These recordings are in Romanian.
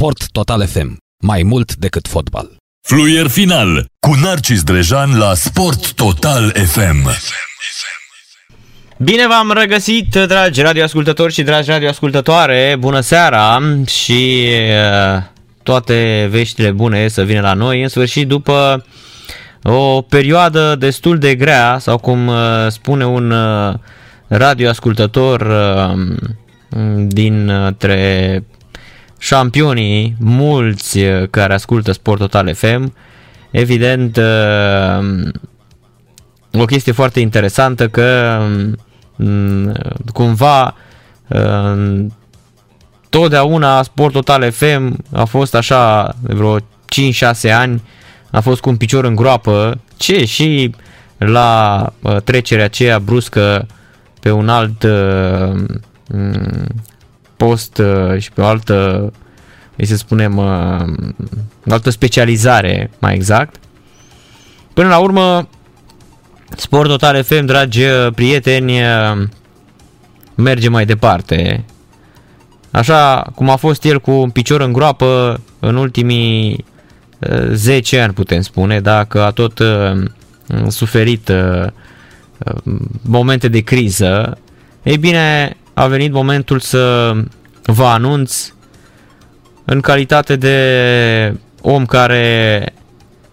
Sport Total FM. Mai mult decât fotbal. Fluier final cu Narcis Drejan la Sport Total FM. Bine v-am regăsit, dragi radioascultători și dragi radioascultătoare, bună seara și uh, toate veștile bune să vină la noi, în sfârșit după o perioadă destul de grea, sau cum uh, spune un uh, radioascultător dintre șampionii, mulți care ascultă Sport Total FM, evident o chestie foarte interesantă că mm, cumva totdeauna Sport Total FM a fost așa de vreo 5-6 ani a fost cu un picior în groapă, ce și la uh, trecerea aceea bruscă pe un alt uh, mm, post uh, și pe o altă, să spunem, o altă specializare mai exact. Până la urmă, Sport Total FM, dragi prieteni, merge mai departe. Așa cum a fost el cu un picior în groapă în ultimii 10 ani, putem spune, dacă a tot suferit momente de criză, ei bine, a venit momentul să vă anunț în calitate de om care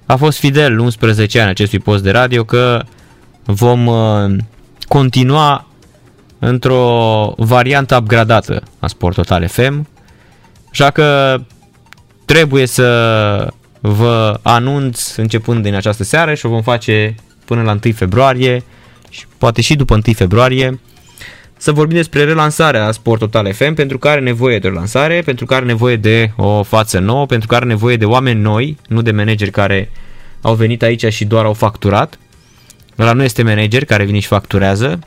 a fost fidel 11 ani acestui post de radio că vom uh, continua într-o variantă upgradată a Sport Total FM, așa că trebuie să vă anunț începând din această seară și o vom face până la 1 februarie și poate și după 1 februarie să vorbim despre relansarea Sport Total FM, pentru care are nevoie de relansare, pentru care are nevoie de o față nouă, pentru care are nevoie de oameni noi, nu de manageri care au venit aici și doar au facturat. Ăla nu este manager care vine și facturează.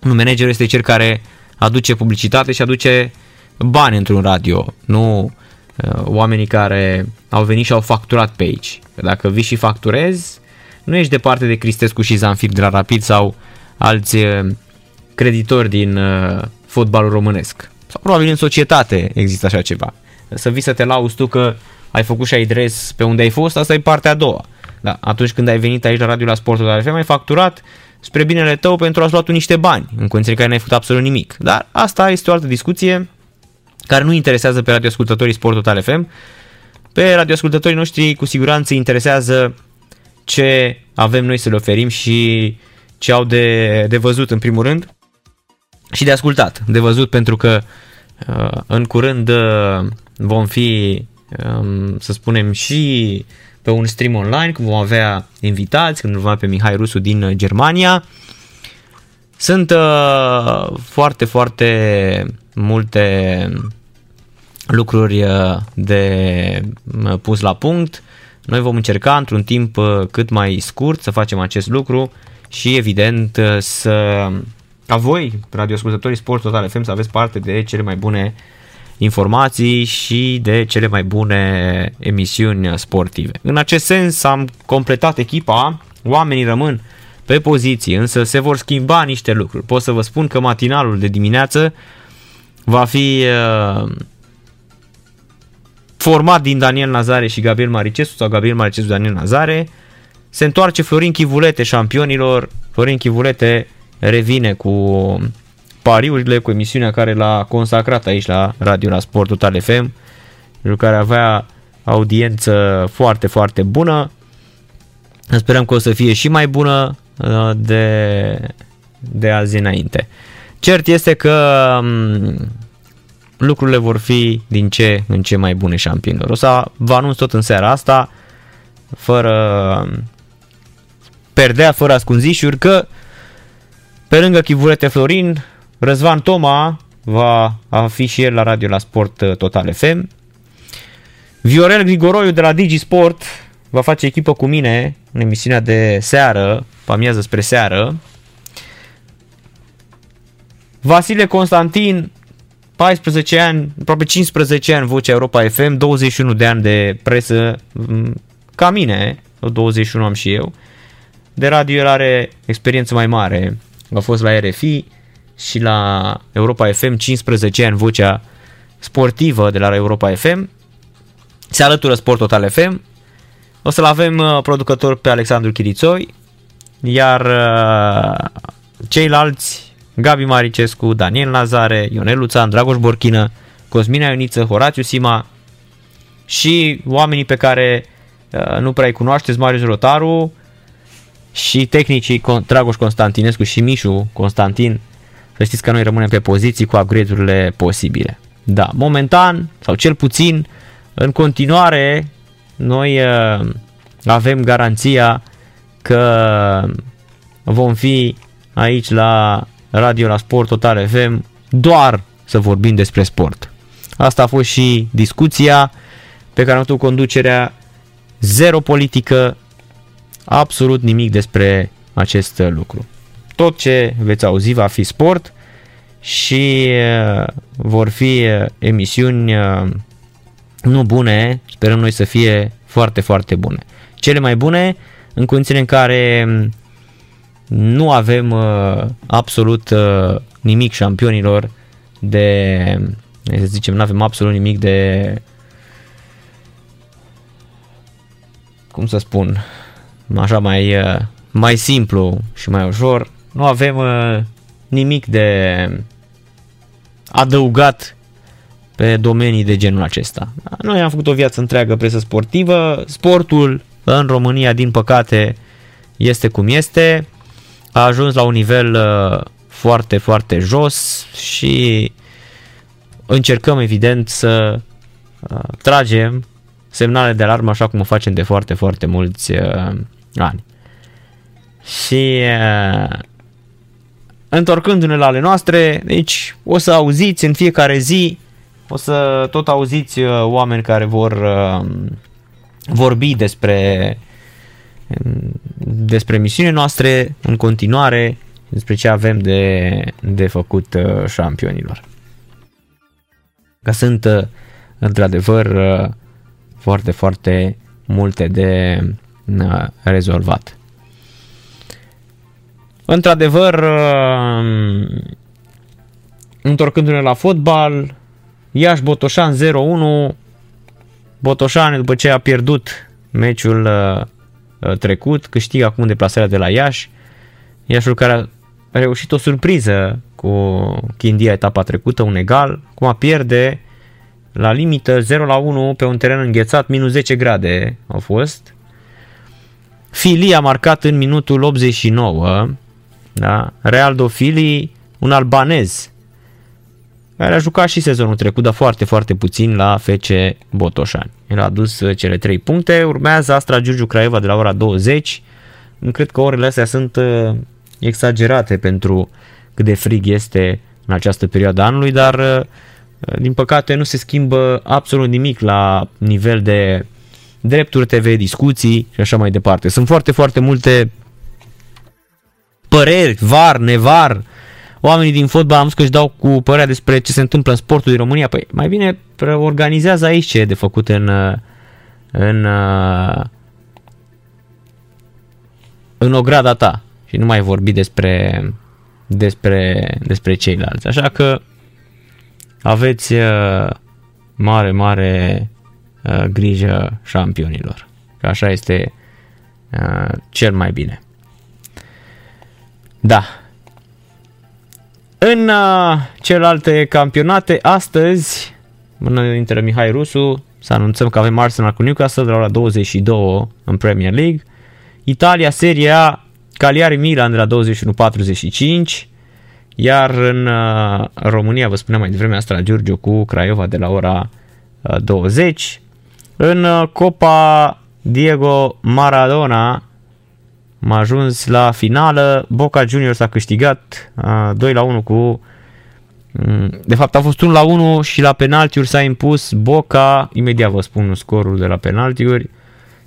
Nu, managerul este cel care aduce publicitate și aduce bani într-un radio, nu uh, oamenii care au venit și au facturat pe aici. Dacă vii și facturezi, nu ești departe de Cristescu și Zanfir de la Rapid sau alți uh, creditori din uh, fotbalul românesc. Sau probabil în societate există așa ceva. Să vii să te lauzi tu că ai făcut și ai dres pe unde ai fost, asta e partea a doua. Da, atunci când ai venit aici la radio la Sportul de FM, ai facturat spre binele tău pentru a-ți lua tu niște bani, în condiții care n-ai făcut absolut nimic. Dar asta este o altă discuție care nu interesează pe radioascultătorii Sportul Total FM. Pe radioascultătorii noștri cu siguranță interesează ce avem noi să le oferim și ce au de, de văzut în primul rând și de ascultat, de văzut pentru că uh, în curând uh, vom fi, um, să spunem, și pe un stream online, când vom avea invitați, când vom avea pe Mihai Rusu din Germania. Sunt uh, foarte, foarte multe lucruri de pus la punct. Noi vom încerca într-un timp cât mai scurt să facem acest lucru și evident să ca voi, radioascultătorii Sport Total FM, să aveți parte de cele mai bune informații și de cele mai bune emisiuni sportive. În acest sens am completat echipa, oamenii rămân pe poziție, însă se vor schimba niște lucruri. Pot să vă spun că matinalul de dimineață va fi uh, format din Daniel Nazare și Gabriel Maricesu sau Gabriel Maricesu Daniel Nazare. Se întoarce Florin Chivulete șampionilor, Florin Chivulete revine cu pariurile, cu emisiunea care l-a consacrat aici la Radio la Sport Total FM, care avea audiență foarte, foarte bună. Sperăm că o să fie și mai bună uh, de, de azi înainte. Cert este că um, lucrurile vor fi din ce în ce mai bune șampionilor. O să vă anunț tot în seara asta, fără perdea, fără ascunzișuri, că pe lângă Chivurete Florin, Răzvan Toma va fi și el la radio la Sport uh, Total FM. Viorel Grigoroiu de la Digisport va face echipă cu mine în emisiunea de seară, pamiază spre seară. Vasile Constantin, 14 ani, aproape 15 ani vocea Europa FM, 21 de ani de presă, mm, ca mine, 21 am și eu. De radio el are experiență mai mare, a fost la RFI și la Europa FM 15 ani vocea sportivă de la Europa FM. se alătură Sport Total FM. O să-l avem uh, producător pe Alexandru Chirițoi, iar uh, ceilalți, Gabi Maricescu, Daniel Nazare, Ionel Luțan, Dragoș Borchină, Cosmina Ioniță, Horațiu Sima și oamenii pe care uh, nu prea îi cunoașteți, Marius Rotaru și tehnicii Dragoș Constantinescu și Mișu Constantin. Să știți că noi rămânem pe poziții cu upgrade-urile posibile. Da, momentan, sau cel puțin, în continuare, noi uh, avem garanția că vom fi aici la Radio la Sport Total FM doar să vorbim despre sport. Asta a fost și discuția pe care am avut conducerea zero politică, absolut nimic despre acest lucru. Tot ce veți auzi va fi sport și uh, vor fi uh, emisiuni nu bune, sperăm noi să fie foarte, foarte bune. Cele mai bune în condițiile în care mm, nu avem uh, absolut uh, nimic șampionilor de, să zicem, nu avem absolut nimic de, cum să spun, așa mai, uh, mai simplu și mai ușor, nu avem uh, nimic de adăugat pe domenii de genul acesta. Noi am făcut o viață întreagă presă sportivă, sportul în România, din păcate, este cum este, a ajuns la un nivel uh, foarte, foarte jos și încercăm, evident, să uh, tragem semnale de alarmă așa cum o facem de foarte, foarte mulți uh, ani. Și întorcându-ne la ale noastre, deci o să auziți în fiecare zi o să tot auziți uh, oameni care vor uh, vorbi despre despre misiunile noastre în continuare, despre ce avem de, de făcut uh, șampionilor. Că sunt într-adevăr foarte, foarte multe de rezolvat. Într-adevăr, întorcându-ne la fotbal, Iași Botoșan 0-1. Botoșan după ce a pierdut meciul uh, uh, trecut, câștigă acum deplasarea de la Iași. Iașul care a reușit o surpriză cu Chindia etapa trecută, un egal, cum a pierde la limită 0 la 1 pe un teren înghețat, minus 10 grade au fost. Fili a marcat în minutul 89, da? Realdo Fili, un albanez, care a jucat și sezonul trecut, dar foarte, foarte puțin la FC Botoșani. El a adus uh, cele 3 puncte, urmează Astra Giurgiu Craiova de la ora 20. Nu cred că orele astea sunt uh, exagerate pentru cât de frig este în această perioadă anului, dar uh, din păcate nu se schimbă absolut nimic la nivel de drepturi TV, discuții și așa mai departe. Sunt foarte, foarte multe păreri, var, nevar, oamenii din fotbal am zis că își dau cu părerea despre ce se întâmplă în sportul din România. Păi mai bine organizează aici ce e de făcut în, în, în ograda ta și nu mai vorbi despre, despre, despre ceilalți. Așa că aveți uh, mare, mare uh, grijă șampionilor. Că așa este uh, cel mai bine. Da, în uh, celelalte campionate, astăzi, unul dintre Mihai Rusu, să anunțăm că avem Arsenal cu Newcastle de la ora 22 în Premier League. Italia, Serie A, Cagliari Milan de la 21.45, iar în uh, România, vă spuneam mai devreme, Astra Giurgiu cu Craiova de la ora uh, 20. În uh, Copa Diego Maradona am ajuns la finală, Boca Juniors a câștigat 2 la 1 cu mm, de fapt a fost 1 la 1 și la penaltiuri s-a impus Boca, imediat vă spun scorul de la penaltiuri,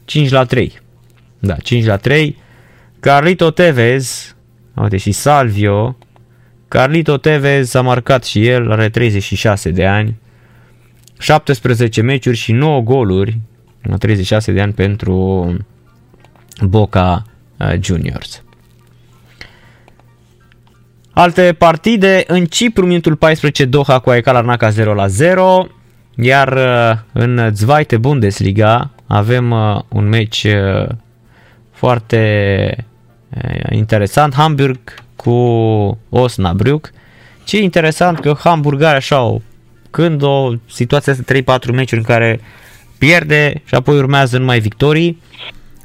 5 la 3. Da, 5 la 3. Carlito Tevez, uite și Salvio, Carlito Tevez a marcat și el, are 36 de ani, 17 meciuri și 9 goluri, la 36 de ani pentru Boca Uh, juniors. Alte partide, în Cipru, minutul 14, Doha cu Aecal Arnaca 0 la 0, Iar uh, în Zweite Bundesliga avem uh, un meci uh, foarte interesant, Hamburg cu Osnabrück. Ce e interesant că Hamburg are așa o, când o situație asta 3-4 meciuri în care pierde și apoi urmează numai victorii.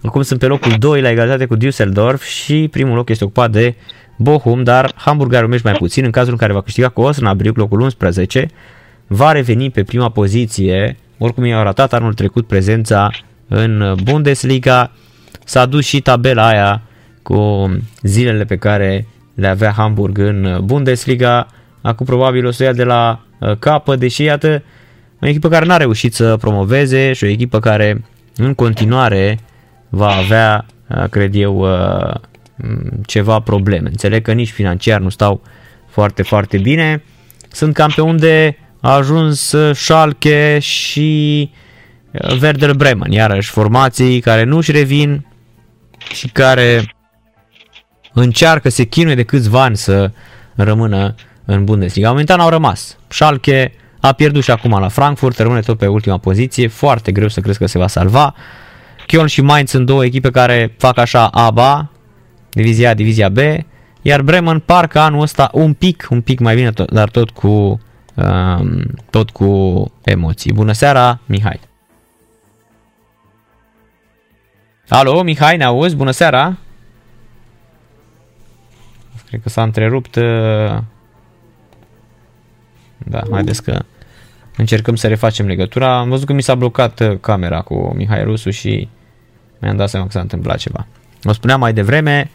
Acum sunt pe locul 2 la egalitate cu Düsseldorf și primul loc este ocupat de Bochum, dar Hamburg are un meci mai puțin în cazul în care va câștiga cu Osnabrück locul 11 va reveni pe prima poziție, oricum i-au ratat anul trecut prezența în Bundesliga, s-a dus și tabela aia cu zilele pe care le avea Hamburg în Bundesliga, acum probabil o să ia de la uh, capă, deși iată o echipă care n-a reușit să promoveze și o echipă care în continuare va avea, uh, cred eu, uh, ceva probleme. Înțeleg că nici financiar nu stau foarte, foarte bine. Sunt campioni de a ajuns uh, Schalke și uh, Werder Bremen, iarăși formații care nu își revin și care încearcă, se chinuie de câțiva ani să rămână în Bundesliga. Momentan au rămas. Schalke a pierdut și acum la Frankfurt, rămâne tot pe ultima poziție, foarte greu să crezi că se va salva. Köln și Mainz sunt două echipe care fac așa ABA, divizia A, divizia B, iar Bremen parcă anul ăsta un pic, un pic mai bine, dar tot cu tot cu emoții. Bună seara, Mihai! Alo, Mihai, ne auzi? Bună seara! Cred că s-a întrerupt. Uh, da, haideți că încercăm să refacem legătura. Am văzut că mi s-a blocat uh, camera cu Mihai Rusu și mi-am dat seama că s-a întâmplat ceva. O spuneam mai devreme,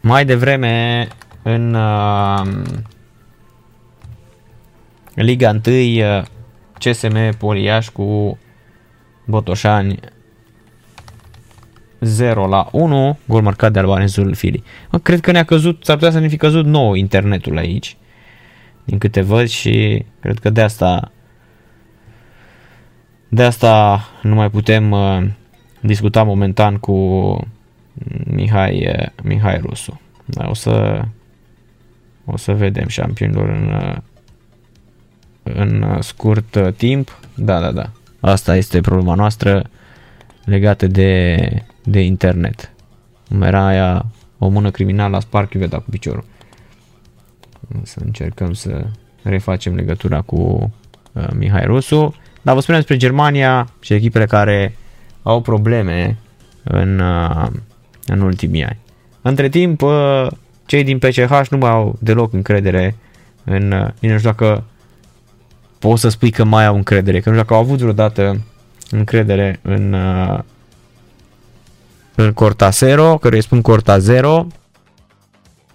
mai devreme în uh, Liga 1, CSM Poliaș cu Botoșani 0 la 1, gol marcat de albanezul Fili. Cred că ne-a căzut, s-ar putea să ne fi căzut nou internetul aici, din câte văd și cred că de asta de asta nu mai putem uh, discuta momentan cu Mihai, uh, Mihai Rusu. Da, o să o să vedem șampionilor în uh, în uh, scurt uh, timp. Da, da, da. Asta este problema noastră legată de, de internet. Era aia o mână criminală a spart chiveta cu piciorul. Să încercăm să refacem legătura cu uh, Mihai Rusu. Dar vă spunem despre Germania și echipele care au probleme în, uh, în ultimii ani. Între timp, uh, cei din PCH nu mai au deloc încredere în, uh, nu știu dacă poți să spui că mai au încredere, că nu știu dacă au avut vreodată încredere în, uh, în Cortasero, că îi spun Cortazero.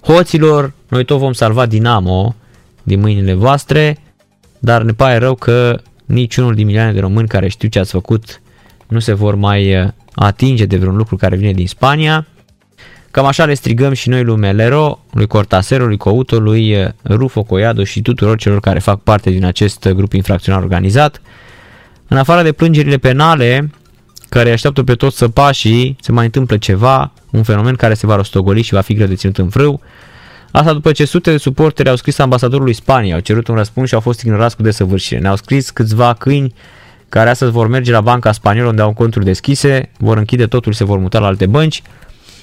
Hoților, noi tot vom salva Dinamo din mâinile voastre, dar ne pare rău că niciunul din milioane de români care știu ce ați făcut nu se vor mai uh, atinge de vreun lucru care vine din Spania. Cam așa le strigăm și noi lui Melero, lui Cortasero, lui Couto, lui eh, Rufo Coiado și tuturor celor care fac parte din acest grup infracțional organizat. În afară de plângerile penale, care așteaptă pe toți săpașii, se mai întâmplă ceva, un fenomen care se va rostogoli și va fi greu de ținut în frâu. Asta după ce sute de suporteri au scris ambasadorului Spaniei, au cerut un răspuns și au fost ignorați cu desăvârșire. Ne-au scris câțiva câini care astăzi vor merge la banca spaniolă unde au conturi deschise, vor închide totul și se vor muta la alte bănci.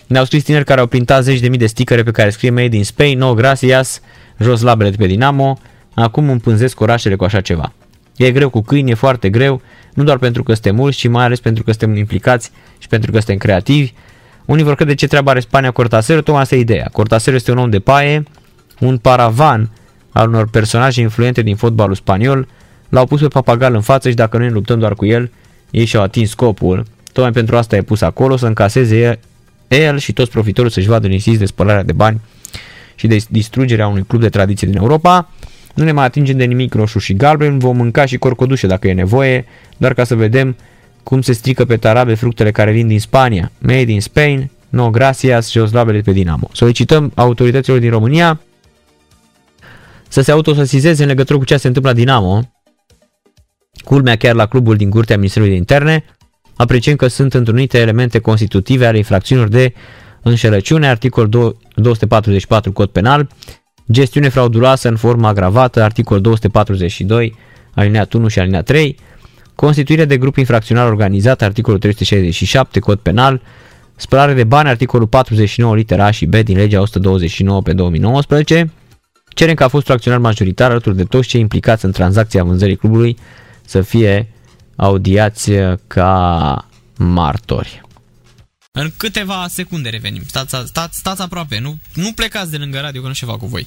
Ne-au scris tineri care au printat zeci de mii de stickere pe care scrie Made in Spain, no gracias, jos labele de pe Dinamo, acum împânzesc orașele cu așa ceva. E greu cu câini, e foarte greu, nu doar pentru că suntem mulți, ci mai ales pentru că suntem implicați și pentru că suntem creativi. Unii vor crede ce treabă are Spania Cortasero, tocmai asta e ideea. Cortasero este un om de paie, un paravan al unor personaje influente din fotbalul spaniol, l-au pus pe papagal în față și dacă noi ne luptăm doar cu el, ei și-au atins scopul. Tocmai pentru asta e pus acolo, să încaseze el și toți profitorii să-și vadă liniștiți de spălarea de bani și de distrugerea unui club de tradiție din Europa. Nu ne mai atingem de nimic roșu și galben, vom mânca și corcodușe dacă e nevoie, doar ca să vedem cum se strică pe tarabe fructele care vin din Spania. Made in Spain, no gracias și oslabele pe Dinamo. Solicităm autorităților din România să se autosasizeze în legătură cu ce se întâmplă la Dinamo, culmea chiar la clubul din curtea Ministerului de Interne, Apreciem că sunt întrunite elemente constitutive ale infracțiunilor de înșelăciune, articol 244 cod penal, gestiune frauduloasă în formă agravată, articol 242, alineat 1 și alineat 3, constituire de grup infracțional organizat, articolul 367, cod penal, spălare de bani, articolul 49, litera A și B din legea 129 pe 2019, cerem ca fostul acționar majoritar alături de toți cei implicați în tranzacția vânzării clubului să fie audiați ca martori. În câteva secunde revenim. Stați, stați, stați aproape, nu, nu plecați de lângă radio că nu știu ceva cu voi.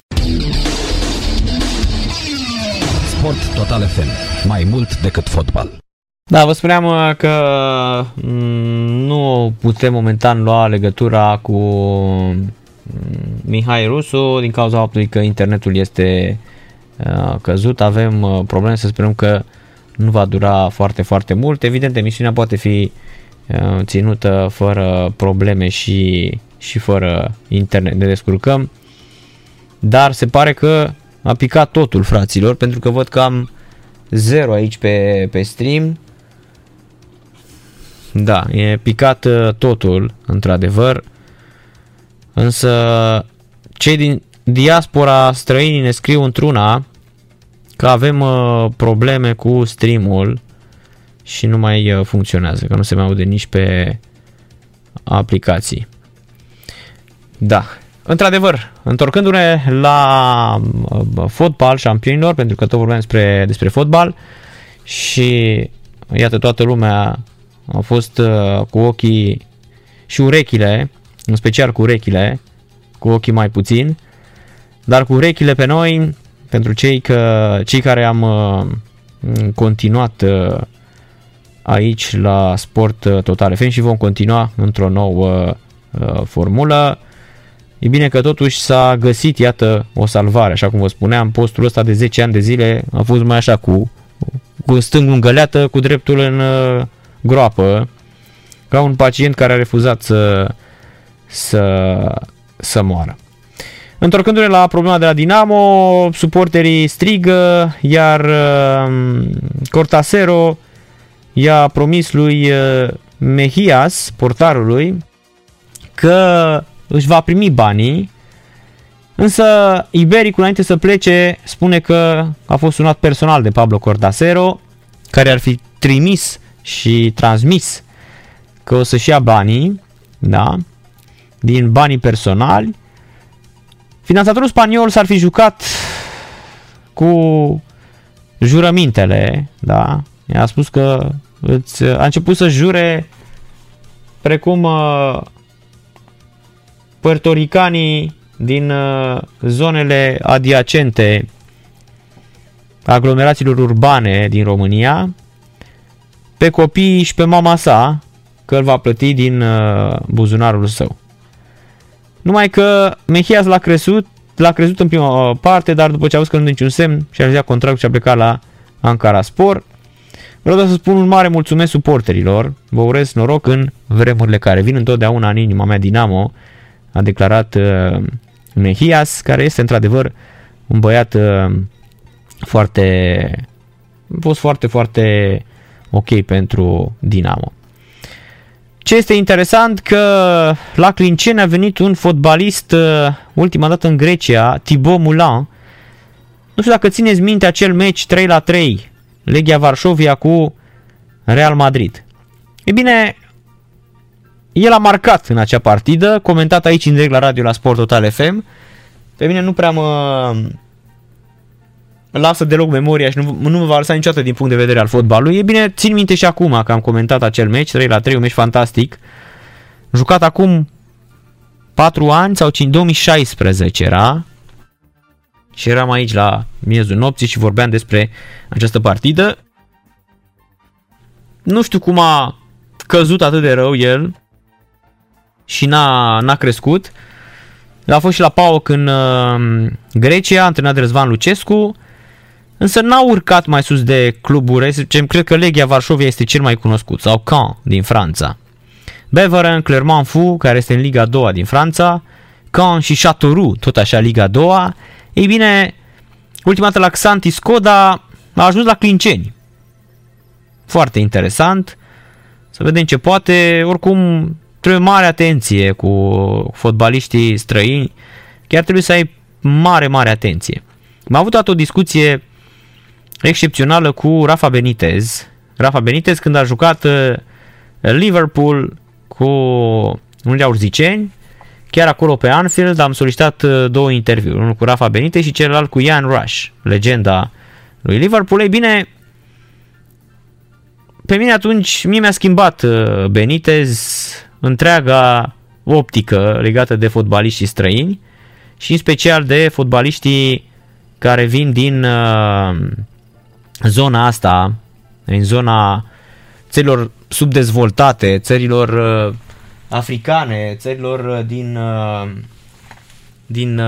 Sport Total FM. Mai mult decât fotbal. Da, vă spuneam uh, că mm, nu putem momentan lua legătura cu mm, Mihai Rusu din cauza faptului că internetul este uh, căzut. Avem uh, probleme, să sperăm că nu va dura foarte, foarte mult. Evident, emisiunea poate fi ținută fără probleme și, și fără internet. Ne descurcăm. Dar se pare că a picat totul, fraților, pentru că văd că am zero aici pe, pe stream. Da, e picat uh, totul, într-adevăr. Însă cei din diaspora străini ne scriu într-una că avem uh, probleme cu streamul și nu mai uh, funcționează, că nu se mai aude nici pe aplicații. Da, într-adevăr, întorcându-ne la fotbal șampionilor, pentru că tot vorbeam despre, despre fotbal și iată toată lumea a fost uh, cu ochii și urechile, în special cu urechile, cu ochii mai puțin, dar cu urechile pe noi, pentru cei, că, cei care am uh, continuat uh, aici la Sport Total FM și vom continua într-o nouă formulă. E bine că totuși s-a găsit, iată, o salvare, așa cum vă spuneam, postul ăsta de 10 ani de zile a fost mai așa cu, cu stângul în găleată, cu dreptul în groapă, ca un pacient care a refuzat să, să, să moară. Întorcându-ne la problema de la Dinamo, suporterii strigă, iar uh, Cortasero i-a promis lui uh, Mehias, portarului, că își va primi banii, însă Ibericul înainte să plece spune că a fost sunat personal de Pablo Cortasero, care ar fi trimis și transmis că o să-și ia banii, da, din banii personali, finanțatorul spaniol s-ar fi jucat cu jurămintele, da, i-a spus că îți, a început să jure precum uh, părtoricanii din uh, zonele adiacente aglomerațiilor urbane din România, pe copii și pe mama sa că îl va plăti din uh, buzunarul său. Numai că Mehias l-a crezut, l-a crezut în prima parte, dar după ce a văzut că nu niciun semn și a realizat contractul și a plecat la Ankara Spor. Vreau să spun un mare mulțumesc suporterilor, vă urez noroc în vremurile care vin întotdeauna în inima mea Dinamo, a declarat uh, Mehias, care este într-adevăr un băiat uh, foarte, a fost foarte, foarte ok pentru Dinamo. Ce este interesant că la Clincen a venit un fotbalist uh, ultima dată în Grecia, Thibaut Moulin. Nu știu dacă țineți minte acel meci 3 la 3, Legia Varșovia cu Real Madrid. E bine, el a marcat în acea partidă, comentat aici în direct la radio la Sport Total FM. Pe mine nu prea mă, lasă deloc memoria și nu, nu mă va lăsa niciodată din punct de vedere al fotbalului. E bine, țin minte și acum că am comentat acel meci, 3 la 3, un meci fantastic, jucat acum 4 ani sau 5, 2016 era, și eram aici la miezul nopții și vorbeam despre această partidă. Nu știu cum a căzut atât de rău el și n-a, n-a crescut. A fost și la PAOK în uh, Grecia, antrenat de Răzvan Lucescu, însă n-au urcat mai sus de cluburi, cred că Legia Varșovia este cel mai cunoscut, sau Caen din Franța. Beveren, Clermont Fu, care este în Liga 2 din Franța, Caen și Châteauroux, tot așa Liga 2 Ei bine, ultima dată la Xanti Skoda a ajuns la Clinceni. Foarte interesant. Să vedem ce poate. Oricum, trebuie mare atenție cu fotbaliștii străini. Chiar trebuie să ai mare, mare atenție. Am avut o discuție excepțională cu Rafa Benitez. Rafa Benitez când a jucat uh, Liverpool cu unii aurziceni, chiar acolo pe Anfield am solicitat uh, două interviuri, unul cu Rafa Benitez și celălalt cu Ian Rush, legenda lui Liverpool. Ei bine, pe mine atunci, mie mi-a schimbat uh, Benitez întreaga optică legată de fotbaliștii străini și în special de fotbaliștii care vin din uh, zona asta, în zona țărilor subdezvoltate, țărilor uh, africane, țărilor din din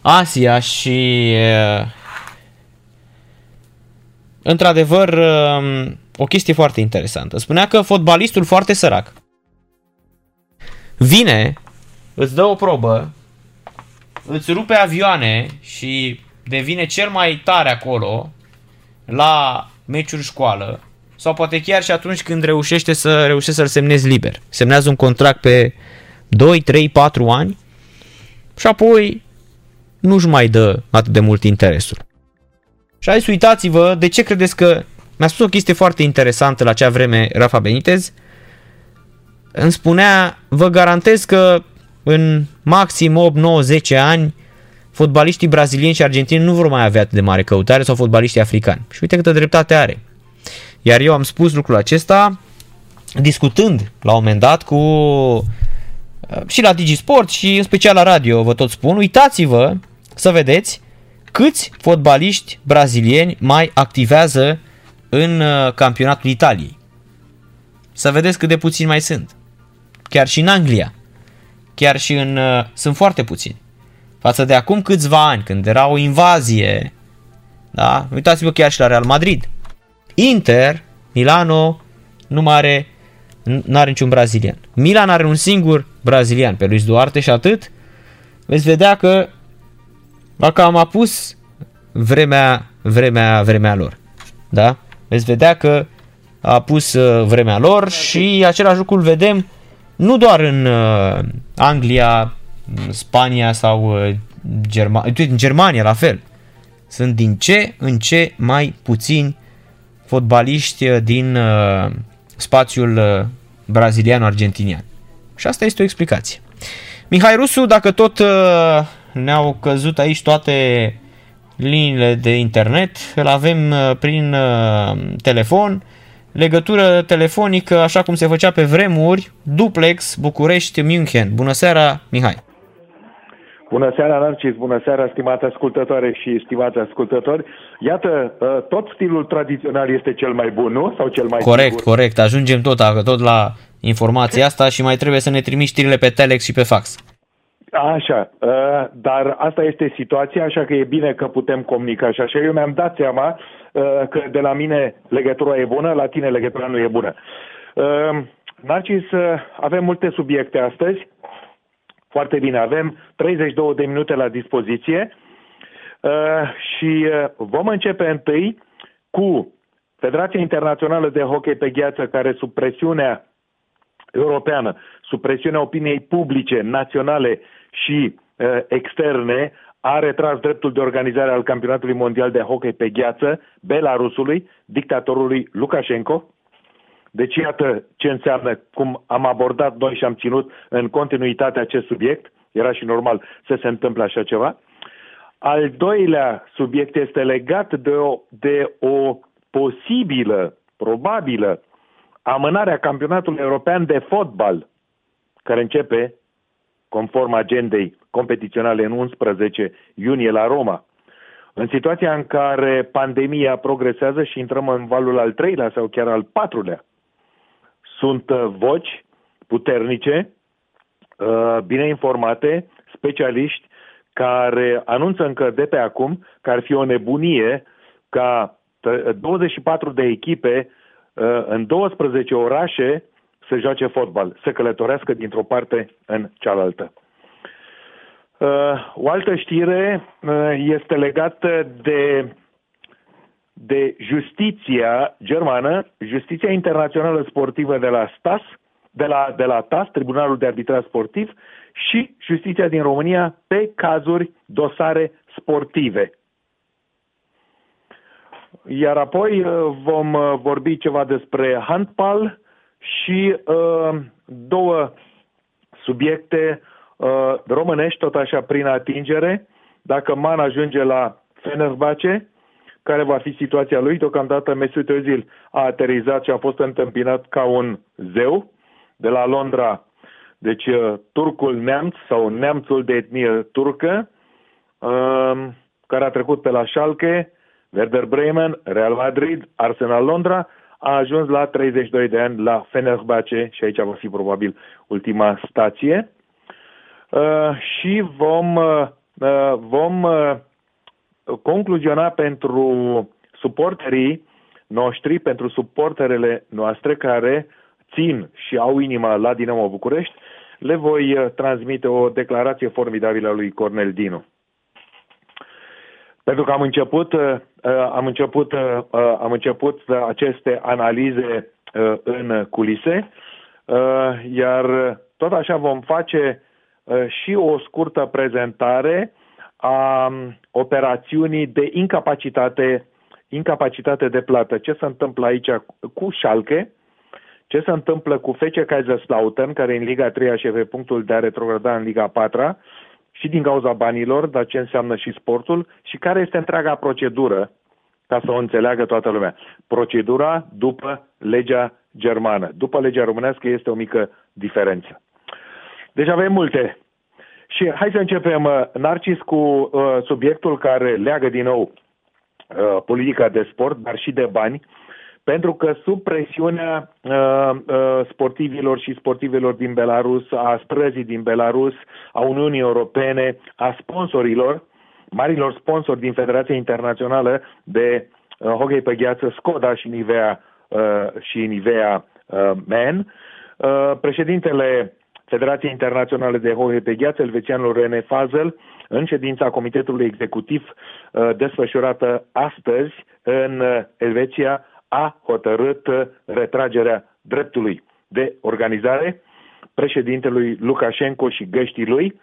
Asia și într-adevăr, um, o chestie foarte interesantă. Spunea că fotbalistul foarte sărac vine, îți dă o probă, îți rupe avioane și devine cel mai tare acolo la meciuri școală sau poate chiar și atunci când reușește să reușește să-l semnezi liber. Semnează un contract pe 2, 3, 4 ani și apoi nu-și mai dă atât de mult interesul. Și hai să uitați-vă de ce credeți că mi-a spus o chestie foarte interesantă la acea vreme Rafa Benitez. Îmi spunea, vă garantez că în maxim 8, 9, 10 ani fotbaliștii brazilieni și argentini nu vor mai avea atât de mare căutare sau fotbaliștii africani. Și uite câtă dreptate are. Iar eu am spus lucrul acesta discutând la un moment dat cu și la Digisport și în special la radio, vă tot spun, uitați-vă să vedeți câți fotbaliști brazilieni mai activează în uh, campionatul Italiei. Să vedeți cât de puțini mai sunt. Chiar și în Anglia. Chiar și în... Uh, sunt foarte puțini. Față de acum câțiva ani, când era o invazie. Da? Uitați-vă chiar și la Real Madrid. Inter, Milano, nu mai are, nu are niciun brazilian. Milan are un singur brazilian, pe Luis Duarte și atât. Veți vedea că dacă am apus vremea, vremea, vremea lor. Da? Veți vedea că a pus uh, vremea lor și același lucru îl vedem nu doar în uh, Anglia, Spania sau uh, Germania, în Germania la fel. Sunt din ce în ce mai puțini fotbaliști din spațiul brazilian-argentinian. Și asta este o explicație. Mihai Rusu, dacă tot ne-au căzut aici toate liniile de internet, îl avem uh, prin uh, telefon, legătură telefonică, așa cum se făcea pe vremuri, duplex București-München. Bună seara, Mihai! Bună seara, Narcis! Bună seara, stimate ascultătoare și stimați ascultători! Iată, uh, tot stilul tradițional este cel mai bun, nu? Sau cel mai Corect, sigur? corect. Ajungem tot, tot la informația asta și mai trebuie să ne trimiți știrile pe telex și pe fax. Așa, uh, dar asta este situația, așa că e bine că putem comunica și așa. Eu mi-am dat seama uh, că de la mine legătura e bună, la tine legătura nu e bună. Uh, Narcis, avem multe subiecte astăzi. Foarte bine, avem 32 de minute la dispoziție și vom începe întâi cu Federația Internațională de Hockey pe Gheață, care sub presiunea europeană, sub presiunea opiniei publice, naționale și uh, externe a retras dreptul de organizare al campionatului mondial de hockey pe gheață Belarusului, dictatorului Lukashenko. Deci iată ce înseamnă cum am abordat noi și am ținut în continuitate acest subiect. Era și normal să se întâmple așa ceva. Al doilea subiect este legat de o, de o posibilă, probabilă, amânarea campionatului european de fotbal, care începe conform agendei competiționale în 11 iunie la Roma. În situația în care pandemia progresează și intrăm în valul al treilea sau chiar al patrulea, sunt uh, voci puternice, uh, bine informate, specialiști care anunță încă de pe acum că ar fi o nebunie ca 24 de echipe uh, în 12 orașe să joace fotbal, să călătorească dintr-o parte în cealaltă. Uh, o altă știre uh, este legată de, de justiția germană, justiția internațională sportivă de la Stas, de la, de la TAS, Tribunalul de Arbitraj Sportiv, și Justiția din România pe cazuri, dosare sportive. Iar apoi uh, vom uh, vorbi ceva despre handball și uh, două subiecte uh, românești, tot așa prin atingere. Dacă Man ajunge la Fenerbahce, care va fi situația lui. Deocamdată Mesut Özil a aterizat și a fost întâmpinat ca un zeu de la Londra. Deci uh, turcul neamț sau neamțul de etnie turcă, uh, care a trecut pe la Schalke, Werder Bremen, Real Madrid, Arsenal Londra, a ajuns la 32 de ani la Fenerbahce și aici va fi probabil ultima stație. Uh, și vom, uh, uh vom uh, concluziona pentru suporterii noștri, pentru suporterele noastre care țin și au inima la Dinamo București, le voi uh, transmite o declarație formidabilă a lui Cornel Dinu. Pentru că am început, uh, uh, am început, am început aceste analize în culise, iar tot așa vom face și o scurtă prezentare a um, operațiunii de incapacitate, incapacitate de plată. Ce se întâmplă aici cu Schalke, ce se întâmplă cu FC Kaiserslautern, care în Liga 3 și pe punctul de a retrograda în Liga 4 și din cauza banilor, dar ce înseamnă și sportul și care este întreaga procedură, ca să o înțeleagă toată lumea. Procedura după legea germană. După legea românească este o mică diferență. Deci avem multe și hai să începem, uh, Narcis, cu uh, subiectul care leagă din nou uh, politica de sport, dar și de bani, pentru că sub presiunea uh, uh, sportivilor și sportivilor din Belarus, a străzii din Belarus, a Uniunii Europene, a sponsorilor, marilor sponsori din Federația Internațională de uh, hockey pe gheață, Skoda și Nivea, uh, și Nivea uh, Men, uh, președintele Federația Internațională de Hockey pe Gheață, elvețianul René Fazel, în ședința Comitetului Executiv uh, desfășurată astăzi în uh, Elveția, a hotărât uh, retragerea dreptului de organizare președintelui Lukashenko și găștii lui,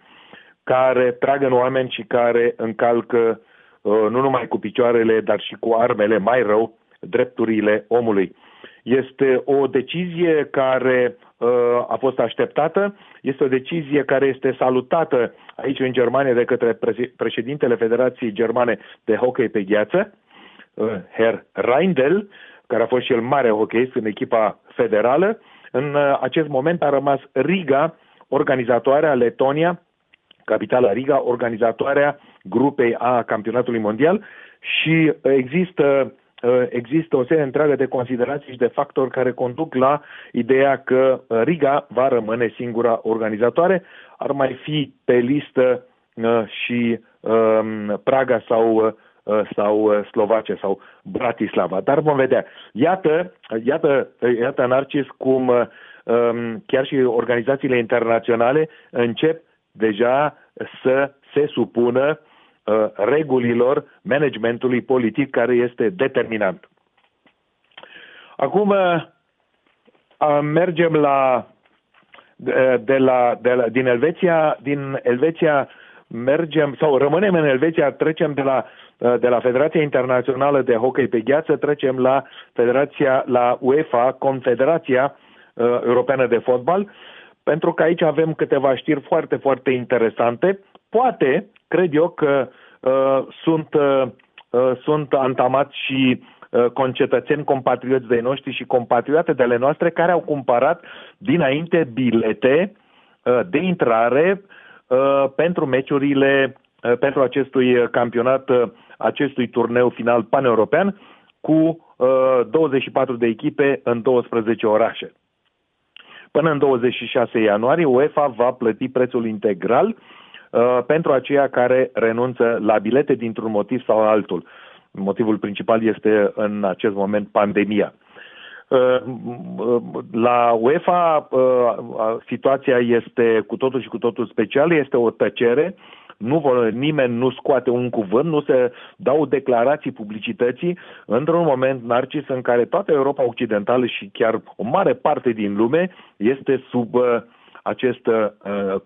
care trag în oameni și care încalcă nu numai cu picioarele, dar și cu armele, mai rău, drepturile omului. Este o decizie care uh, a fost așteptată, este o decizie care este salutată aici în Germania de către președintele Federației Germane de Hockey pe gheață, uh, Herr Reindel, care a fost și el mare hockeyist în echipa federală. În uh, acest moment a rămas Riga, organizatoarea Letonia, capitala Riga, organizatoarea grupei a campionatului mondial și există Uh, există o serie întreagă de considerații și de factori care conduc la ideea că uh, Riga va rămâne singura organizatoare. Ar mai fi pe listă uh, și um, Praga sau sau Slovacia sau Bratislava. Dar vom vedea. Iată, iată, iată Narcis, cum um, chiar și organizațiile internaționale încep deja să se supună Uh, regulilor managementului politic care este determinant. Acum uh, mergem la de, de la, de la, din Elveția, din Elveția mergem sau rămânem în Elveția, trecem de la, uh, de la Federația Internațională de Hockey pe Gheață, trecem la Federația, la UEFA, Confederația uh, Europeană de Fotbal, pentru că aici avem câteva știri foarte, foarte interesante. Poate cred eu că uh, sunt, uh, uh, sunt antamați și uh, concetățeni, compatrioți de noștri și compatrioate de ale noastre care au cumpărat dinainte bilete uh, de intrare uh, pentru meciurile, uh, pentru acestui campionat, uh, acestui turneu final paneuropean cu uh, 24 de echipe în 12 orașe. Până în 26 ianuarie, UEFA va plăti prețul integral Uh, pentru aceia care renunță la bilete dintr-un motiv sau altul. Motivul principal este în acest moment pandemia. Uh, la UEFA uh, situația este cu totul și cu totul specială, este o tăcere nu vor, nimeni nu scoate un cuvânt, nu se dau declarații publicității într-un moment narcis în care toată Europa Occidentală și chiar o mare parte din lume este sub uh, acest uh,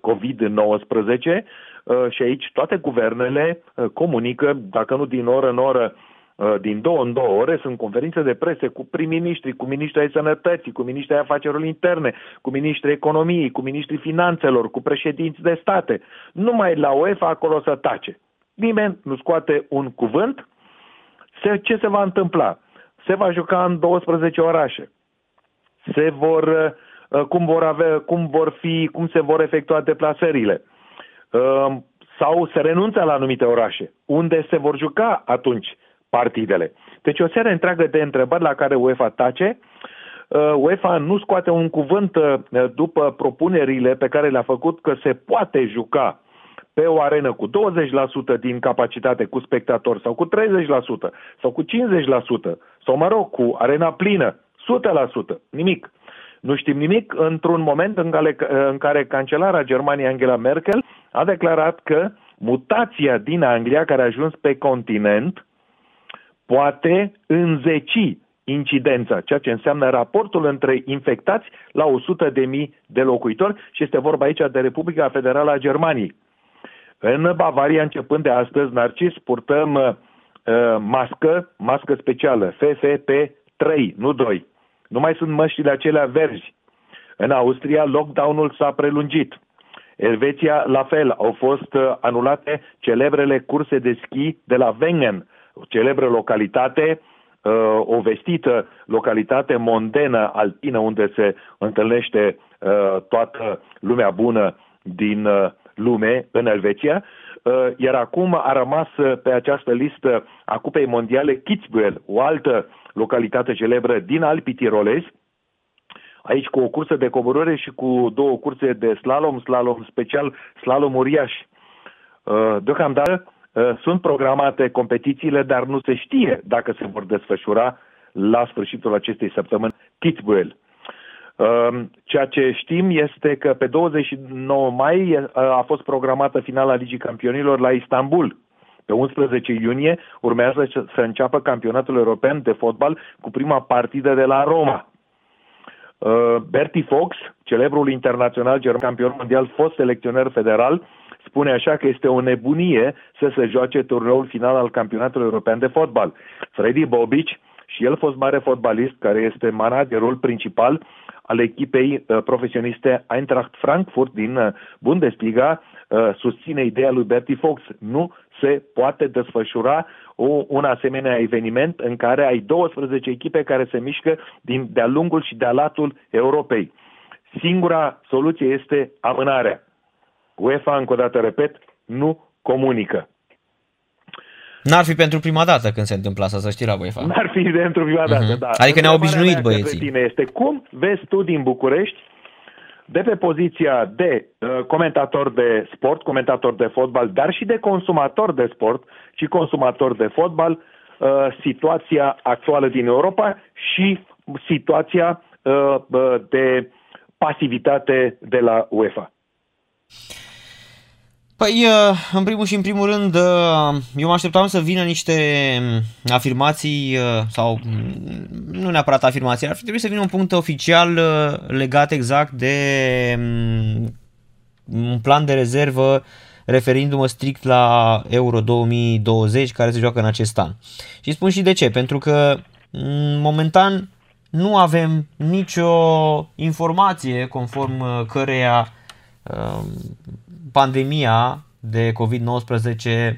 COVID-19 uh, și aici toate guvernele uh, comunică, dacă nu din oră în oră, uh, din două în două ore sunt conferințe de prese cu prim-ministri, cu ministrii ai sănătății, cu ministrii ai afacerilor interne, cu ministrii economiei, cu ministrii finanțelor, cu președinți de state. Numai la UEFA acolo să tace. Nimeni nu scoate un cuvânt. Se, ce se va întâmpla? Se va juca în 12 orașe. Se vor uh, Uh, cum vor, avea, cum vor fi, cum se vor efectua deplasările. Uh, sau se renunță la anumite orașe. Unde se vor juca atunci partidele? Deci o serie întreagă de întrebări la care UEFA tace. Uh, UEFA nu scoate un cuvânt după propunerile pe care le-a făcut că se poate juca pe o arenă cu 20% din capacitate cu spectatori sau cu 30% sau cu 50% sau mă rog, cu arena plină, 100%, nimic. Nu știm nimic într-un moment în care, în care cancelara Germaniei Angela Merkel a declarat că mutația din Anglia care a ajuns pe continent poate înzeci incidența, ceea ce înseamnă raportul între infectați la 100.000 de mii de locuitori și este vorba aici de Republica Federală a Germaniei. În Bavaria, începând de astăzi, Narcis, purtăm uh, mască, mască specială, FFP3, nu 2. Nu mai sunt măștile acelea verzi. În Austria, lockdown-ul s-a prelungit. Elveția, la fel, au fost uh, anulate celebrele curse de schi de la Wengen, o celebră localitate, uh, o vestită localitate mondenă alpină unde se întâlnește uh, toată lumea bună din lume în Elveția, iar acum a rămas pe această listă a Cupei Mondiale Kitzbühel, o altă localitate celebră din Alpii Tirolezi, aici cu o cursă de coborâre și cu două curse de slalom, slalom special, slalom uriaș. Uh, deocamdată uh, sunt programate competițiile, dar nu se știe dacă se vor desfășura la sfârșitul acestei săptămâni Kitzbühel. Uh, ceea ce știm este că pe 29 mai a fost programată finala Ligii Campionilor la Istanbul. Pe 11 iunie urmează să înceapă campionatul european de fotbal cu prima partidă de la Roma. Uh, Bertie Fox, celebrul internațional german campion mondial, fost selecționer federal, spune așa că este o nebunie să se joace turneul final al campionatului european de fotbal. Freddy Bobic, și el fost mare fotbalist, care este managerul principal al echipei uh, profesioniste Eintracht Frankfurt din uh, Bundesliga, uh, susține ideea lui Bertie Fox. Nu se poate desfășura o, un asemenea eveniment în care ai 12 echipe care se mișcă din, de-a lungul și de-a latul Europei. Singura soluție este amânarea. UEFA, încă o dată repet, nu comunică. N-ar fi pentru prima dată când se întâmplă asta, să știi la UEFA. N-ar fi pentru prima dată, uh-huh. da. Adică ne-au obișnuit băieții. Tine este cum vezi tu din București de pe poziția de uh, comentator de sport, comentator de fotbal, dar și de consumator de sport și consumator de fotbal, uh, situația actuală din Europa și situația uh, de pasivitate de la UEFA. Păi, în primul și în primul rând, eu mă așteptam să vină niște afirmații, sau nu neapărat afirmații, ar fi trebuit să vină un punct oficial legat exact de un plan de rezervă referindu-mă strict la Euro 2020 care se joacă în acest an. Și spun și de ce, pentru că momentan nu avem nicio informație conform căreia pandemia de COVID-19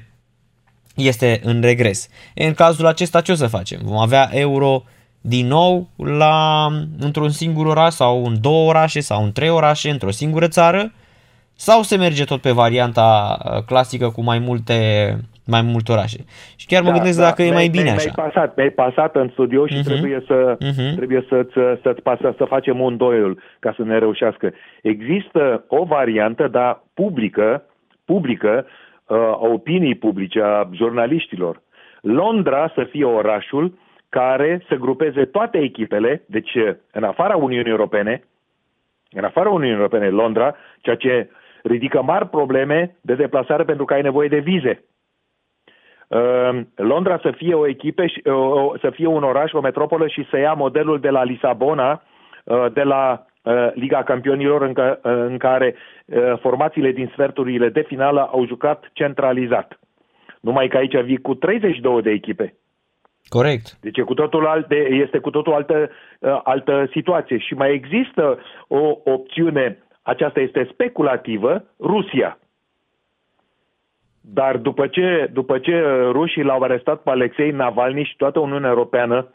este în regres. În cazul acesta ce o să facem? Vom avea euro din nou la, într-un singur oraș sau în două orașe sau în trei orașe, într-o singură țară? Sau se merge tot pe varianta uh, clasică cu mai multe, mai multe orașe? Și chiar mă da, gândesc da, dacă e mai bine așa. Mi-ai pasat, mi-ai pasat în studio și uh-huh. trebuie, să, uh-huh. trebuie să-ți, să-ți pasă, să facem un doiul ca să ne reușească. Există o variantă, dar publică, publică uh, a opinii publice, a jurnaliștilor. Londra să fie orașul care să grupeze toate echipele, deci în afara Uniunii Europene, în afara Uniunii Europene, Londra, ceea ce ridică mari probleme de deplasare pentru că ai nevoie de vize. Uh, Londra să fie o echipă, să fie un oraș, o metropolă și să ia modelul de la Lisabona, de la Liga Campionilor în, ca, în care formațiile din sferturile de finală au jucat centralizat. Numai că aici vii cu 32 de echipe. Corect. Deci e cu totul alte, este cu totul altă, uh, altă situație. Și mai există o opțiune, aceasta este speculativă, Rusia. Dar după ce, după ce rușii l-au arestat pe Alexei Navalny și toată Uniunea Europeană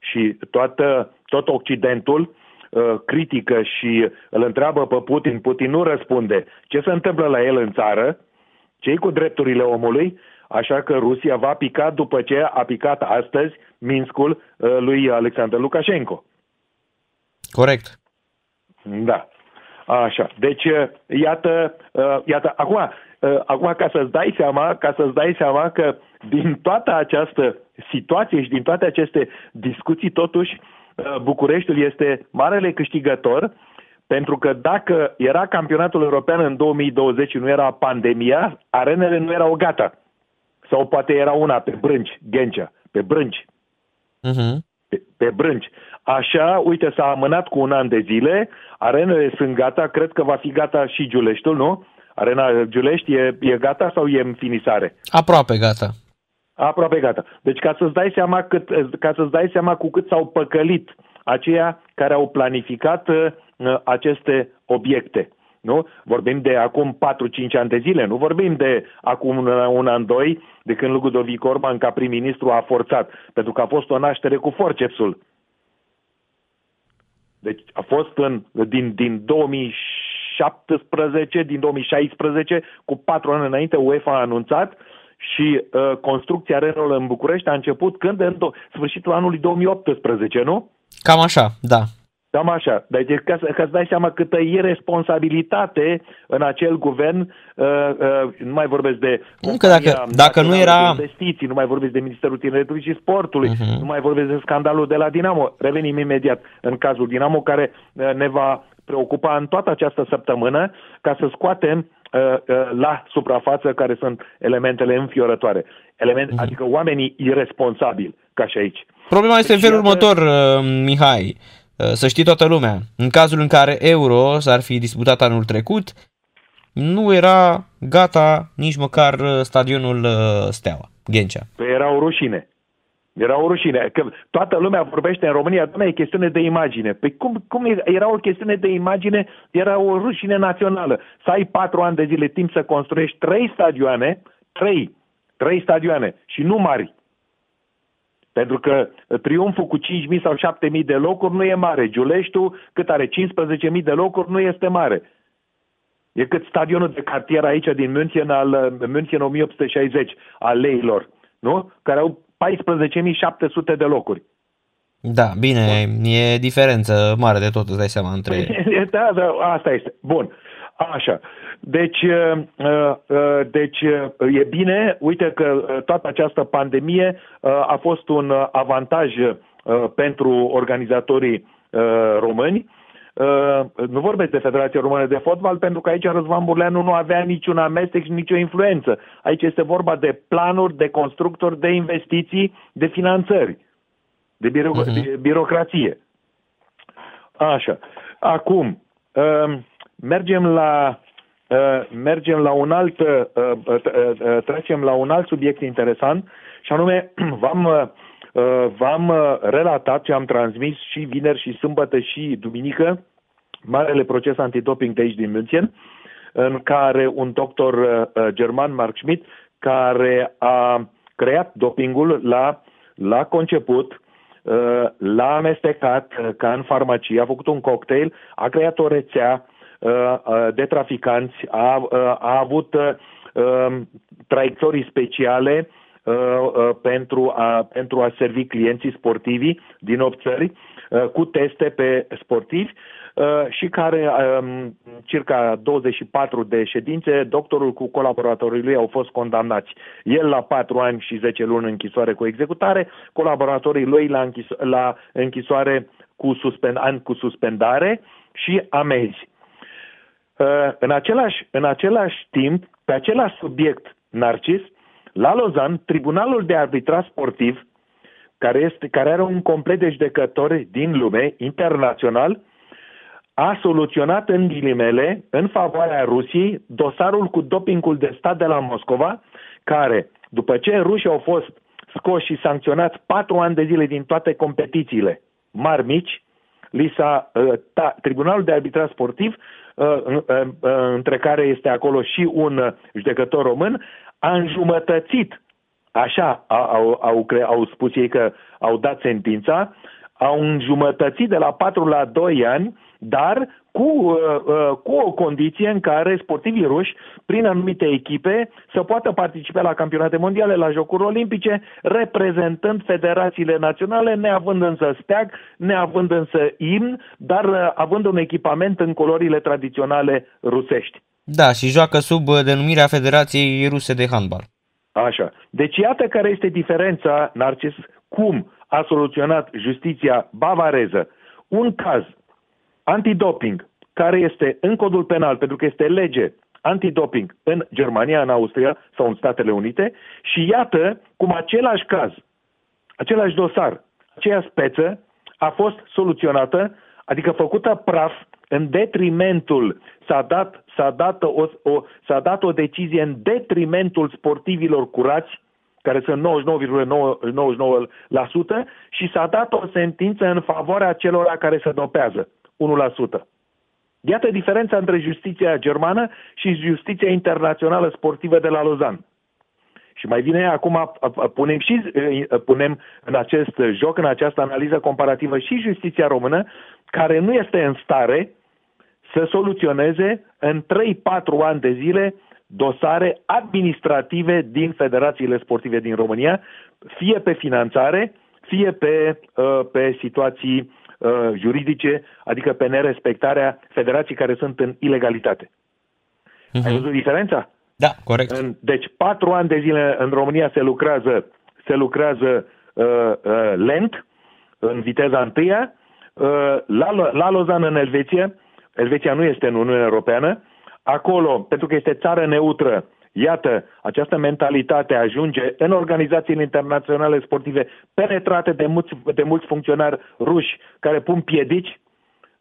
și toată, tot Occidentul uh, critică și îl întreabă pe Putin, Putin nu răspunde ce se întâmplă la el în țară, cei cu drepturile omului, Așa că Rusia va pica după ce a picat astăzi Minskul uh, lui Alexander Lukashenko. Corect. Da. Așa. Deci, uh, iată, uh, iată, acum, acum ca să-ți dai seama, ca să-ți dai seama că din toată această situație și din toate aceste discuții, totuși, Bucureștiul este marele câștigător, pentru că dacă era campionatul european în 2020 și nu era pandemia, arenele nu erau gata. Sau poate era una pe Brânci, Ghencea, pe Brânci. Uh-huh. Pe, pe Brânci. Așa, uite, s-a amânat cu un an de zile, arenele sunt gata, cred că va fi gata și Giuleștiul, nu? Arena Giulești e, e gata sau e în finisare? Aproape gata. Aproape gata. Deci ca să-ți dai seama, cât, ca să-ți dai seama cu cât s-au păcălit aceia care au planificat uh, aceste obiecte. Nu? Vorbim de acum 4-5 ani de zile, nu vorbim de acum un, un an, doi, de când Ludovic Orban ca prim-ministru a forțat, pentru că a fost o naștere cu forcepsul. Deci a fost în, din, din 2017, din 2016, cu patru ani înainte, UEFA a anunțat și uh, construcția arenelor în București a început când? În do- sfârșitul anului 2018, nu? Cam așa, da. Cam așa. Deci ca, să, ca să dai seama câtă irresponsabilitate în acel guvern, uh, uh, nu mai vorbesc de Încă dacă, dacă nu era... De investiții, nu mai vorbesc de Ministerul Tineretului și Sportului, uh-huh. nu mai vorbesc de scandalul de la Dinamo. Revenim imediat în cazul Dinamo, care uh, ne va preocupa în toată această săptămână ca să scoatem uh, uh, la suprafață care sunt elementele înfiorătoare. Element, uh-huh. Adică oamenii irresponsabili, ca și aici. Problema este deci, în felul iată... următor, uh, Mihai. Uh, să știe toată lumea, în cazul în care Euro s-ar fi disputat anul trecut, nu era gata nici măcar uh, stadionul uh, Steaua, Ghencea. Păi era o rușine. Era o rușine. Că toată lumea vorbește în România, domnule, e chestiune de imagine. Păi cum, cum era o chestiune de imagine? Era o rușine națională. Să ai patru ani de zile timp să construiești trei stadioane, trei, trei stadioane și nu mari, pentru că triumful cu 5.000 sau 7.000 de locuri nu e mare. Giuleștiul, cât are 15.000 de locuri, nu este mare. E cât stadionul de cartier aici din München, al München 1860, al leilor, nu? Care au 14.700 de locuri. Da, bine, Bun. e diferență mare de tot, îți dai seama, între... da, da, asta este. Bun. Așa. Deci, uh, uh, uh, deci e bine, uite că toată această pandemie a fost un avantaj pentru organizatorii români. Nu vorbesc de Federația Română de Fotbal, pentru că aici Răzvan Burleanu nu avea niciun amestec și nicio influență. Aici este vorba de planuri, de constructori, de investiții, de finanțări, de, biro- uh-huh. de birocrație. Așa. Acum, mergem la Uh, mergem la un alt, uh, uh, trecem la un alt subiect interesant și anume v-am, v-am relatat ce am transmis și vineri și sâmbătă și duminică marele proces antidoping de aici din München, în care un doctor german, Mark Schmidt, care a creat dopingul la, la conceput, l-a amestecat ca în farmacie, a făcut un cocktail, a creat o rețea, Uh, uh, de traficanți, a, uh, a avut um, traiectorii speciale pentru a, pentru a servi clienții sportivi din 8 țări cu teste pe sportivi și care um, circa 24 de ședințe, doctorul cu colaboratorii lui au fost condamnați. El la 4 ani și 10 luni închisoare cu executare, colaboratorii lui la, închis- la închisoare cu suspend- ani cu suspendare și amenzi. în, același, în același timp, pe același subiect, Narcis, la Lozan, Tribunalul de Arbitrat Sportiv, care, este, care are un complet de judecători din lume, internațional, a soluționat în ghilimele, în favoarea Rusiei, dosarul cu dopingul de stat de la Moscova, care, după ce rușii au fost scoși și sancționați patru ani de zile din toate competițiile mari, mici, li s-a, uh, ta, Tribunalul de Arbitrat Sportiv, uh, uh, între care este acolo și un judecător român, a înjumătățit, așa au, au, au spus ei că au dat sentința, au înjumătățit de la 4 la 2 ani dar cu, uh, uh, cu o condiție în care sportivii ruși, prin anumite echipe, să poată participa la campionate mondiale, la Jocuri Olimpice, reprezentând federațiile naționale, neavând însă steag, neavând însă imn, dar uh, având un echipament în culorile tradiționale rusești. Da, și joacă sub denumirea Federației Ruse de Handbal. Așa. Deci iată care este diferența, Narcis, cum a soluționat justiția bavareză un caz antidoping, care este în codul penal, pentru că este lege antidoping în Germania, în Austria sau în Statele Unite și iată cum același caz, același dosar, aceeași speță a fost soluționată, adică făcută praf în detrimentul, s-a dat, s-a dat, o, o, s-a dat o decizie în detrimentul sportivilor curați, care sunt 99,99% și s-a dat o sentință în favoarea celor care se dopează. 1%. Iată diferența între justiția germană și justiția internațională sportivă de la Lausanne. Și mai bine acum punem și punem în acest joc, în această analiză comparativă și justiția română, care nu este în stare să soluționeze în 3-4 ani de zile dosare administrative din federațiile sportive din România, fie pe finanțare, fie pe, uh, pe situații uh, juridice, adică pe nerespectarea federații care sunt în ilegalitate. Uh-huh. Ai văzut diferența? Da, corect. În, deci patru ani de zile în România se lucrează, se lucrează uh, uh, lent, în viteza întâia, uh, la, la Lozan în Elveția, Elveția nu este în Uniunea Europeană, acolo, pentru că este țară neutră, Iată, această mentalitate ajunge în organizațiile internaționale sportive penetrate de mulți, de mulți funcționari ruși care pun piedici,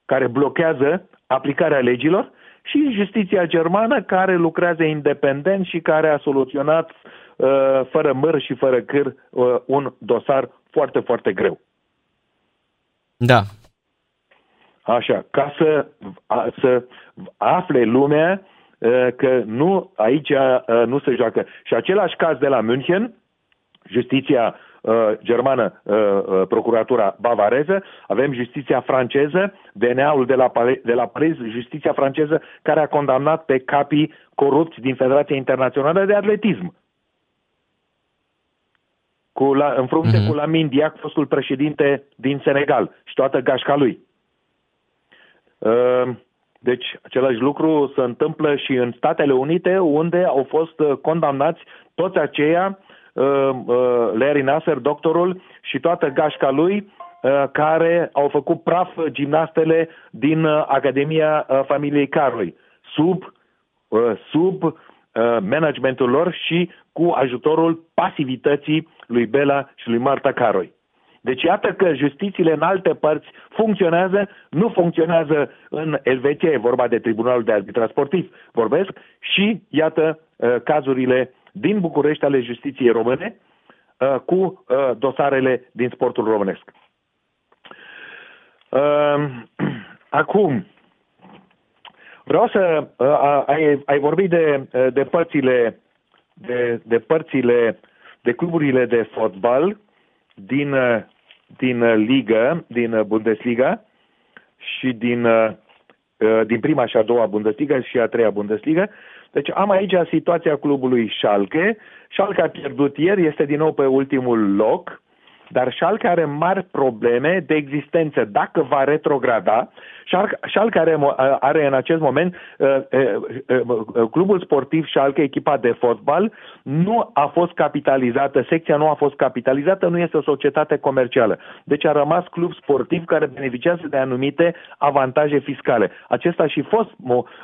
care blochează aplicarea legilor și justiția germană care lucrează independent și care a soluționat uh, fără măr și fără câr uh, un dosar foarte, foarte greu. Da. Așa, ca să, a, să afle lumea Uh, că nu, aici uh, nu se joacă. Și același caz de la München, justiția uh, germană, procuratura bavareză, avem justiția franceză, DNA-ul de la, de la Paris, justiția franceză care a condamnat pe capii corupți din Federația Internațională de Atletism. Cu la, în frunte mm-hmm. cu Lamin Diac, fostul președinte din Senegal și toată gașca lui. Uh, deci același lucru se întâmplă și în Statele Unite, unde au fost uh, condamnați toți aceia, uh, uh, Larry Nasser, doctorul, și toată gașca lui, care au făcut praf gimnastele din Academia Familiei Caroi, sub, sub managementul lor și cu ajutorul pasivității lui Bela și lui Marta Caroi. Deci iată că justițiile în alte părți funcționează, nu funcționează în Elveția, e vorba de Tribunalul de Arbitrat Sportiv, vorbesc, și iată uh, cazurile din București ale justiției române uh, cu uh, dosarele din sportul românesc. Acum, vreau să... Ai, ai vorbit de, de părțile de, de părțile de cluburile de fotbal din din uh, ligă, din uh, Bundesliga și din, uh, din prima și a doua Bundesliga și a treia Bundesliga. Deci am aici situația clubului Schalke. Schalke a pierdut ieri, este din nou pe ultimul loc, Dar Schalke are mari probleme de existență. Dacă va retrograda, Schalke are, are în acest moment uh, uh, uh, clubul sportiv Schalke, echipa de fotbal, nu a fost capitalizată, secția nu a fost capitalizată, nu este o societate comercială. Deci a rămas club sportiv care beneficiază de anumite avantaje fiscale. Acesta și fost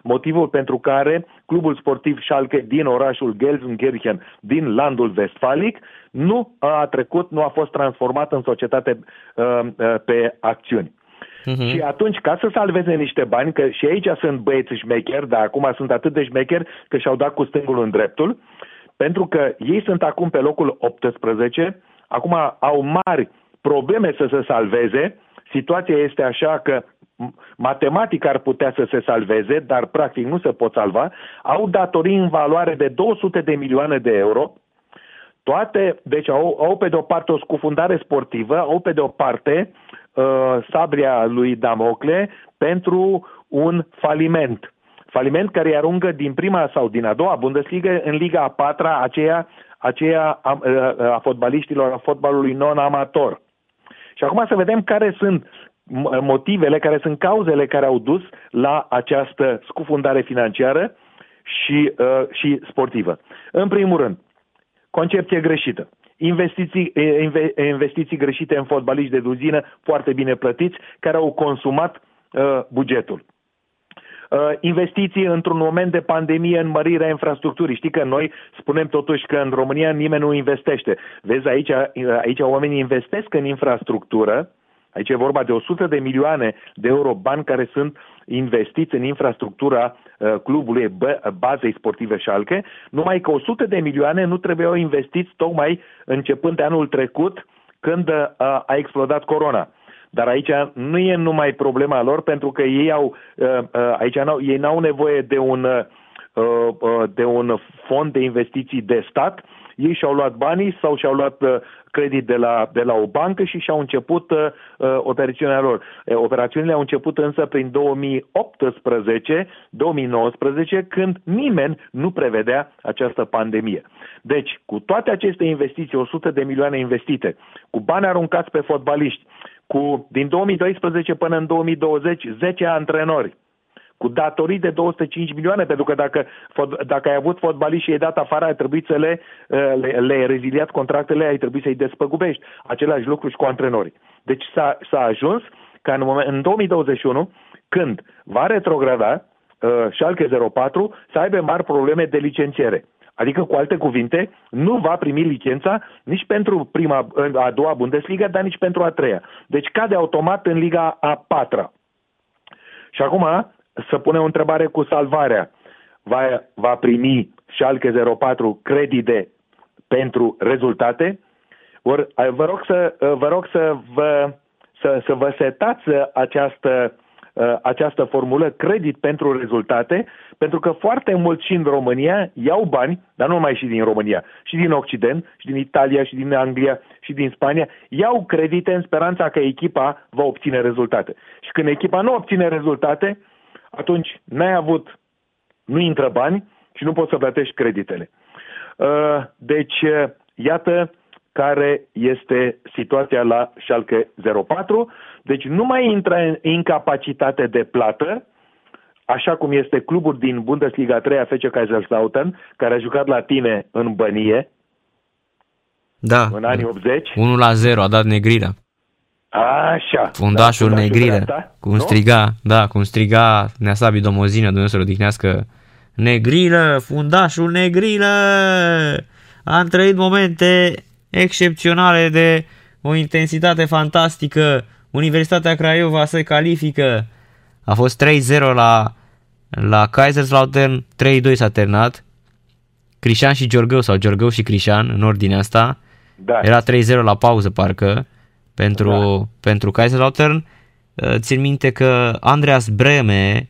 motivul pentru care clubul sportiv Schalke din orașul Gelsenkirchen, din landul Westfalic, nu a trecut, nu a fost transformat în societate uh, uh, pe acțiuni. Uh-huh. Și atunci, ca să salveze niște bani, că și aici sunt băieți șmecheri, dar acum sunt atât de șmecheri că și-au dat cu stângul în dreptul, pentru că ei sunt acum pe locul 18, acum au mari probleme să se salveze, situația este așa că matematic ar putea să se salveze, dar practic nu se pot salva, au datorii în valoare de 200 de milioane de euro, toate, deci au, au pe de o parte o scufundare sportivă, au pe de o parte uh, sabria lui Damocle pentru un faliment. Faliment care îi aruncă din prima sau din a doua Bundesliga în Liga a patra, aceea, aceea a, a, a fotbaliștilor, a fotbalului non-amator. Și acum să vedem care sunt motivele, care sunt cauzele care au dus la această scufundare financiară și, uh, și sportivă. În primul rând, concepție greșită. Investiții, investiții greșite în fotbaliști de duzină, foarte bine plătiți, care au consumat uh, bugetul. Uh, investiții într-un moment de pandemie în mărirea infrastructurii. Știi că noi spunem totuși că în România nimeni nu investește. Vezi, aici, aici oamenii investesc în infrastructură, Aici e vorba de 100 de milioane de euro bani care sunt investiți în infrastructura uh, clubului bazei sportive Schalke, numai că 100 de milioane nu trebuiau investiți tocmai începând de anul trecut când uh, a explodat corona. Dar aici nu e numai problema lor, pentru că ei au, uh, aici n-au, ei n-au nevoie de un, de un fond de investiții de stat, ei și-au luat banii sau și-au luat uh, credit de la, de la o bancă și și-au început uh, uh operațiunea lor. Uh, operațiunile au început însă prin 2018-2019, când nimeni nu prevedea această pandemie. Deci, cu toate aceste investiții, 100 de milioane investite, cu bani aruncați pe fotbaliști, cu din 2012 până în 2020 10 antrenori, cu datorii de 205 milioane, pentru că dacă, dacă ai avut fotbaliști și ai dat afară, ai trebuit să le, uh, le, le reziliat contractele, ai trebuit să-i despăgubești. Același lucru și cu antrenorii. Deci s-a, s-a ajuns ca în, moment, în 2021, când va retrograda uh, Schalke 04, să aibă mari probleme de licențiere. Adică, cu alte cuvinte, nu va primi licența nici pentru prima, a doua Bundesliga, dar nici pentru a treia. Deci cade automat în Liga a patra. Și acum, să pune o întrebare cu salvarea. Va, va primi Schalke 04 credite pentru rezultate? Or, vă rog să vă, rog să vă, să, să vă setați această, această formulă credit pentru rezultate, pentru că foarte mulți și în România iau bani, dar nu numai și din România, și din Occident, și din Italia, și din Anglia, și din Spania, iau credite în speranța că echipa va obține rezultate. Și când echipa nu obține rezultate, atunci n-ai avut, nu intră bani și nu poți să plătești creditele. Uh, deci, uh, iată care este situația la Schalke 04. Deci nu mai intră în incapacitate de plată, așa cum este clubul din Bundesliga 3 FC Kaiserslautern, care a jucat la tine în bănie da, în anii 80. 1 la 0 a dat negrirea. Așa. Fundașul da, Negrilă. Cum nu? striga, da, cum striga Neasabi Domozină, Dumnezeu să-l odihnească. Negrilă, fundașul Negrilă! Am trăit momente excepționale de o intensitate fantastică. Universitatea Craiova se califică. A fost 3-0 la, la Kaiserslautern, 3-2 s-a terminat. Crișan și Giorgău sau Giorgău și Crișan în ordinea asta. Da. Era 3-0 la pauză parcă pentru, da. pentru Kaiserslautern. Uh, țin minte că Andreas Breme,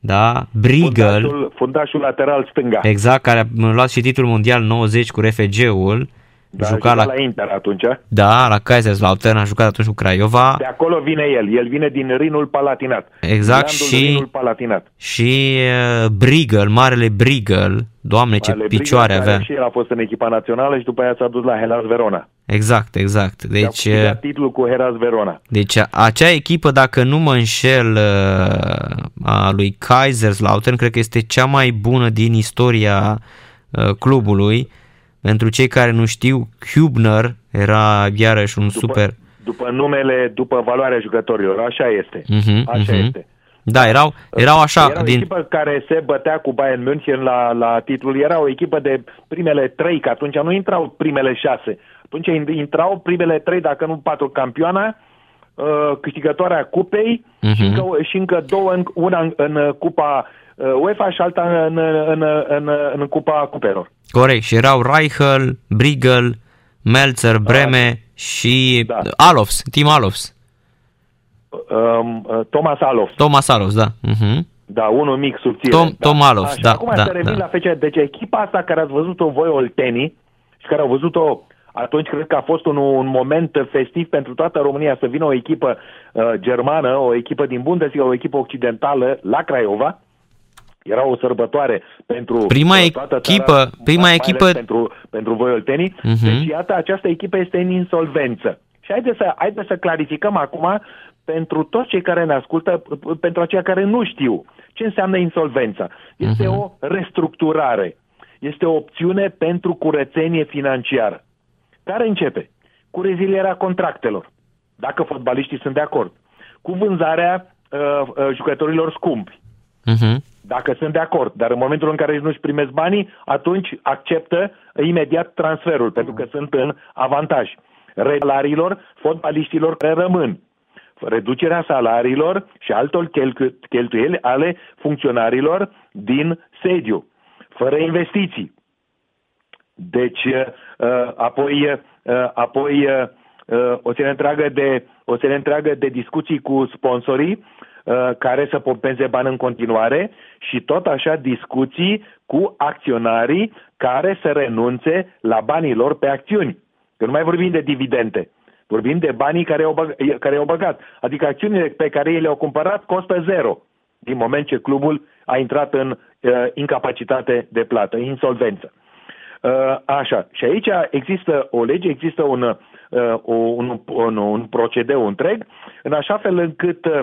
da, Brigel, fundașul, fundașul lateral stânga. Exact, care a luat și titlul mondial 90 cu RFG-ul. Da, juca la, la Inter atunci. Da, la Kaiserslautern, a jucat atunci cu Craiova. De acolo vine el, el vine din Rinul Palatinat. Exact și Rinul Palatinat. și uh, Brigel, marele Brigel, doamne ce marele picioare Brigel, avea. Și el a fost în echipa națională și după aia s-a dus la Hellas Verona. Exact, exact. Deci, și a câștigat titlul cu Heras Verona. Deci acea echipă, dacă nu mă înșel, uh, a lui Kaiserslautern, cred că este cea mai bună din istoria uh, clubului. Pentru cei care nu știu, Hubner era iarăși un După, super... după numele, după valoarea jucătorilor, așa este. Mhm, Așa mhm. este. Da, erau, erau așa... Era o din... echipă care se bătea cu Bayern München la, la titlul. Era o echipă de primele trei, că atunci nu intrau primele șase. Atunci intrau primele trei, dacă nu patru, campioana, uh, câștigătoarea cupei Mhm. și, încă, și încă două, în, una în, în cupa uh, UEFA și alta în, în, în, în, în cupa cupelor. Corect, și erau Reichel, Briegel, Melzer, Breme și Da. Alofs, Tim Alofs. Um, uh, Thomas Alof. Thomas Alofs, da. Mhm. Da, unul mic subțire. Tom- da. Tom Alof, Așa, da, Acum da, să revin da. la FC. Deci echipa asta care ați văzut-o voi oltenii și care au văzut-o atunci cred că a fost un, un moment festiv pentru toată România să vină o echipă uh, germană, o echipă din Bundesliga, o echipă occidentală la Craiova. Era o sărbătoare pentru Prima uh, echipă- țara, prima mai ales echipă- pentru, pentru voi oltenii. Mhm. Deci iată, această echipă este în insolvență. Și haideți să, haideți să clarificăm acum pentru toți cei care ne ascultă, p- pentru aceia care nu știu ce înseamnă insolvența. Este o restructurare. Este o opțiune pentru curățenie financiară. Care începe? Cu rezilierea contractelor, dacă fotbaliștii sunt de acord. Cu vânzarea uh, uh, jucătorilor scumpi, Mhm. dacă sunt de acord, dar în momentul în care nu-și primesc banii, atunci acceptă imediat transferul, pentru că sunt în avantaj. Salariilor fotbaliștilor care rămân. Reducerea salariilor și altor cheltu- cheltuieli ale funcționarilor din sediu, fără investiții. Deci, uh, apoi, uh, apoi uh, uh, o serie întreagă de, o serie întreagă de discuții cu sponsorii uh, care să pompeze bani în continuare și tot așa discuții cu acționarii care să renunțe la banii lor pe acțiuni. Că nu mai vorbim de dividende, vorbim de banii care au, băg- care au băgat. Adică acțiunile pe care ei le-au cumpărat costă zero din moment ce clubul a intrat în uh, incapacitate de plată, insolvență. Uh, așa, și aici există o lege, există un, uh, un, un, un procedeu întreg, în așa fel încât uh,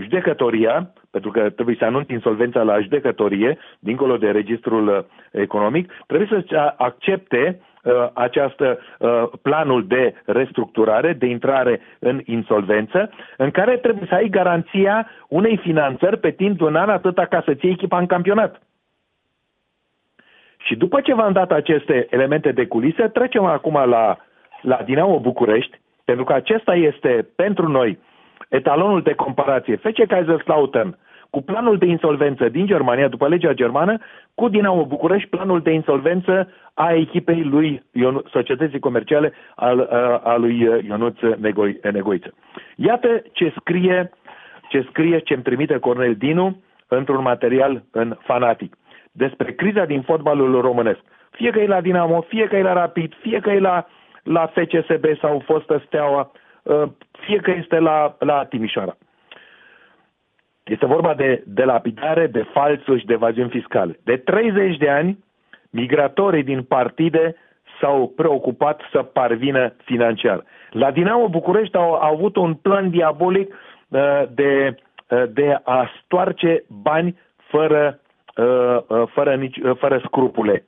judecătoria, pentru că trebuie să anunți insolvența la judecătorie, dincolo de registrul uh, economic, trebuie să accepte uh, această uh, planul de restructurare, de intrare în insolvență, în care trebuie să ai garanția unei finanțări pe timp de un an atâta ca să ții echipa în campionat. Și după ce v-am dat aceste elemente de culise, trecem acum la, la Dinamo București, pentru că acesta este pentru noi etalonul de comparație. FC Kaiserslautern cu planul de insolvență din Germania, după legea germană, cu Dinamo București, planul de insolvență a echipei lui Ionu, societății comerciale al, a, a lui Ionuț Negoi, Negoiță. Iată ce scrie, ce scrie, ce îmi trimite Cornel Dinu într-un material în Fanatic despre criza din fotbalul românesc. Fie că e la Dinamo, fie că e la Rapid, fie că e la, la FCSB sau fostă Steaua, fie că este la, la Timișoara. Este vorba de, de lapidare, de falsuri și de evaziuni fiscale. De 30 de ani, migratorii din partide s-au preocupat să parvină financiar. La Dinamo București au, au avut un plan diabolic uh, de, uh, de a stoarce bani fără, uh, uh, fără, nici, uh, fără scrupule.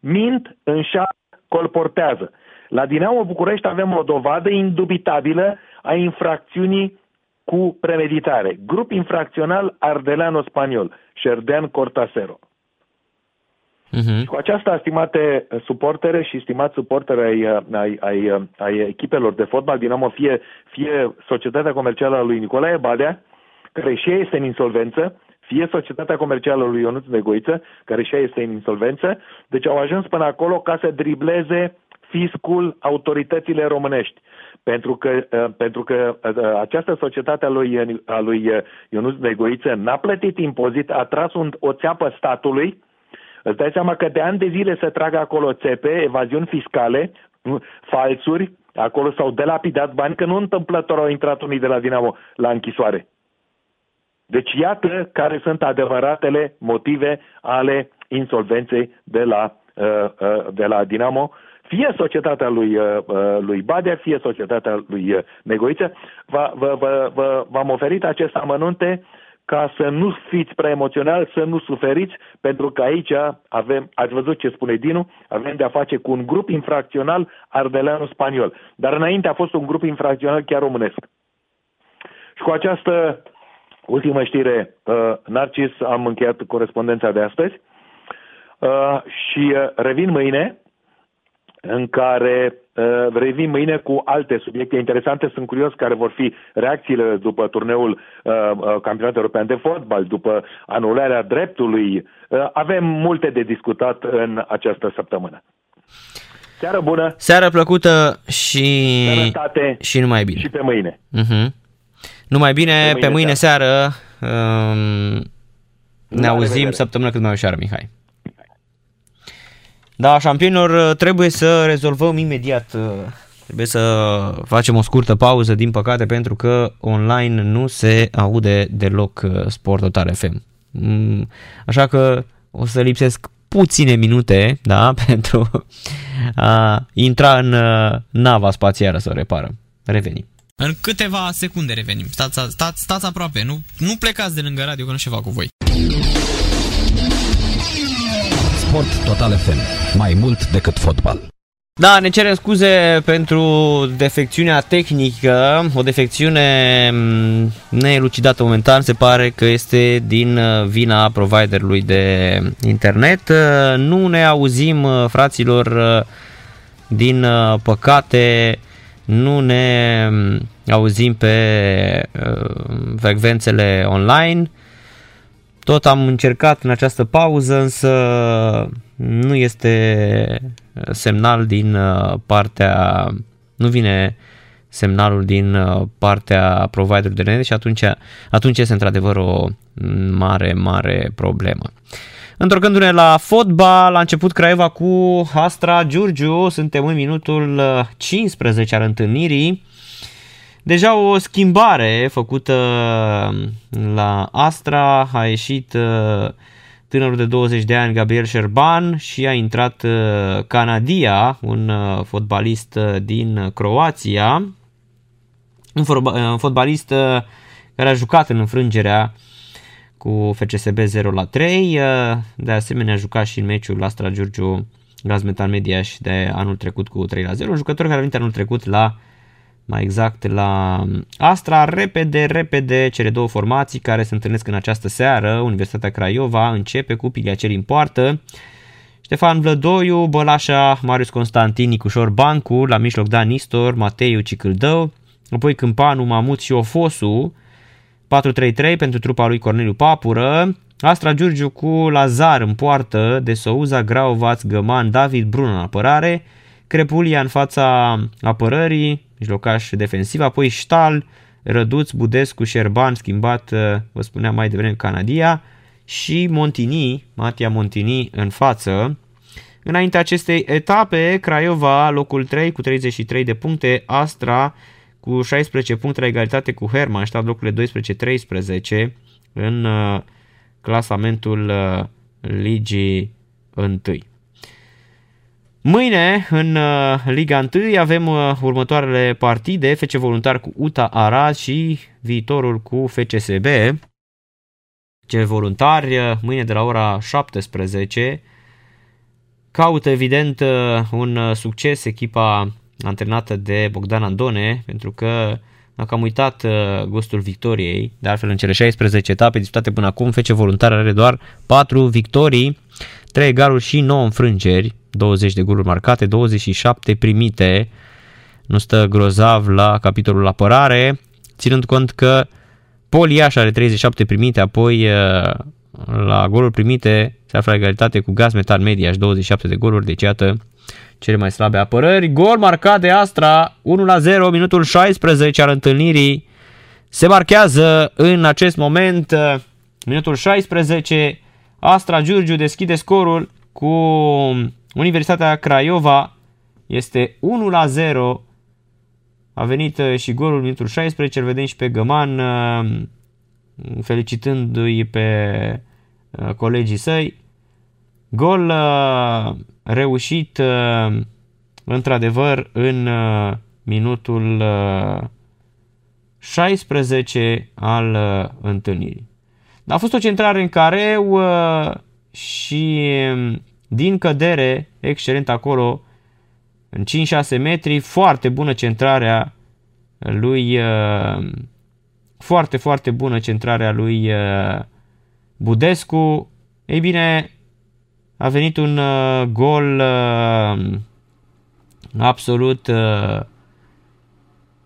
Mint, înșa, colportează. La Dinamo București avem o dovadă indubitabilă a infracțiunii cu premeditare. Grup infracțional Ardeleano-Spaniol, Șerdean Cortasero. Mhm. Și cu aceasta, stimate suportere și stimați suportere ai, ai, ai, ai echipelor de fotbal Dinamo, fie, fie Societatea Comercială a lui Nicolae Badea, care și ea este în insolvență, fie Societatea Comercială a lui Ionuț Negoiță, care și ea este în insolvență, deci au ajuns până acolo ca să dribleze fiscul autoritățile românești. Pentru că, uh, pentru că uh, această societate a lui, a lui Ionuț Negoiță n-a plătit impozit, a tras un, o țeapă statului, Îți dai seama că de ani de zile se trag acolo țepe, evaziuni fiscale, falsuri, acolo s-au delapidat bani, că nu întâmplător au intrat unii de la Dinamo la închisoare. Deci iată care sunt adevăratele motive ale insolvenței de la, de la Dinamo, fie societatea lui, uh, uh, lui Badea, fie societatea lui uh, Negoiță, v-am oferit aceste amănunte ca să nu fiți prea emoțional, să nu suferiți, pentru că aici avem, ați văzut ce spune Dinu, avem de-a face cu un grup infracțional ardeleanu-spaniol. Dar înainte a fost un grup infracțional chiar românesc. Și cu această ultimă știre, uh, Narcis, am încheiat corespondența de astăzi uh, și uh, revin mâine în care uh, revin mâine cu alte subiecte interesante. Sunt curios care vor fi reacțiile după turneul uh, uh, Campionatului European de Fotbal, după anularea dreptului. Uh, avem multe de discutat în această săptămână. Seară bună! Seară plăcută și, Sănătate și numai bine. Și pe mâine. Uh-huh. Numai bine, pe mâine, pe mâine seară, seară um, ne auzim revedere. săptămâna cât mai ușoară, Mihai. Da, șampionilor, trebuie să rezolvăm imediat. Trebuie să facem o scurtă pauză, din păcate, pentru că online nu se aude deloc uh, Sport Total FM. Mm, așa că o să lipsesc puține minute, da, pentru a intra în uh, nava spațială să o repară. Revenim. În câteva secunde revenim. Stați, stați, stați aproape, nu, nu plecați de lângă radio că nu ceva cu voi. Sport Total FM. Mai mult decât fotbal. Da, ne cerem scuze pentru defecțiunea tehnică, o defecțiune mm, neelucidată momentan, se pare că este din uh, vina providerului de internet. Uh, nu ne auzim, uh, fraților, din păcate, nu ne mm, auzim pe frecvențele online. Tot am încercat în această pauză, însă nu este semnal din uh, partea, nu vine semnalul din uh, partea providerului de net și atunci, atunci este într-adevăr o mare, mare problemă. Întorcându-ne la fotbal, la început Craiova cu Astra Giurgiu, suntem în minutul 15 uh, al întâlnirii. Deja o schimbare făcută la Astra, a ieșit tânărul de 20 de ani Gabriel Șerban și a intrat uh, Canadia, un uh, fotbalist uh, din Croația, un fotbalist care a jucat în înfrângerea cu FCSB 0 la 3, de asemenea a jucat și în meciul Astra Giurgiu Gaz Metal Mediaș de anul trecut cu 3 la 0, un jucător care a venit anul trecut la mai exact la Astra. Repede, repede, cele două formații care se întâlnesc în această seară. Universitatea Craiova începe cu Piliaceri în poartă. Ștefan Vlădoiu, Bălașa, Marius Constantin, Nicușor Bancu, la mijloc Dan Nistor, Mateiu Cicâldău, apoi Câmpanu, Mamut și Ofosu, 4-3-3 pentru trupa lui Corneliu Papură, Astra Giurgiu cu Lazar în poartă, de Souza, Grauvaț, Găman, David Brun în apărare, Crepulia în fața apărării, mijlocaș defensiv, apoi Stal, Răduț, Budescu, Șerban, schimbat, uh, vă spuneam mai devreme, Canadia și Montini, Matia Montini în față. Înainte acestei etape, Craiova locul 3 cu 33 de puncte, Astra cu 16 puncte la egalitate cu Hermannstadt, locurile 12-13 în uh, clasamentul uh, ligii 1. Mâine, în uh, Liga 1, avem uh, următoarele partide, FC Voluntar cu UTA Arad și viitorul cu FCSB. Ce voluntari, uh, mâine de la ora 17, caută evident un succes echipa antrenată de Bogdan Andone, pentru că dacă am uitat gustul victoriei, de altfel în cele 16 etape disputate până acum, FC Voluntar are doar 4 victorii, 3 egaluri și 9 înfrângeri, 20 de goluri marcate, 27 primite, nu stă grozav la capitolul apărare, ținând cont că Poliaș are 37 primite, apoi uh, la goluri primite se află egalitate cu Gaz Metal Mediaș, 27 de goluri, deci iată cele mai slabe apărări. Gol marcat de Astra, 1 la 0, minutul 16 al întâlnirii. Se marchează în acest moment, uh, minutul 16, Astra Giurgiu deschide scorul cu Universitatea Craiova este 1 la 0. A venit uh, și golul minutul 16, îl vedem și pe Găman uh, felicitându-i pe uh, colegii săi. Gol reușit într-adevăr, în uh, minutul uh, 16 al uh, întâlnirii. A fost o centrare în care uh, și um, din cădere, excelent acolo, în 5-6 metri, foarte bună centrarea lui, uh, foarte, foarte bună centrarea lui uh, Budescu. Ei bine, a venit un uh, gol uh, absolut uh,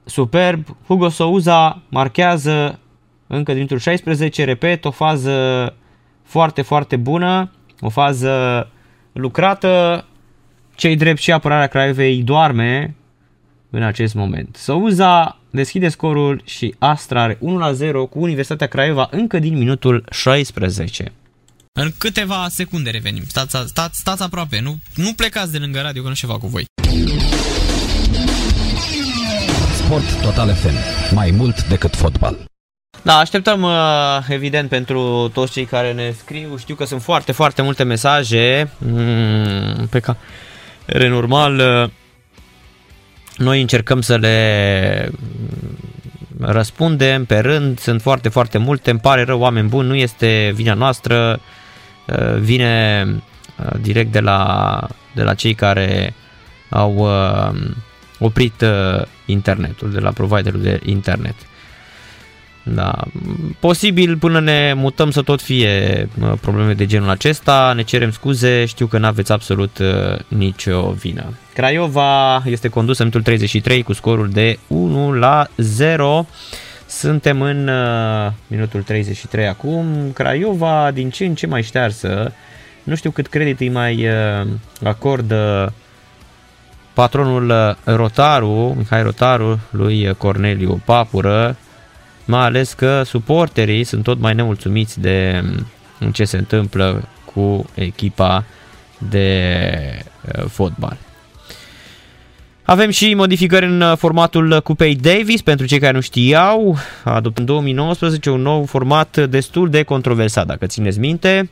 superb. Hugo Souza marchează încă din 16, repet, o fază foarte, foarte bună, o fază lucrată. Cei drept și apărarea Craiovei doarme în acest moment. Souza deschide scorul și Astra are 1-0 cu Universitatea Craiova încă din minutul 16. În câteva secunde revenim. Stați, stați, stați aproape, nu, nu plecați de lângă radio că nu ceva cu voi. Sport Total FM. Mai mult decât fotbal. Da, așteptăm uh, evident pentru toți cei care ne scriu. Știu că sunt foarte, foarte multe mesaje mm, pe care normal uh, noi încercăm să le mm, răspundem pe rând. Sunt foarte, foarte multe. Îmi pare rău, oameni buni, nu este vina noastră. Uh, vine direct de la, de la cei care au oprit internetul, de la providerul de internet. Da. Posibil până ne mutăm să tot fie probleme de genul acesta, ne cerem scuze, știu că nu aveți absolut uh, nicio vină. Craiova este condusă în minutul 33 cu scorul de 1 la 0. Suntem în uh, minutul 33 acum. Craiova din ce în ce mai ștearsă. Nu știu cât credit îi mai uh, acordă patronul uh, Rotaru, Mihai Rotaru, lui Corneliu Papură, mai ales că suporterii sunt tot mai nemulțumiți de mm, ce se întâmplă cu echipa de uh, fotbal. Avem și modificări în uh, formatul Cupei Davis, pentru cei care nu știau, adoptat în 2019 un nou format destul de controversat, dacă țineți minte.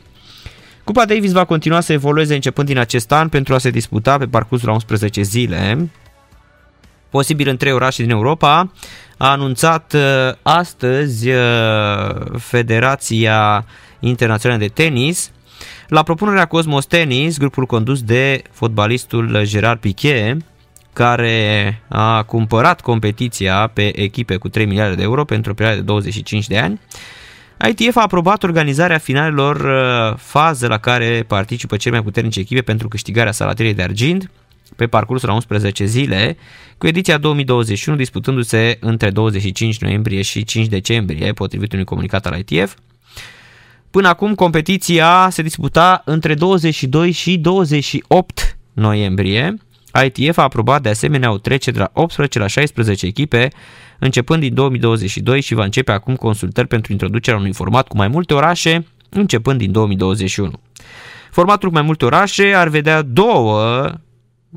Cupa Davis va continua să evolueze începând din acest an pentru a se disputa pe parcursul la 11 zile, posibil în trei orașe din Europa, a anunțat uh, astăzi uh, Federația Internațională de Tenis. La propunerea Cosmos Tennis, grupul condus de fotbalistul Gerard Piquet, care a cumpărat competiția pe echipe cu 3 miliarde de euro pentru o perioadă de 25 de ani, ITF a aprobat organizarea finalelor uh, fază la care participă cele mai puternice echipe pentru câștigarea salateriei de argint pe parcursul la 11 zile, cu ediția 2021 disputându-se între 25 noiembrie și 5 decembrie, potrivit unui comunicat al ITF. Până acum, competiția se disputa între 22 și 28 noiembrie. ITF a aprobat de asemenea o trecere de la 18 la 16 echipe, începând din 2022 și va începe acum consultări pentru introducerea unui format cu mai multe orașe, începând din 2021. Formatul cu mai multe orașe ar vedea două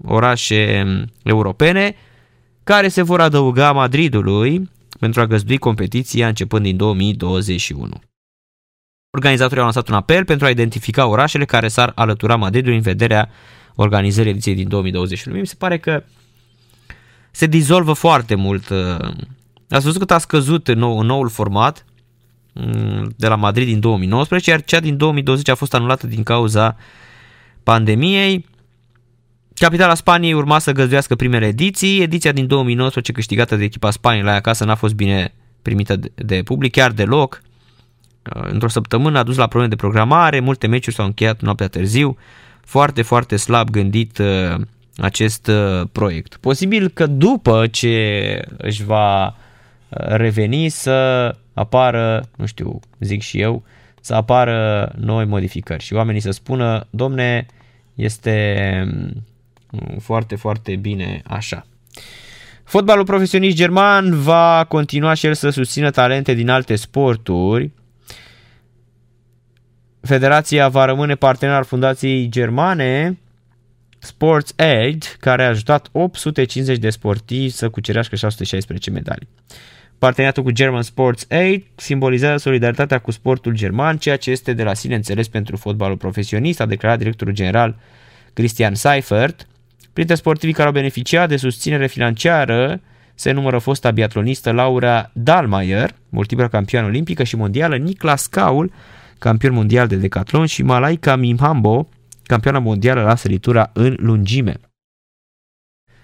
orașe europene care se vor adăuga Madridului pentru a găzdui competiția începând din 2021. Organizatorii au lansat un apel pentru a identifica orașele care s-ar alătura Madridului în vederea organizării ediției din 2021. Mi se pare că se dizolvă foarte mult. Uh, ați văzut cât a scăzut în, nou, în noul format mm, de la Madrid din 2019, iar cea din 2020 a fost anulată din cauza pandemiei. Capitala Spaniei urma să găzduiască primele ediții. Ediția din 2019 câștigată de echipa Spaniei la acasă n-a fost bine primită de public, chiar deloc. Uh, într-o săptămână a dus la probleme de programare, multe meciuri s-au încheiat noaptea târziu. Foarte, foarte slab gândit uh, acest uh, proiect. Posibil că după ce își va reveni să apară, nu știu, zic și eu, să apară noi modificări și oamenii să spună, domne, este foarte, foarte bine așa. Fotbalul profesionist german va continua și el să susțină talente din alte sporturi. Federația va rămâne partener al fundației germane Sports Aid, care a ajutat 850 de sportivi să cucerească 616 medalii. Parteneriatul cu German Sports Aid simbolizează solidaritatea cu sportul german, ceea ce este de la sine înțeles pentru fotbalul profesionist, a declarat directorul general Christian Seifert. Printre sportivii care au beneficiat de susținere financiară se numără fosta biatlonistă Laura Dalmayer, multiplă campioană olimpică și mondială, Niklas Kaul, campion mondial de decatlon și Malaika Mimhambo, campioană mondială la săritura în lungime.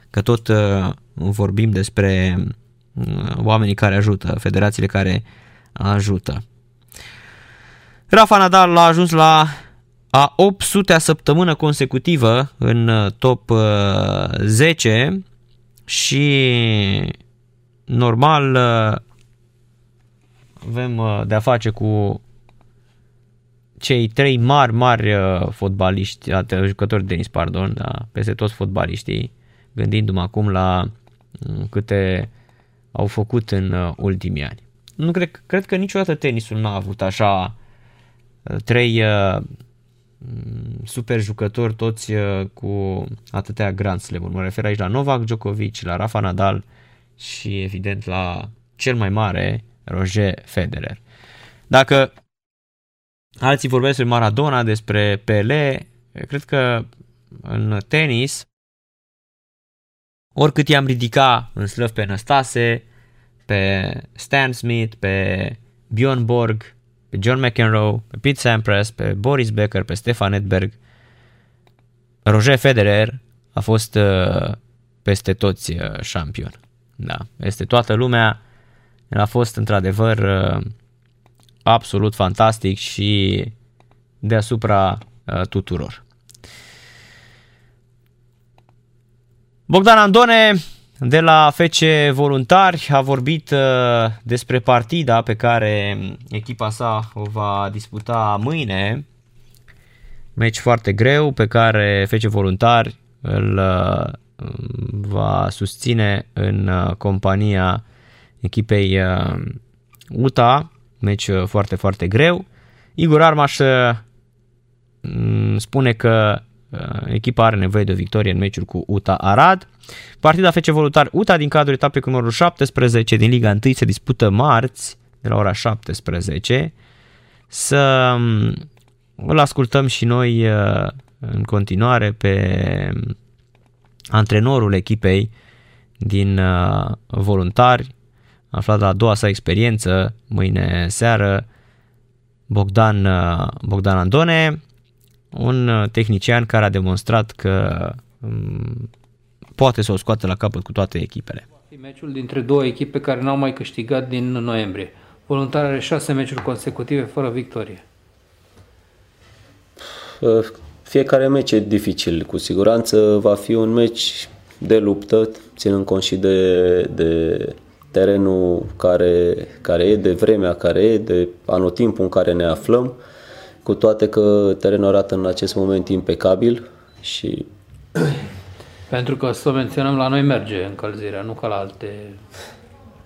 Că tot uh, vorbim despre uh, oamenii care ajută, federațiile care ajută. Rafa Nadal a ajuns la a 800-a săptămână consecutivă în uh, top 10 uh, și normal uh, avem de-a face cu cei trei mari, mari fotbaliști, jucători de tenis, pardon, da, peste toți fotbaliștii, gândindu-mă acum la câte au făcut în ultimii ani. Nu cred, cred că niciodată tenisul n-a avut așa trei Mm, super jucători toți uh, cu atâtea Grand slam Mă refer aici la Novak Djokovic, la Rafa Nadal și evident la cel mai mare Roger Federer. Dacă alții vorbesc despre Maradona, despre Pele, cred că în tenis oricât i-am ridica în slăv pe Năstase, pe Stan Smith, pe Bjorn Borg, pe John McEnroe, pe Pete Sampras, pe Boris Becker, pe Stefan Edberg. Roger Federer a fost uh, peste toți uh, șampion. Da, este toată lumea. El a fost într-adevăr uh, absolut fantastic și deasupra uh, tuturor. Bogdan Andone de la FC Voluntari a vorbit uh, despre partida pe care echipa sa o va disputa mâine. Meci foarte greu pe care FC Voluntari îl uh, va susține în uh, compania echipei UTA. Meci foarte, foarte greu. Igor Armaș spune că echipa are nevoie de o victorie în meciul cu UTA Arad. Partida FC Voluntari UTA din cadrul etapei cu numărul 17 din Liga 1 se dispută marți de la ora 17. Să mm, îl ascultăm și noi uh, în continuare pe antrenorul echipei din uh, voluntari, aflat la a doua sa experiență, mâine seară, Bogdan, uh, Bogdan Andone, un tehnician care a demonstrat că mm, poate să o scoată la capăt cu toate echipele. Meciul dintre două echipe care n-au mai câștigat din noiembrie. Voluntar are șase meciuri consecutive fără victorie. Fiecare meci e dificil. Cu siguranță va fi un meci de luptă, ținând cont și de, de terenul care, care e, de vremea care e, de anotimpul în care ne aflăm, cu toate că terenul arată în acest moment impecabil și pentru că să menționăm, la noi merge încălzirea, nu ca la alte...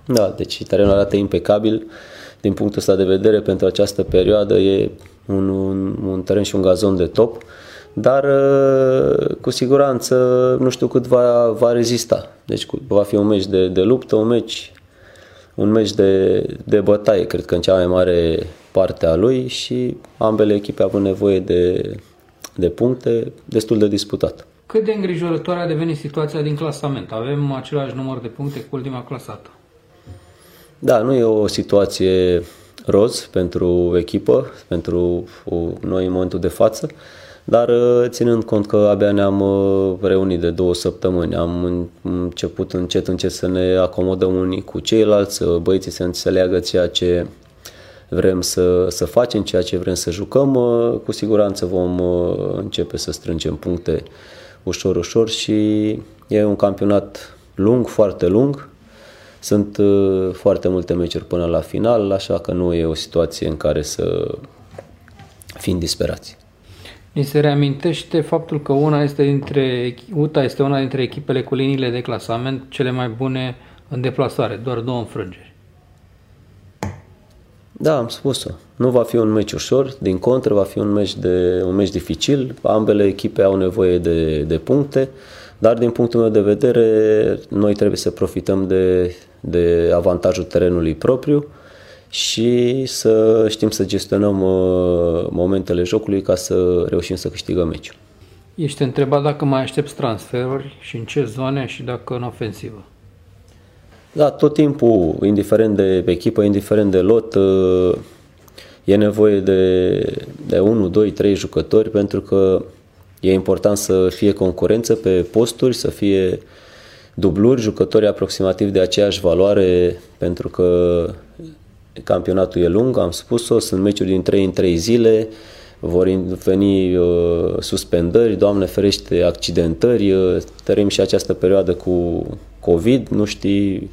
Da, deci terenul arată impecabil. Din punctul ăsta de vedere, pentru această perioadă e un, un, un teren și un gazon de top, dar uh, cu siguranță nu știu cât va, va rezista. Deci va fi un meci de, de luptă, un meci, un meci de, de bătaie, cred că în cea mai mare parte a lui și ambele echipe au nevoie de, de puncte destul de disputat. Cât de îngrijorătoare a devenit situația din clasament? Avem același număr de puncte cu ultima clasată. Da, nu e o situație roz pentru echipă, pentru noi în momentul de față, dar uh, ținând cont că abia ne-am uh, reunit de două săptămâni, am început încet încet să ne acomodăm unii cu ceilalți, uh, băieții să înțeleagă ceea ce vrem să, să facem, ceea ce vrem să jucăm, cu siguranță vom începe să strângem puncte ușor, ușor și e un campionat lung, foarte lung. Sunt uh, foarte multe meciuri până la final, așa că nu e o situație în care să fim disperați. Ni se reamintește faptul că una este dintre, UTA este una dintre echipele cu liniile de clasament cele mai bune în deplasare, doar două înfrângeri. Da, am spus-o. Nu va fi un meci ușor, din contră va fi un meci, de, un meci dificil. Ambele echipe au nevoie de, de puncte, dar din punctul meu de vedere, noi trebuie să profităm de, de avantajul terenului propriu și să știm să gestionăm uh, momentele jocului ca să reușim să câștigăm meciul. Ești întrebat dacă mai aștepți transferuri și în ce zone și dacă în ofensivă. Da, tot timpul, indiferent de echipă, indiferent de lot, uh, e nevoie de, de 1, 2, 3 jucători pentru că e important să fie concurență pe posturi, să fie dubluri, jucători aproximativ de aceeași valoare pentru că campionatul e lung, am spus-o, sunt meciuri din 3 în 3 zile, vor veni uh, suspendări, Doamne ferește, accidentări, uh, tărim și această perioadă cu COVID, nu știi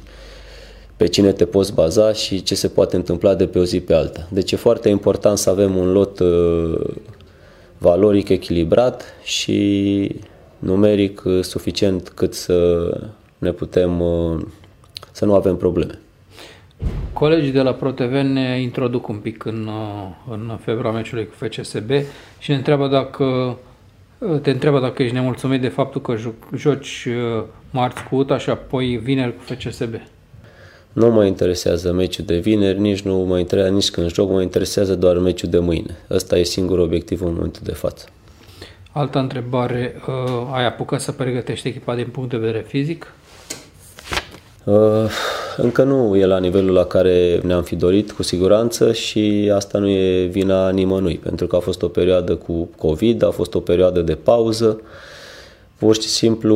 pe cine te poți baza și ce se poate întâmpla de pe o zi pe alta. Deci e foarte important să avem un lot uh, valoric echilibrat și numeric uh, suficient cât să ne putem uh, să nu avem probleme. Colegii de la ProTV ne introduc un pic în, în febra meciului cu FCSB și ne întreabă dacă te întreabă dacă ești nemulțumit de faptul că joci marți cu UTA și apoi vineri cu FCSB. Nu mă interesează meciul de vineri, nici nu mă interesează nici când joc, mă interesează doar meciul de mâine. Ăsta e singurul obiectiv în momentul de față. Altă întrebare, uh, ai apucat să pregătești echipa din punct de vedere fizic? Uh, încă nu e la nivelul la care ne-am fi dorit, cu siguranță, și asta nu e vina nimănui, pentru că a fost o perioadă cu COVID, a fost o perioadă de pauză, pur și simplu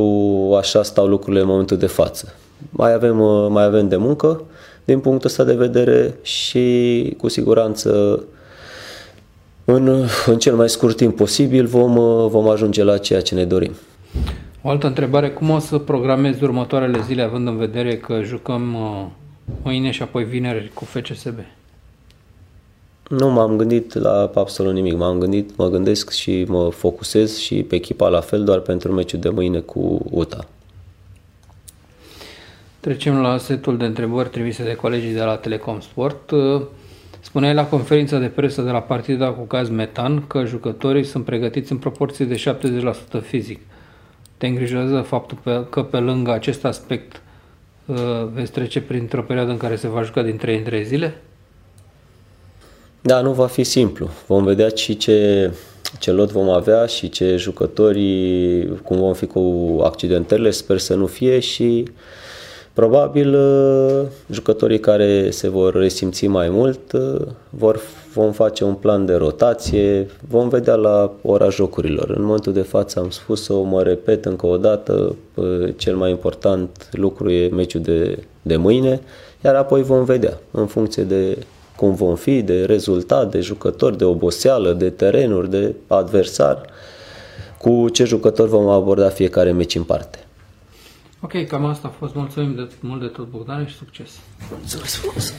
așa stau lucrurile în momentul de față mai avem, uh, mai avem de muncă din punctul ăsta de vedere și cu siguranță în, în cel mai scurt timp posibil vom, uh, vom ajunge la ceea ce ne dorim. O altă întrebare, cum o să programezi următoarele zile având în vedere că jucăm uh, mâine și apoi vineri cu FCSB? Nu m-am gândit la absolut nimic. M-am gândit, mă gândesc și mă focusez și pe echipa la fel doar pentru meciul de mâine cu UTA. Trecem la setul de întrebări trimise de colegii de la Telecom Sport. Spuneai la conferința de presă de la partida cu caz Metan că jucătorii sunt pregătiți în proporție de 70% fizic. Te îngrijorează faptul că pe lângă acest aspect uh, veți trece printr-o perioadă în care se va juca din 3 în 3 zile? Da, nu va fi simplu. Vom vedea și ce, ce lot vom avea și ce jucători, cum vom fi cu accidentările, sper să nu fie și uh, Probabil uh, jucătorii care se vor resimți mai mult uh, vor, vom face un plan de rotație, vom vedea la ora jocurilor. În momentul de față am spus-o, mă repet încă o dată, uh, cel mai important lucru e meciul de, de mâine, iar apoi vom vedea în funcție de cum vom fi, de rezultat, de jucători, de oboseală, de terenuri, de adversar, cu ce jucători vom aborda fiecare meci în parte. Ok, cam asta a fost. Mulțumim de, mult de tot, Bogdan, și succes. Mulțumesc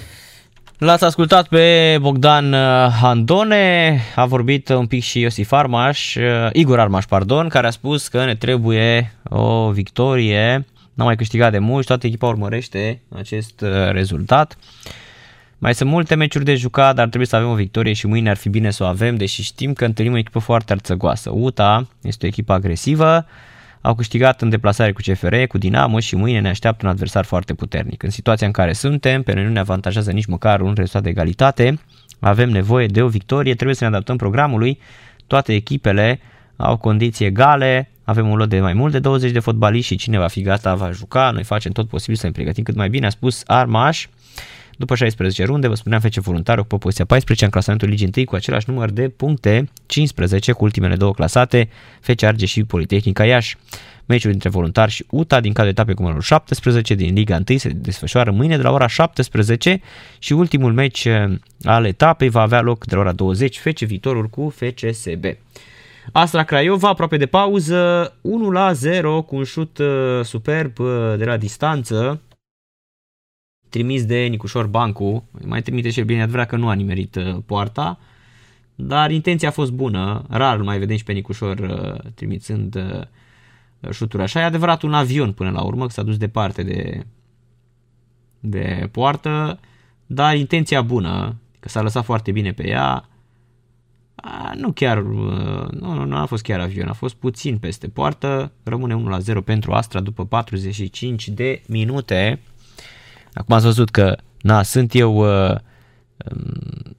L-ați ascultat pe Bogdan uh, Handone, a vorbit un pic și Iosif Armaș, uh, Igor Armaș, pardon, care a spus că ne trebuie o victorie. N-am mai câștigat de mult și toată echipa urmărește acest uh, rezultat. Mai sunt multe meciuri de jucat, dar trebuie să avem o victorie și mâine ar fi bine să o avem, deși știm că întâlnim o echipă foarte arțăgoasă. UTA este o echipă agresivă, au câștigat în deplasare cu CFR, cu Dinamo și mâine ne așteaptă un adversar foarte puternic. În situația în care suntem, pe noi nu ne avantajează nici măcar un rezultat de egalitate, avem nevoie de o victorie, trebuie să ne adaptăm programului, toate echipele au condiții egale, avem un lot de mai mult de 20 de fotbaliști și cine va fi gata va juca, noi facem tot posibil să ne pregătim cât mai bine, a spus Armaș, după 16 runde, vă spuneam, FC Voluntar ocupă poziția 14 în clasamentul Ligii 1 cu același număr de puncte, 15 cu ultimele două clasate, FC Arge și Politehnica Iași. Meciul dintre Voluntar și UTA din cadrul etapei cu numărul 17 din Liga 1 se desfășoară mâine de la ora 17 și ultimul meci eh, al etapei va avea loc de la ora 20 FC Viitorul cu FCSB. Astra Craiova, aproape de pauză, 1 la 0 cu un șut eh, superb eh, de la distanță trimis de Nicușor Bancu, mai trimite și el bine, adevărat că nu a nimerit uh, poarta, dar intenția a fost bună, rar mai vedem și pe Nicușor uh, trimițând uh, șuturi așa, e adevărat un avion până la urmă, că s-a dus departe de, de poartă, dar intenția bună, că s-a lăsat foarte bine pe ea, a, nu chiar, nu, nu, nu a fost chiar avion, a fost puțin peste poartă, rămâne 1 la 0 pentru Astra după 45 de minute. Acum ați văzut că, na, sunt eu, uh, um,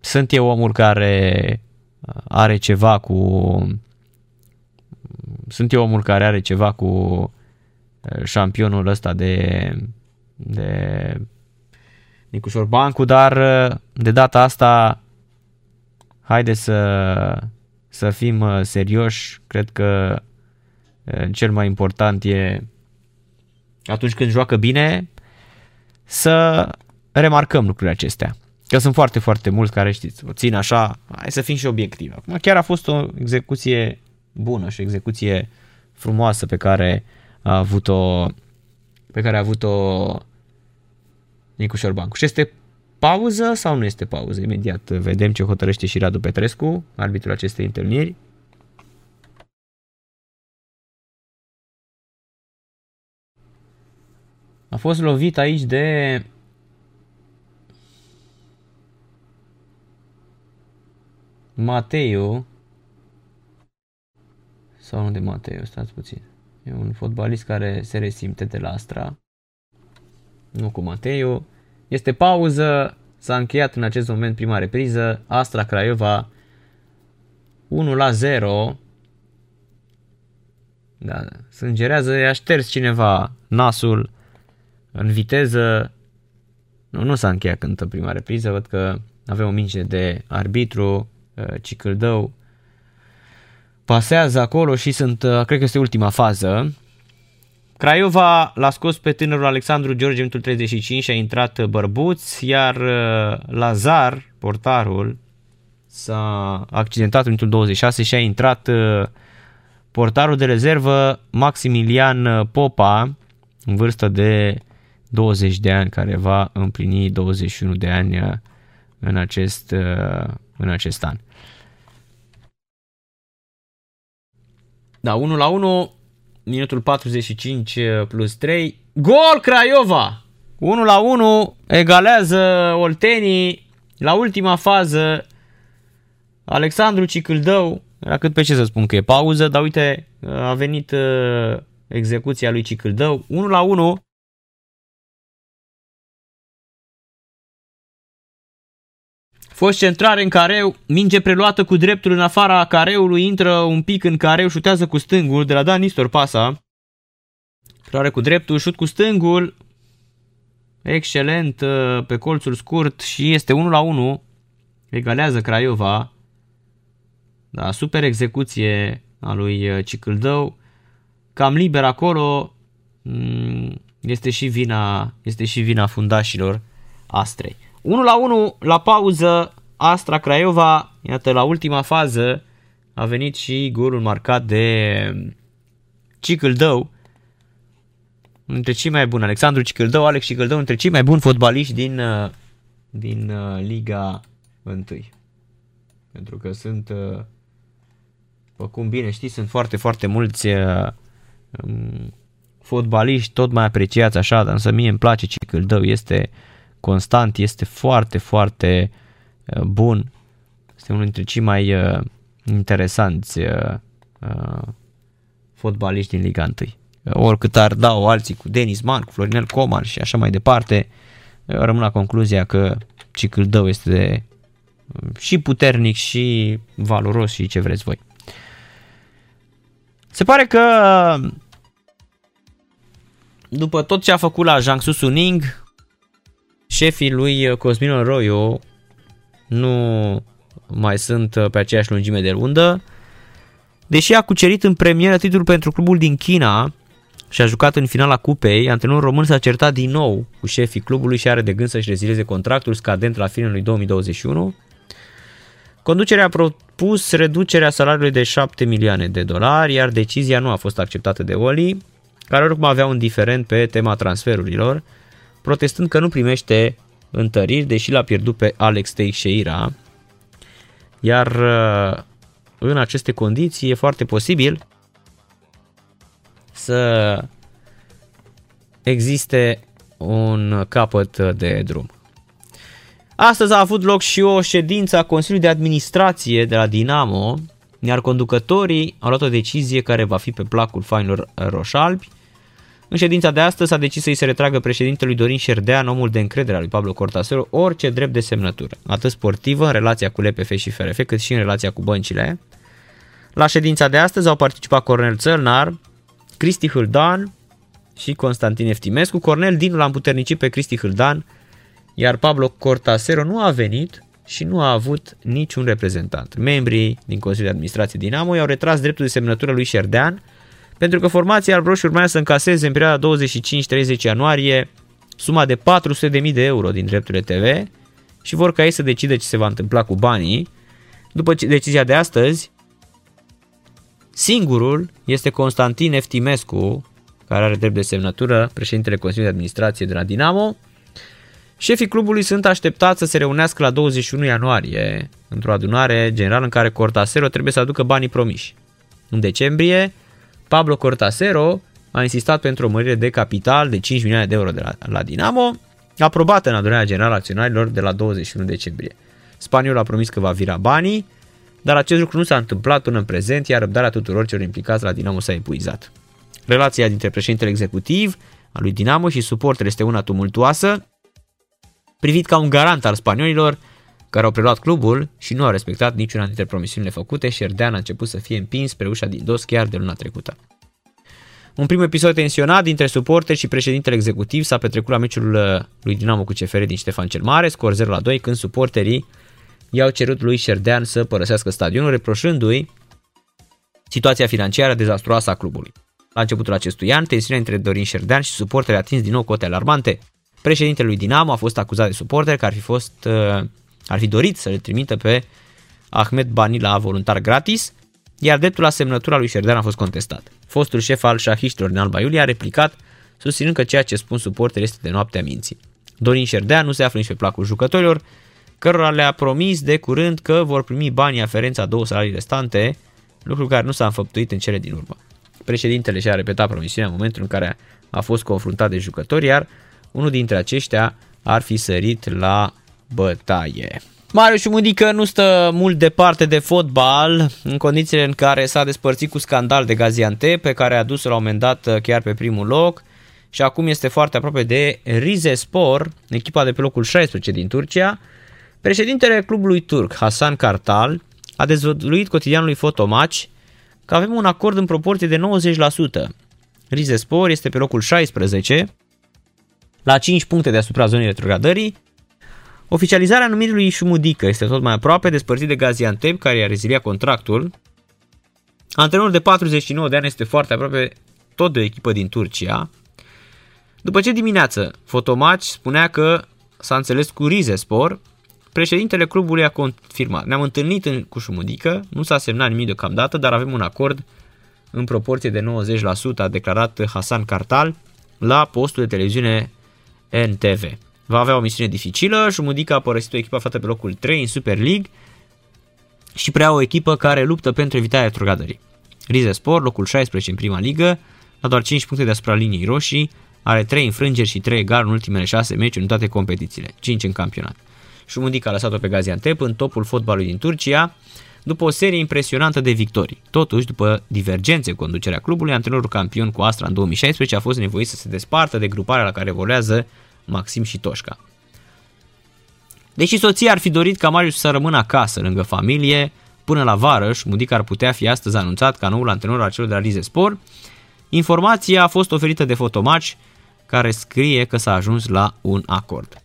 sunt eu omul care uh, are ceva cu sunt eu omul care are ceva cu uh, șampionul ăsta de, de Nicușor Bancu, dar uh, de data asta haide să, să fim uh, serioși. Cred că cel mai important e atunci când joacă bine să remarcăm lucrurile acestea. Că sunt foarte, foarte mulți care știți, o țin așa, hai să fim și obiectivi. Acum chiar a fost o execuție bună și o execuție frumoasă pe care a avut-o pe care a avut-o Nicu Șorbancu. Și este pauză sau nu este pauză? Imediat vedem ce hotărăște și Radu Petrescu, arbitrul acestei întâlniri. A fost lovit aici de Mateo sau nu de Mateo, stați puțin. E un fotbalist care se resimte de la Astra. Nu cu Mateo. Este pauză. S-a încheiat în acest moment prima repriză. Astra Craiova 1 la 0. Da, sângerează, i-a șters cineva nasul în viteză. Nu, nu s-a încheiat când prima repriză, văd că avem o minge de arbitru, uh, Cicâldău, pasează acolo și sunt, uh, cred că este ultima fază. Craiova l-a scos pe tânărul Alexandru George în minutul 35 și a intrat Bărbuț, iar uh, Lazar, portarul, s-a accidentat în minutul 26 și a intrat portarul de rezervă Maximilian Popa, în vârstă de 20 de ani, care va împlini 21 de ani uh, în acest, uh, în acest an. Da, 1 la 1, minutul 45 uh, plus 3. Gol Craiova! 1 la 1, egalează Oltenii la ultima fază. Alexandru Cicâldău, la cât pe ce să spun că e pauză, dar uite, a venit execuția lui Cicâldău. 1 la 1, Fost centrare în careu, minge preluată cu dreptul în afara careului, intră un pic în careu, șutează cu stângul, de la Dan Nistor pasa. Preluare cu dreptul, șut cu stângul, excelent uh, pe colțul scurt și este 1 la 1. Egalează Craiova. Da, super execuție a lui uh, Cicâldău. Cam liber acolo. Mm, este și vina, este și vina fundașilor Astrei. 1 la 1 la pauză, Astra Craiova, iată la ultima fază, a venit și golul marcat de Cicâldău, între cei mai buni, Alexandru Cicâldău, Alex Cicâldău, între cei mai buni fotbaliști din, uh, din uh, Liga 1. Pentru că sunt, după cum bine știți, sunt foarte, foarte mulți um, fotbaliști tot mai apreciați așa, dar însă mie îmi place Cicâldău, este uh, constant, este foarte, foarte uh, bun. Este unul dintre cei mai uh, interesanți uh, fotbaliști din Liga 1. Oricât ar da-o alții cu Denis Man, cu Florinel Coman și așa mai departe, rămân la concluzia că Cicâldău este de, și puternic și valoros și ce vreți voi. Se pare că după tot ce a făcut la Jiangsu Suning, șefii lui uh, Cosmin Royo nu mai sunt uh, pe aceeași lungime de undă, deși a cucerit în premieră titlul pentru clubul din China și a jucat în finala cupei, antrenorul român s-a certat din nou cu șefii clubului și are de gând să-și rezileze contractul scadent la finalul lui 2021. Conducerea a propus reducerea salariului de 7 milioane de dolari, iar decizia nu a fost acceptată de Oli, care oricum avea un diferent pe tema transferurilor, protestând că nu primește întăriri, deși l-a pierdut pe Alex Teixeira. Iar uh, în aceste condiții e foarte posibil să existe un capăt de drum. Astăzi a avut loc și o ședință a Consiliului de Administrație de la Dinamo, iar conducătorii au luat o decizie care va fi pe placul fainilor roșalbi. În ședința de astăzi s-a decis să-i se retragă președintelui Dorin Șerdean, omul de încredere al lui Pablo Cortasero, orice drept de semnătură, atât sportivă în relația cu LPF și FRF, cât și în relația cu băncile. La ședința de astăzi au participat Cornel Țălnar, Cristi Hâldan și Constantin Eftimescu. Cornel Dinu l-a împuternicit pe Cristi Hâldan, iar Pablo Cortasero nu a venit și nu a avut niciun reprezentant. Membrii din Consiliul de Administrație Dinamo i-au retras dreptul de semnătură lui Șerdean, pentru că formația albroșii urmează să încaseze în perioada 25-30 ianuarie suma de 400.000 de euro din drepturile TV și vor ca ei să decide ce se va întâmpla cu banii. După decizia de astăzi, singurul este Constantin Eftimescu, care are drept de semnătură președintele Consiliului de Administrație de la Dinamo. Șefii clubului sunt așteptați să se reunească la 21 ianuarie, într-o adunare generală în care Cortasero trebuie să aducă banii promiși. În decembrie, Pablo Cortasero a insistat pentru o mărire de capital de 5 milioane de euro de la, la Dinamo, aprobată în adunarea generală a acționarilor de la 21 decembrie. Spaniolul a promis că va vira banii, dar acest lucru nu s-a întâmplat până în prezent, iar răbdarea tuturor celor implicați la Dinamo s-a epuizat. Relația dintre președintele executiv al lui Dinamo și suportele este una tumultuoasă, privit ca un garant al spaniolilor care au preluat clubul și nu au respectat niciuna dintre promisiunile făcute, Șerdean a început să fie împins spre ușa din dos chiar de luna trecută. Un prim episod tensionat dintre suporteri și președintele executiv s-a petrecut la meciul uh, lui Dinamo cu CFR din Ștefan cel Mare, scor 0 la 2, când suporterii i-au cerut lui Șerdean să părăsească stadionul, reproșându-i situația financiară dezastruoasă a clubului. La începutul acestui an, tensiunea între Dorin Șerdean și suporterii a atins din nou cote alarmante. Președintele lui Dinamo a fost acuzat de suporteri că ar fi, fost, uh, ar fi dorit să le trimită pe Ahmed Bani la voluntar gratis, iar dreptul la semnătura lui Șerdean a fost contestat. Fostul șef al șahiștilor din Alba Iulia a replicat, susținând că ceea ce spun suporteri este de noaptea minții. Dorin Șerdean nu se află nici pe placul jucătorilor, cărora le-a promis de curând că vor primi banii aferenți a două salarii restante, lucru care nu s-a înfăptuit în cele din urmă. Președintele și-a repetat promisiunea în momentul în care a fost confruntat de jucători, iar unul dintre aceștia ar fi sărit la bătaie. Marius Mudică nu stă mult departe de fotbal, în condițiile în care s-a despărțit cu scandal de Gaziantep, pe care a dus la un moment dat chiar pe primul loc și acum este foarte aproape de Rizespor, echipa de pe locul 16 din Turcia. Președintele clubului turc, Hasan Kartal, a dezvăluit cotidianului Fotomatch că avem un acord în proporție de 90%. Rizespor este pe locul 16, la 5 puncte deasupra zonei retrogradării. Oficializarea numirii Șumudică este tot mai aproape, despărțit de Gaziantep, care i-a reziliat contractul. Antrenorul de 49 de ani este foarte aproape tot de o echipă din Turcia. După ce dimineață Fotomatch spunea că s-a înțeles cu Rizespor, președintele clubului a confirmat. Ne-am întâlnit în, cu Șumudică, nu s-a semnat nimic deocamdată, dar avem un acord în proporție de 90%, a declarat Hasan Kartal la postul de televiziune NTV. Va avea o misiune dificilă, Jumudica a părăsit o echipă aflată pe locul 3 în Super League și prea o echipă care luptă pentru evitarea retrogradării. Rize Sport, locul 16 în prima ligă, la doar 5 puncte deasupra liniei roșii, are 3 înfrângeri și 3 egal în ultimele 6 meciuri în toate competițiile, 5 în campionat. Șumudica a lăsat-o pe Gaziantep în topul fotbalului din Turcia, după o serie impresionantă de victorii. Totuși, după divergențe cu conducerea clubului, antrenorul campion cu Astra în 2016 a fost nevoit să se despartă de gruparea la care volează Maxim și Toșca. Deși soția ar fi dorit ca Marius să rămână acasă, lângă familie, până la varăș, Mudic ar putea fi astăzi anunțat ca noul antrenor al celor de la Rize Sport, informația a fost oferită de Fotomatch, care scrie că s-a ajuns la un acord.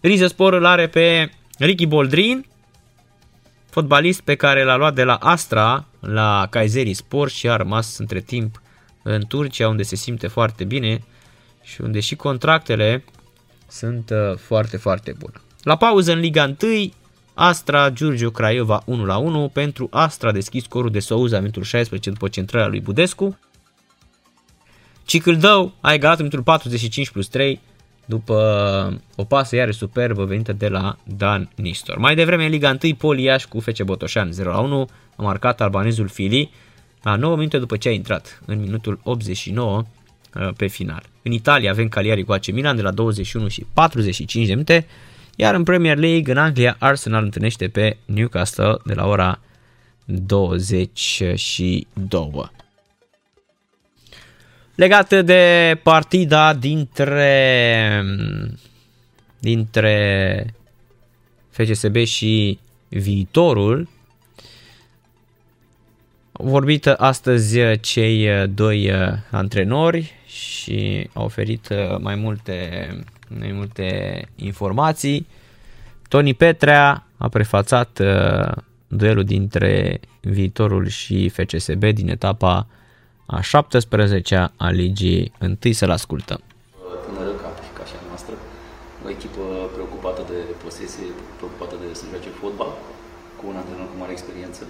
Rize Sport îl are pe Ricky Boldrin, fotbalist pe care l-a luat de la Astra la Kayseri Sport și a rămas între timp în Turcia, unde se simte foarte bine și unde și contractele sunt uh, foarte, foarte bune. La pauză în Liga 1, Astra Giurgiu Craiova 1 la 1 pentru Astra a deschis scorul de Souza minutul 16 după centrarea lui Budescu. Cicâldău a egalat minutul 45 plus 3 după o pasă iară superbă venită de la Dan Nistor. Mai devreme în Liga 1, Poliaș cu FC Botoșan 0 la 1 a marcat albanezul Fili la 9 minute după ce a intrat în minutul 89 Uh, pe final. În Italia avem Cagliari cu AC Milan de la 21 și 45 de minute, iar în Premier League în Anglia Arsenal întâlnește pe Newcastle de la ora 22. Legată de partida dintre dintre FCSB și viitorul, vorbit astăzi cei doi antrenori și au oferit mai multe, mai multe informații. Toni Petrea a prefațat duelul dintre viitorul și FCSB din etapa a 17-a a ligii. Întâi să-l ascultăm. Tânără ca, ca și a noastră, o echipă preocupată de posesie, preocupată de să joace fotbal, cu un antrenor cu mare experiență.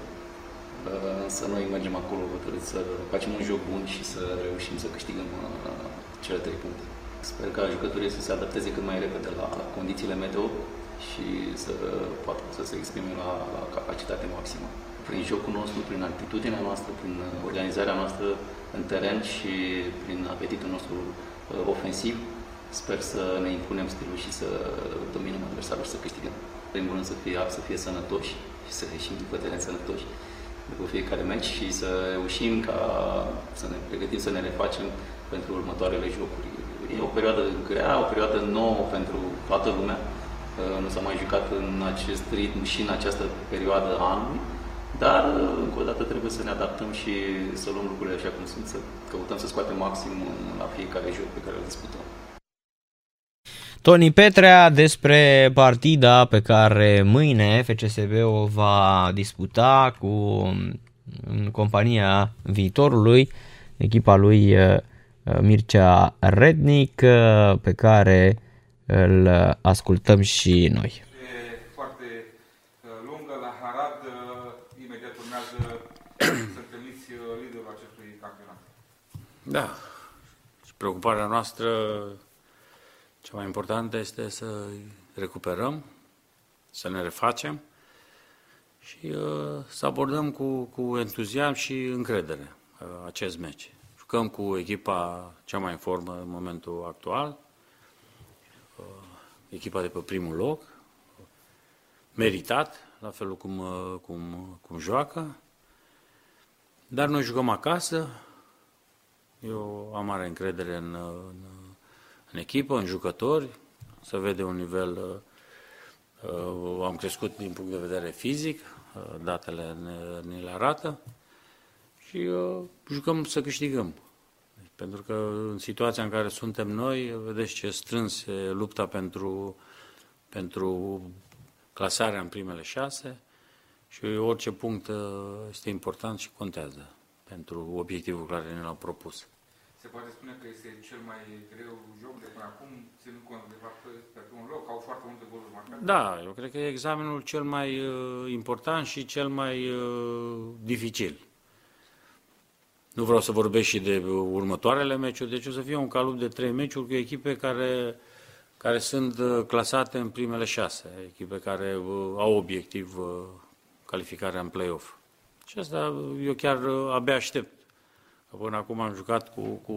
Însă noi mergem acolo hotărât să facem un joc bun și să reușim să câștigăm uh, cele trei puncte. Sper ca jucătorii să se adapteze cât mai repede la condițiile meteo și să poată să se exprime la, la capacitate maximă. Prin jocul nostru, prin atitudinea noastră, prin organizarea noastră în teren și prin apetitul nostru uh, ofensiv, sper să ne impunem stilul și să dominăm adversarul și să câștigăm. Primul rând să fie, să fie sănătoși și să ieșim după teren sănătoși după fiecare meci și să reușim ca să ne pregătim să ne refacem pentru următoarele jocuri. E o perioadă grea, o perioadă nouă pentru toată lumea. Uh, nu s-a mai jucat în acest ritm și în această perioadă a anului, dar uh, încă o dată trebuie să ne adaptăm și să luăm lucrurile așa cum sunt, să căutăm să scoatem maxim la fiecare joc pe care îl disputăm. Toni Petrea despre partida pe care mâine FCSB o va disputa cu în compania viitorului, echipa lui uh, Mircea Rednic, uh, pe care îl ascultăm și noi. foarte uh, lungă la Harad, imediat urmează să întâlniți liderul acestui campionat. Da, și preocuparea noastră cea mai importantă este să recuperăm, să ne refacem și uh, să abordăm cu, cu entuziasm și încredere uh, acest meci. Jucăm cu echipa cea mai în formă în momentul actual, uh, echipa de pe primul loc, meritat, la felul cum, uh, cum, cum joacă, dar noi jucăm acasă, eu am mare încredere în, în în echipă, în jucători, să vede un nivel, uh, uh, am crescut din punct de vedere fizic, uh, datele ne, ne le arată și uh, jucăm să câștigăm. Pentru că în situația în care suntem noi, vedeți ce strâns e lupta pentru, pentru clasarea în primele șase și orice punct uh, este important și contează pentru obiectivul care ne l-am propus se poate spune că este cel mai greu joc de până acum, ținând cont de fapt pe primul loc, au foarte multe goluri marcate? Da, eu cred că e examenul cel mai uh, important și cel mai uh, dificil. Nu vreau să vorbesc și de următoarele meciuri, deci o să fie un calup de trei meciuri cu echipe care, care sunt uh, clasate în primele șase, echipe care uh, au obiectiv uh, calificarea în play-off. Și asta eu chiar uh, abia aștept Până acum am jucat cu, cu,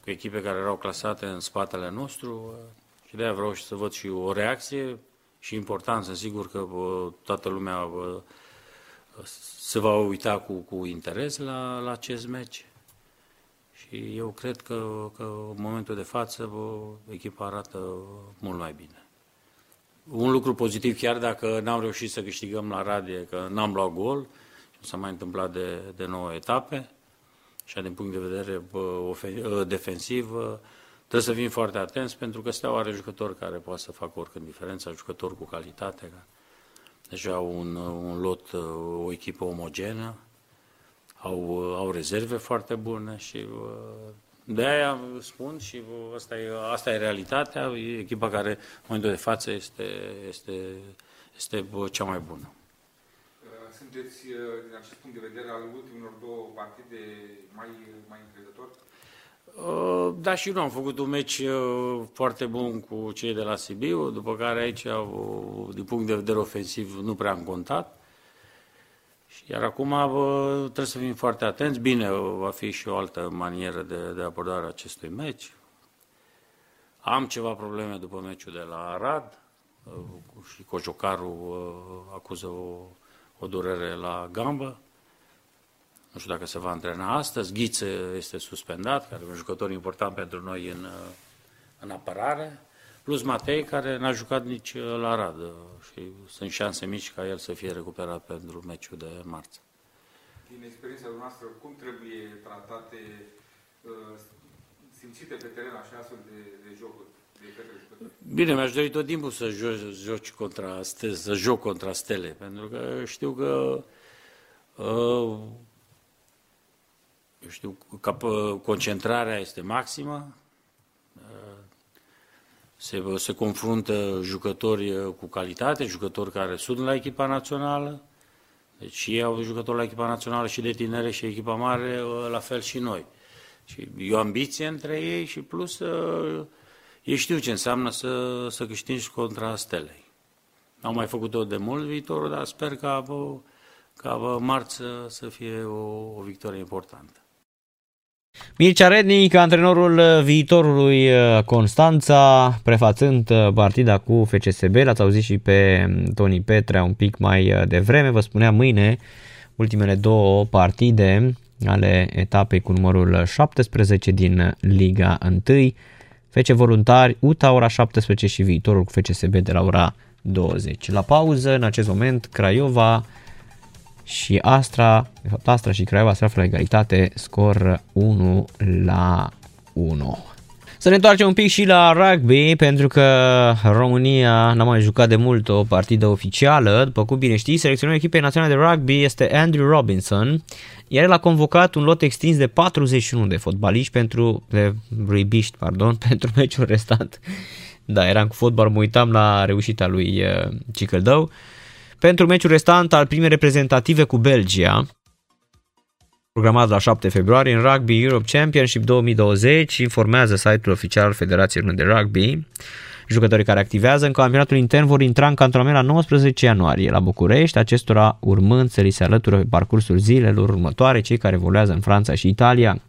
cu echipe care erau clasate în spatele nostru și de-aia vreau și să văd și o reacție și important, sunt sigur că toată lumea se va uita cu, cu interes la, la acest meci. Și eu cred că, că în momentul de față echipa arată mult mai bine. Un lucru pozitiv, chiar dacă n-am reușit să câștigăm la radie, că n-am luat gol, nu s-a mai întâmplat de, de nouă etape, și din punct de vedere ă, defensiv, trebuie să fim foarte atenți pentru că Steaua are jucători care poate să facă oricând diferența, jucători cu calitate, deja au un, un lot, ă, o echipă omogenă, au, au rezerve foarte bune și de aia spun și asta e, asta e realitatea, e echipa care în momentul de față este, este, este cea mai bună sunteți, uh, din acest punct de vedere, al ultimelor două partide mai, mai încrezător? Uh, da, și nu am făcut un meci uh, foarte bun cu cei de la Sibiu, după care aici, din punct de vedere ofensiv, nu prea am contat. Iar acum trebuie să fim foarte atenți. Bine, va fi și o altă manieră de, de abordare a acestui meci. Am ceva probleme după meciul de la Arad și Cojocarul acuză o o durere la gambă. Nu știu dacă se va antrena astăzi. Ghiță este suspendat, care e un jucător important pentru noi în, în apărare. Plus Matei, care n-a jucat nici la Rad și sunt șanse mici ca el să fie recuperat pentru meciul de marți. din experiența noastră, cum trebuie tratate, uh, simțite pe teren așa astfel de, de jocuri? De către Bine, mi-aș dori tot timpul să joci, joci contra stele, să joc contra stele, pentru că știu că uh, eu știu că concentrarea este maximă, se, se confruntă jucători uh, cu calitate, jucători care sunt la echipa națională, deci ei au jucători la echipa națională și de tinere și echipa mare, uh, la fel și noi. Și e o ambiție între ei și plus uh, ei știu ce înseamnă să, să câștigi contra stelei. Au mai făcut-o de mult viitorul, dar sper ca, ca marți să fie o, o victorie importantă. Mircea Rednic, antrenorul uh, viitorului uh, Constanța, prefațând uh, partida cu FCSB, l-ați auzit și pe um, Toni Petrea un pic mai devreme, vă spunea mâine ultimele două partide ale etapei cu numărul 17 din Liga 1, FC Voluntari, UTA ora 17 și viitorul cu FCSB de la ora 20. La pauză, în acest moment, Craiova și Astra, de fapt Astra și Craiova se află la egalitate, scor 1 la 1. Să ne întoarcem un pic și la rugby, pentru că România n-a mai jucat de mult o partidă oficială. După cum bine știi, selecționerul echipei naționale de rugby este Andrew Robinson, iar el a convocat un lot extins de 41 de fotbaliști pentru, de rubiști, pardon, pentru meciul restant. Da, eram cu fotbal, mă uitam la reușita lui uh, Cicăldău pentru meciul restant al primei reprezentative cu Belgia, programat la 7 februarie în Rugby Europe Championship 2020, informează site-ul oficial Federației Române de Rugby. Jucătorii care activează în campionatul intern vor intra în cantonament la 19 ianuarie la București, acestora urmând să li se alătură pe parcursul zilelor următoare cei care evoluează în Franța și Italia.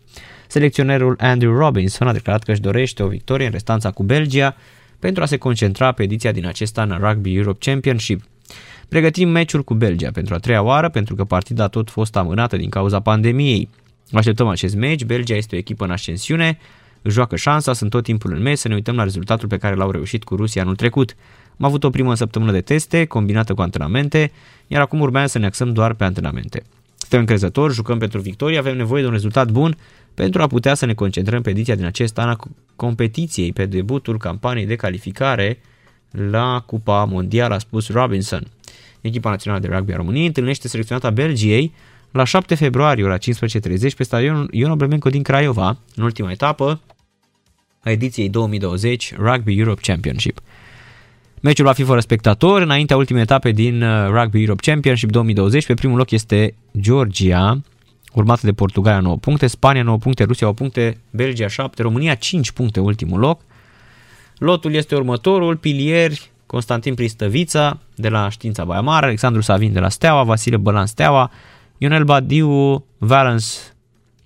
Selecționerul Andrew Robinson a declarat că își dorește o victorie în restanța cu Belgia pentru a se concentra pe ediția din acest an în Rugby Europe Championship. Pregătim meciul cu Belgia pentru a treia oară, pentru că partida a tot fost amânată din cauza pandemiei. Așteptăm acest meci, Belgia este o echipă în ascensiune, își joacă șansa, sunt tot timpul în meci să ne uităm la rezultatul pe care l-au reușit cu Rusia anul trecut. Am avut o primă săptămână de teste, combinată cu antrenamente, iar acum urmează să ne axăm doar pe antrenamente. Suntem încrezători, jucăm pentru victorie, avem nevoie de un rezultat bun pentru a putea să ne concentrăm pe ediția din acest an a competiției, pe debutul campaniei de calificare la Cupa Mondială, a spus Robinson. Echipa națională de rugby a României întâlnește selecționata Belgiei la 7 februarie la 15.30 pe stadionul Ion Obremenco din Craiova, în ultima etapă a ediției 2020 Rugby Europe Championship. Meciul va fi fără spectatori, înaintea ultimei etape din uh, Rugby Europe Championship 2020. Pe primul loc este Georgia, urmată de Portugalia 9 puncte, Spania 9 puncte, Rusia 8 puncte, Belgia 7, România 5 puncte ultimul loc. Lotul este următorul, pilieri Constantin Pristăvița de la Știința Baia Mare, Alexandru Savin de la Steaua, Vasile Bălan Steaua, Ionel Badiu, Valence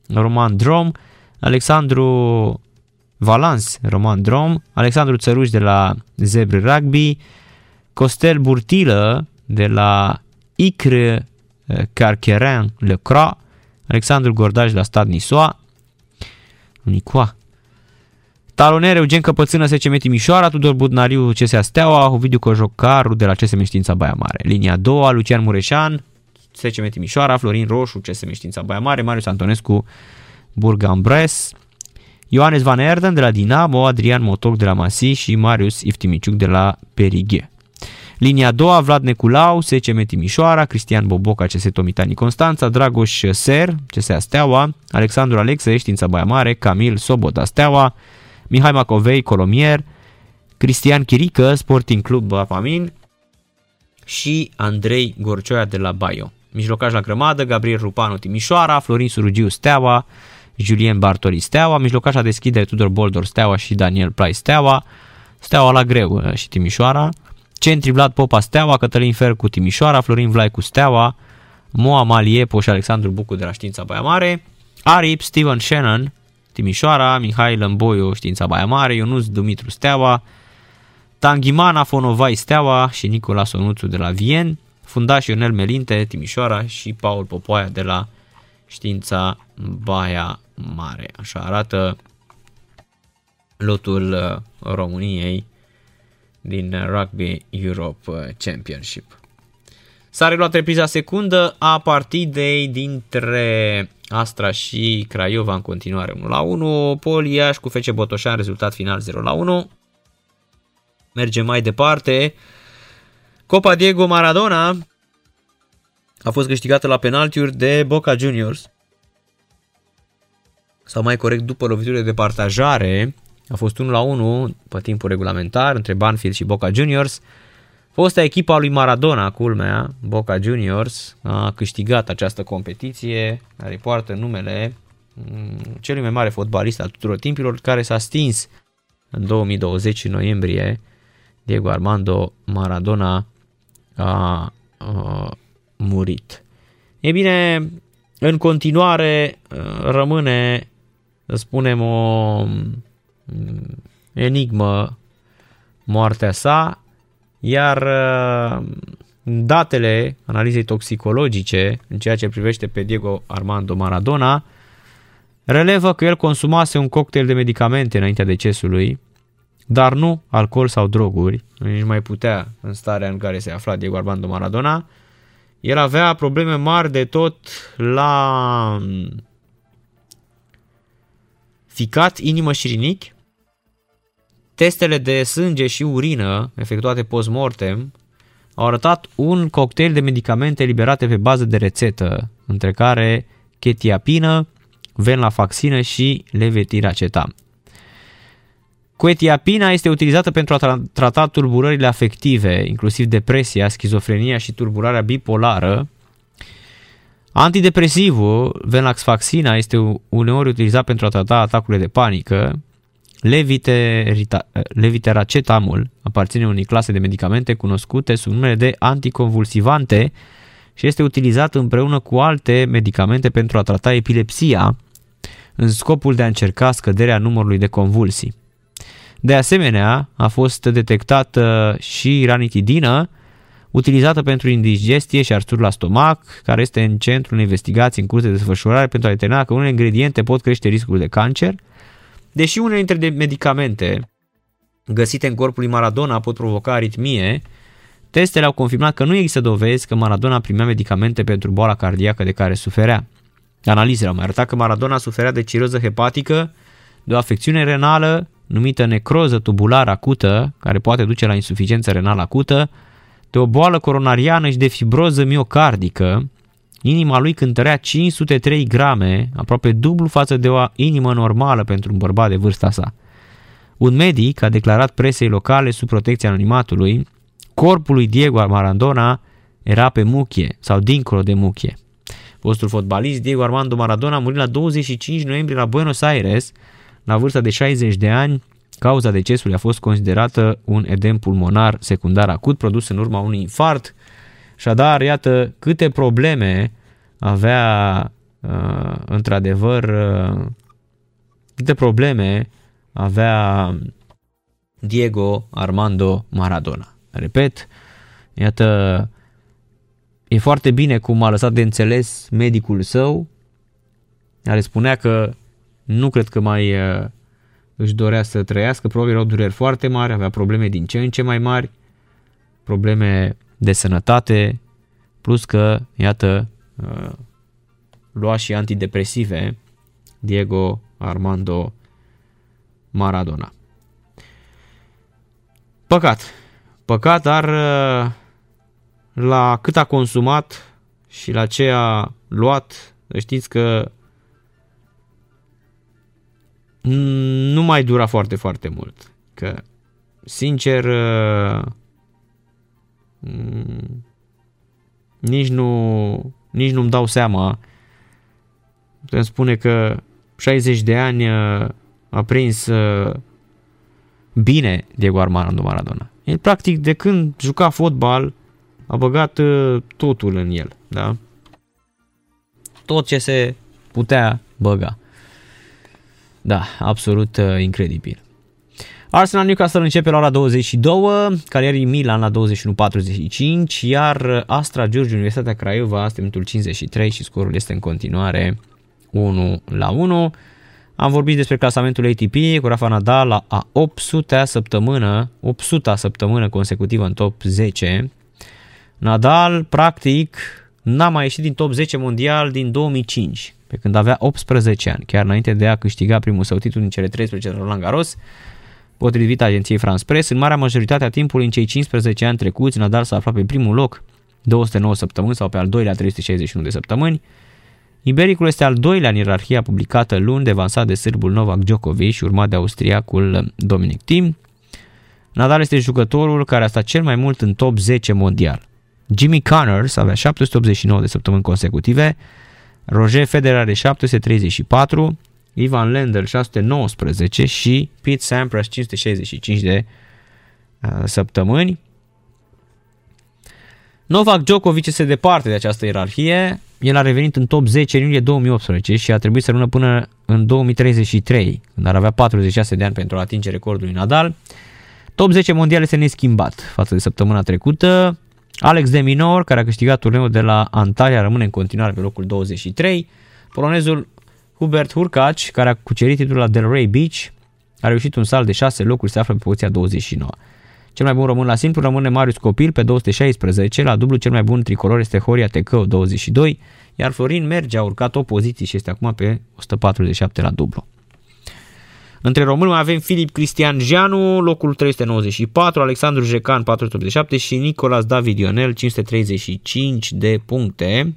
Roman Drom, Alexandru Valans Roman Drom, Alexandru Țăruș de la Zebre Rugby, Costel Burtilă de la Icre Carcheran Le Croix, Alexandru Gordaj de la Stad Nisoa, Nicoa, Talonere Eugen Căpățână SCM Timișoara, Tudor Budnariu CSA Steaua, Ovidiu Cojocaru de la CSM Știința Baia Mare. Linia a doua, Lucian Mureșan, SCM Timișoara, Florin Roșu, CSM Știința Baia Mare, Marius Antonescu, Burgambres, Ioanes Van Erden de la Dinamo, Adrian Motoc de la Masi și Marius Iftimiciuc de la Perighe. Linia a doua, Vlad Neculau, SCM Timișoara, Cristian Boboca, CS Tomitani Constanța, Dragoș Ser, CSA Steaua, Alexandru Alexe, Știința Baia Mare, Camil Sobota Steaua, Mihai Macovei, Colomier, Cristian Chirică, Sporting Club Apamin și Andrei Gorcioia de la Baio. Mijlocaș la grămadă, Gabriel Rupanu Timișoara, Florin Surugiu Steaua, Julien Bartoli Steaua, mijlocaș la deschidere Tudor Boldor Steaua și Daniel Plai Steaua, Steaua la greu uh, și Timișoara, Centri Vlad Popa Steaua, Cătălin Fer cu Timișoara, Florin Vlai cu Steaua, Moa Maliepo și Alexandru Bucu de la Știința Baia Mare, Arip Steven Shannon Timișoara, Mihai Lămboiu, Știința Baia Mare, Ionuț Dumitru Steaua, Tanghimana Fonovai Steaua și Nicola Sonuțu de la Vien, fundaș Ionel Melinte, Timișoara și Paul Popoaia de la Știința Baia Mare. Așa arată lotul uh, României din Rugby Europe uh, Championship. S-a reluat repriza secundă a partidei dintre Astra și Craiova în continuare 1 la 1. Pol Iași cu FC Botoșan, rezultat final 0 la 1. Mergem mai departe. Copa Diego Maradona a fost câștigată la penaltiuri de Boca Juniors. Sau mai corect, după loviturile de partajare, a fost 1 la 1 pe timpul regulamentar între Banfield și Boca Juniors. Fosta echipa lui Maradona, culmea, Boca Juniors, a câștigat această competiție care poartă numele mm, celui mai mare fotbalist al tuturor timpilor, care s-a stins în 2020 în noiembrie. Diego Armando Maradona a, a murit. E bine, în continuare rămâne, să spunem, o mm, enigmă moartea sa, iar uh, datele analizei toxicologice în ceea ce privește pe Diego Armando Maradona relevă că el consumase un cocktail de medicamente înaintea decesului, dar nu alcool sau droguri, nici mai putea în starea în care se afla Diego Armando Maradona. El avea probleme mari de tot la mm, ficat, inimă și rinichi, Testele de sânge și urină efectuate post-mortem au arătat un cocktail de medicamente liberate pe bază de rețetă, între care chetiapină, venlafaxină și levetiracetam. Quetiapina este utilizată pentru a trata tulburările afective, inclusiv depresia, schizofrenia și tulburarea bipolară. Antidepresivul, venlafaxina, este uneori utilizat pentru a trata atacurile de panică, Leviteracetamul aparține unei clase de medicamente cunoscute sub numele de anticonvulsivante și este utilizat împreună cu alte medicamente pentru a trata epilepsia în scopul de a încerca scăderea numărului de convulsii. De asemenea, a fost detectată și ranitidină, utilizată pentru indigestie și arsuri la stomac, care este în centrul unei investigații în curs de desfășurare pentru a determina că unele ingrediente pot crește riscul de cancer – Deși unele dintre medicamente găsite în corpul lui Maradona pot provoca aritmie, testele au confirmat că nu există dovezi că Maradona primea medicamente pentru boala cardiacă de care suferea. Analizele au mai arătat că Maradona suferea de ciroză hepatică, de o afecțiune renală numită necroză tubulară acută, care poate duce la insuficiență renală acută, de o boală coronariană și de fibroză miocardică, Inima lui cântărea 503 grame, aproape dublu față de o inimă normală pentru un bărbat de vârsta sa. Un medic a declarat presei locale sub protecția anonimatului, corpul lui Diego Maradona era pe muchie sau dincolo de muchie. Postul fotbalist Diego Armando Maradona a murit la 25 noiembrie la Buenos Aires, la vârsta de 60 de ani. Cauza decesului a fost considerată un edem pulmonar secundar acut produs în urma unui infart Așadar, iată câte probleme avea uh, într-adevăr uh, câte probleme avea Diego Armando Maradona. Repet, iată, e foarte bine cum a lăsat de înțeles medicul său, care spunea că nu cred că mai uh, își dorea să trăiască, probabil erau dureri foarte mari, avea probleme din ce în ce mai mari, probleme de sănătate, plus că, iată, uh, lua și antidepresive Diego Armando Maradona. Păcat. Păcat, dar uh, la cât a consumat și la ce a luat, știți că nu mai dura foarte, foarte mult. Că, sincer, uh, nici nu nici nu-mi dau seama. Putem spune că 60 de ani uh, a prins uh, bine Diego Armando Maradona. El practic de când juca fotbal a băgat uh, totul în el, da? Tot ce se putea băga. Da, absolut incredibil. Arsenal Newcastle începe la ora 22, Cagliari Milan la 21.45, iar Astra Giurgiu Universitatea Craiova este minutul 53 și scorul este în continuare 1 la 1. Am vorbit despre clasamentul ATP cu Rafa Nadal la a 800 săptămână, 800 săptămână consecutivă în top 10. Nadal, practic, n-a mai ieșit din top 10 mondial din 2005, pe când avea 18 ani, chiar înainte de a câștiga primul său titlu din cele 13 de Roland Garros, potrivit agenției France Press, în marea majoritate a timpului în cei 15 ani trecuți, Nadal s-a aflat pe primul loc 209 săptămâni sau pe al doilea 361 de săptămâni. Ibericul este al doilea în ierarhia publicată luni, devansat de sârbul Novak Djokovic și urmat de austriacul Dominic Thiem. Nadal este jucătorul care a stat cel mai mult în top 10 mondial. Jimmy Connors avea 789 de săptămâni consecutive, Roger Federer are 734, Ivan Lendl 619 și Pete Sampras 565 de uh, săptămâni. Novak Djokovic este departe de această ierarhie. El a revenit în top 10 în iulie 2018 și a trebuit să rămână până în 2033, când ar avea 46 de ani pentru a atinge recordul lui Nadal. Top 10 mondial este neschimbat față de săptămâna trecută. Alex de Minor, care a câștigat turneul de la Antalya, rămâne în continuare pe locul 23. Polonezul Hubert Hurkacz, care a cucerit titlul la Delray Beach, a reușit un salt de 6 locuri, se află pe poziția 29. Cel mai bun român la simplu rămâne Marius Copil pe 216, la dublu cel mai bun tricolor este Horia Tecău 22, iar Florin Merge a urcat o poziție și este acum pe 147 la dublu. Între români mai avem Filip Cristian Jeanu, locul 394, Alexandru Jecan 487 și Nicolas David Ionel 535 de puncte.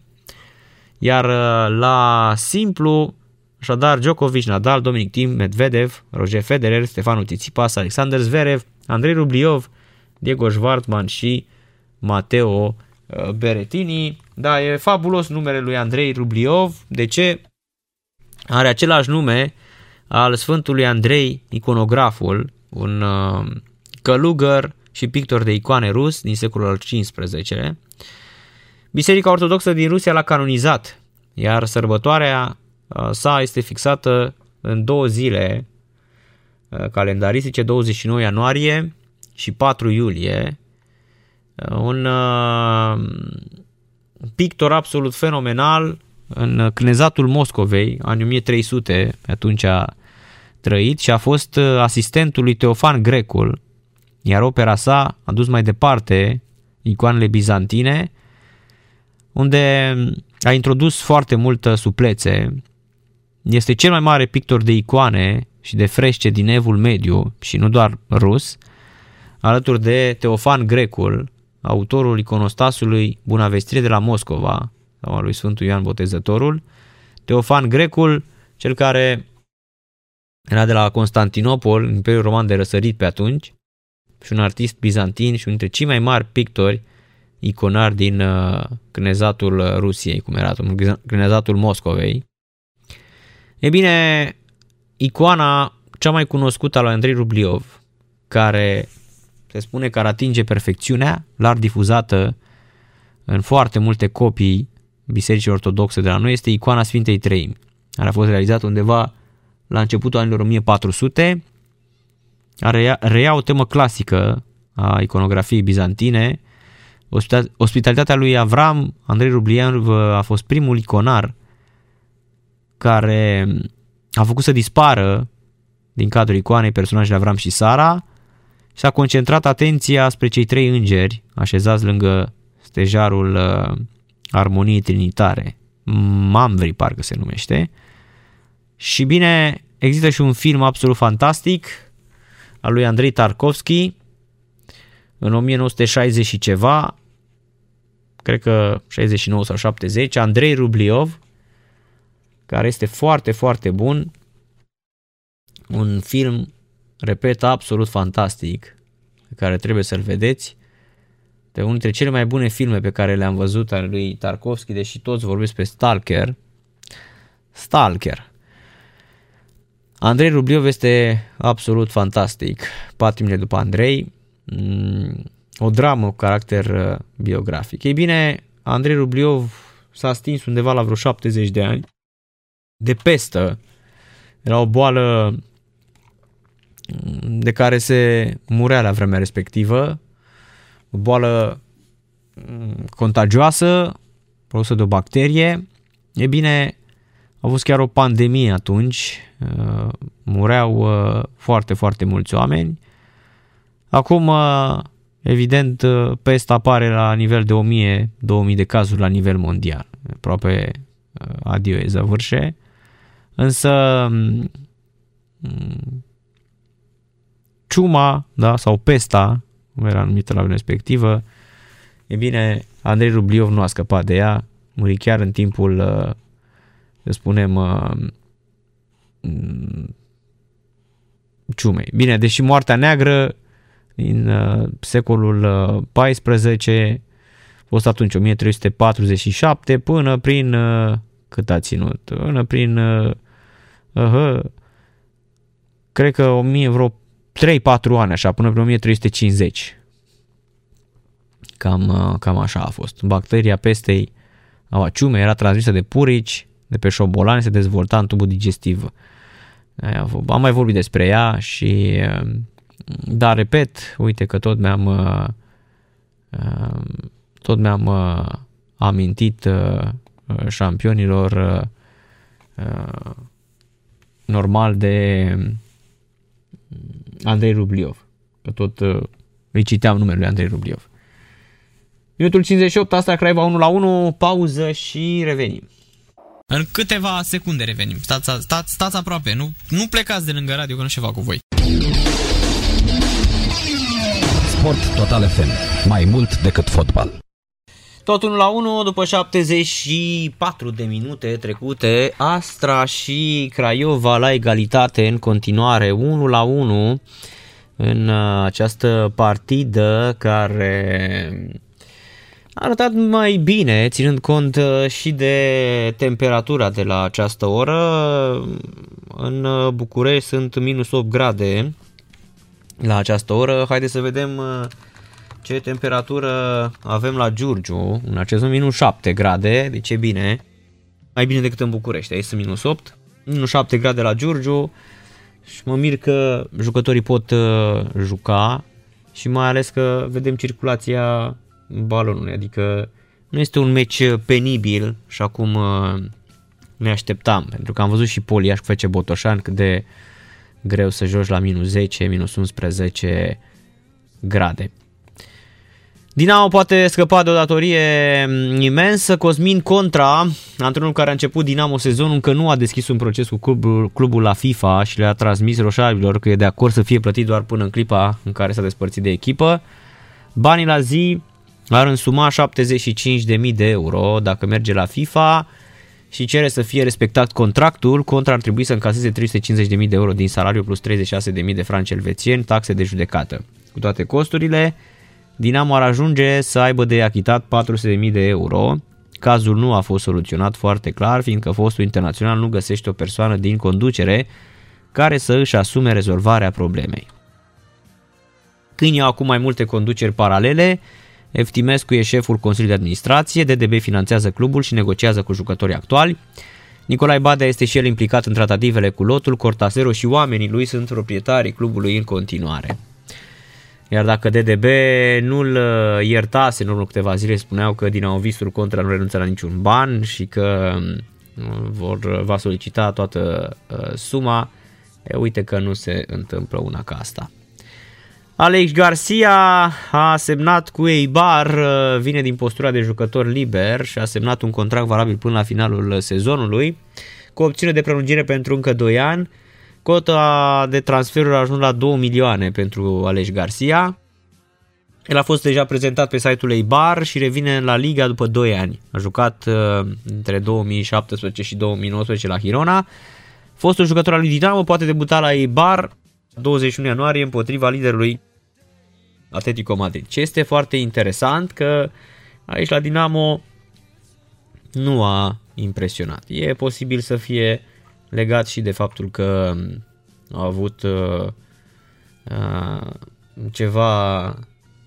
Iar uh, la simplu, așadar Djokovic, Nadal, Dominic Thiem, Medvedev, Roger Federer, Stefano Tsitsipas, Alexander Zverev, Andrei Rubliov, Diego Schwartzman și Matteo uh, Berettini. Da, e fabulos numele lui Andrei Rubliov. De ce? Are același nume al Sfântului Andrei, iconograful, un uh, călugăr și pictor de icoane rus din secolul al XV-lea. Biserica Ortodoxă din Rusia l-a canonizat, iar sărbătoarea uh, sa este fixată în două zile uh, calendaristice, 29 ianuarie și 4 iulie. Un pictor absolut fenomenal, în Cnezatul Moscovei, anii 1300, atunci a trăit și a fost uh, asistentul lui Teofan Grecul, iar opera sa a dus mai departe icoanele bizantine, unde a introdus foarte multă suplețe. Este cel mai mare pictor de icoane și de frește din evul mediu și nu doar rus, alături de Teofan Grecul, autorul iconostasului Bunavestire de la Moscova, sau al lui Sfântul Ioan Botezătorul, Teofan Grecul, cel care era de la Constantinopol, Imperiul Roman de răsărit pe atunci, și un artist bizantin și unul dintre cei mai mari pictori iconari din uh, Cnezatul Rusiei, cum era Cnezatul Moscovei. E bine, icoana cea mai cunoscută a lui Andrei Rubliov, care se spune că ar atinge perfecțiunea, larg difuzată în foarte multe copii Bisericii Ortodoxe de la noi, este icoana Sfintei Treimi, care a fost realizată undeva la începutul anilor 1400, are, reia o temă clasică a iconografiei bizantine. Ospitalitatea lui Avram, Andrei Rublian a fost primul iconar care a făcut să dispară din cadrul icoanei personajele Avram și Sara și a concentrat atenția spre cei trei îngeri așezați lângă stejarul uh, armoniei trinitare, Mamvri parcă se numește. Și bine, există și un film absolut fantastic al lui Andrei Tarkovski în 1960 și ceva, cred că 69 sau 70, Andrei Rubliov, care este foarte, foarte bun. Un film, repet, absolut fantastic, pe care trebuie să-l vedeți. De unul dintre cele mai bune filme pe care le-am văzut al lui Tarkovski, deși toți vorbesc pe Stalker. Stalker. Andrei Rubliov este absolut fantastic. Patrimile după Andrei, mm, o dramă cu caracter uh, biografic. Ei bine, Andrei Rubliov s-a stins undeva la vreo 70 de ani de pestă. Era o boală mm, de care se murea la vremea respectivă, o boală mm, contagioasă, produsă de o bacterie. E bine, a fost chiar o pandemie atunci, uh, mureau uh, foarte, foarte mulți oameni. Acum uh, Evident, uh, pesta apare la nivel de 1000-2000 de cazuri la nivel mondial. Aproape uh, adio e zăvârșe. Însă mm, ciuma, da, sau pesta, cum era numită la respectivă, e bine, Andrei Rubliov nu a scăpat de ea, muri chiar în timpul, uh, să spunem, mm, ciumei. Bine, deși moartea neagră din uh, secolul XIV, uh, fost atunci 1347 până prin uh, cât a ținut? Până prin uh, uh, cred că 1000 vreo 3-4 ani așa, până prin 1350. Cam, uh, cam așa a fost. Bacteria pestei a ciume era transmisă de purici, de pe șobolani, se dezvolta în tubul digestiv. Am mai vorbit despre ea și uh, da, repet, uite că tot mi-am uh, uh, tot mi-am amintit șampionilor normal de Andrei Rubliov, că tot îi citeam numele lui Andrei Rubliov. Minutul 58, asta Craiova 1 la 1, pauză și revenim. În câteva secunde revenim. Stați, stați, stați aproape, nu, nu plecați de lângă radio că nu ceva cu voi. Sport Total FM. Mai mult decât fotbal. Tot 1 la 1 după 74 de minute trecute, Astra și Craiova la egalitate în continuare 1 la 1 în uh, această partidă care a arătat mai bine, ținând cont uh, și de temperatura de la această oră. În uh, București sunt minus 8 grade la această oră. Haideți să vedem uh, ce temperatură avem la Giurgiu. În acest moment minus 7 grade, deci e bine. Mai bine decât în București, aici sunt minus 8. Minus 7 grade la Giurgiu și mă mir că jucătorii pot juca și mai ales că vedem circulația balonului, adică nu este un meci penibil și acum uh, ne așteptam, pentru că am văzut și Poliaș cu FC Botoșan cât de greu să joci la minus 10, minus 11 grade. Dinamo poate scăpa de o datorie imensă. Cosmin Contra, antrenorul care a început Dinamo sezonul, încă nu a deschis un proces cu clubul, clubul la FIFA și le-a transmis roșarilor că e de acord să fie plătit doar până în clipa în care s-a despărțit de echipă. Banii la zi ar însuma 75.000 de euro dacă merge la FIFA și cere să fie respectat contractul, contra ar trebui să încaseze 350.000 de euro din salariu plus 36.000 de franci elvețieni, taxe de judecată. Cu toate costurile, Dinamo ar ajunge să aibă de achitat 400.000 de euro. Cazul nu a fost soluționat foarte clar, fiindcă fostul internațional nu găsește o persoană din conducere care să își asume rezolvarea problemei. Câinii au acum mai multe conduceri paralele, Eftimescu e șeful Consiliului de Administrație, DDB finanțează clubul și negociază cu jucătorii actuali. Nicolae Badea este și el implicat în tratativele cu lotul, Cortasero și oamenii lui sunt proprietarii clubului în continuare. Iar dacă DDB nu-l uh, iertase în urmă câteva zile, spuneau că Dinamovistul contra nu renunță la niciun ban și că um, vor, va solicita toată uh, suma. E, uite că nu se întâmplă una ca asta. Alex Garcia a semnat cu Eibar, uh, vine din postura de jucător liber și a semnat un contract valabil până la finalul sezonului, cu opțiune de prelungire pentru încă 2 ani. Cota de transferuri a ajuns la 2 milioane pentru Alex Garcia. El a fost deja prezentat pe site-ul Eibar și revine la Liga după 2 ani. A jucat uh, între 2017 și 2019 la Hirona. Fostul jucător al lui Dinamo poate debuta la Eibar 21 ianuarie împotriva liderului Atletico Madrid. Ce este foarte interesant că aici la Dinamo nu a impresionat. E posibil să fie legat și de faptul că a avut uh, uh, ceva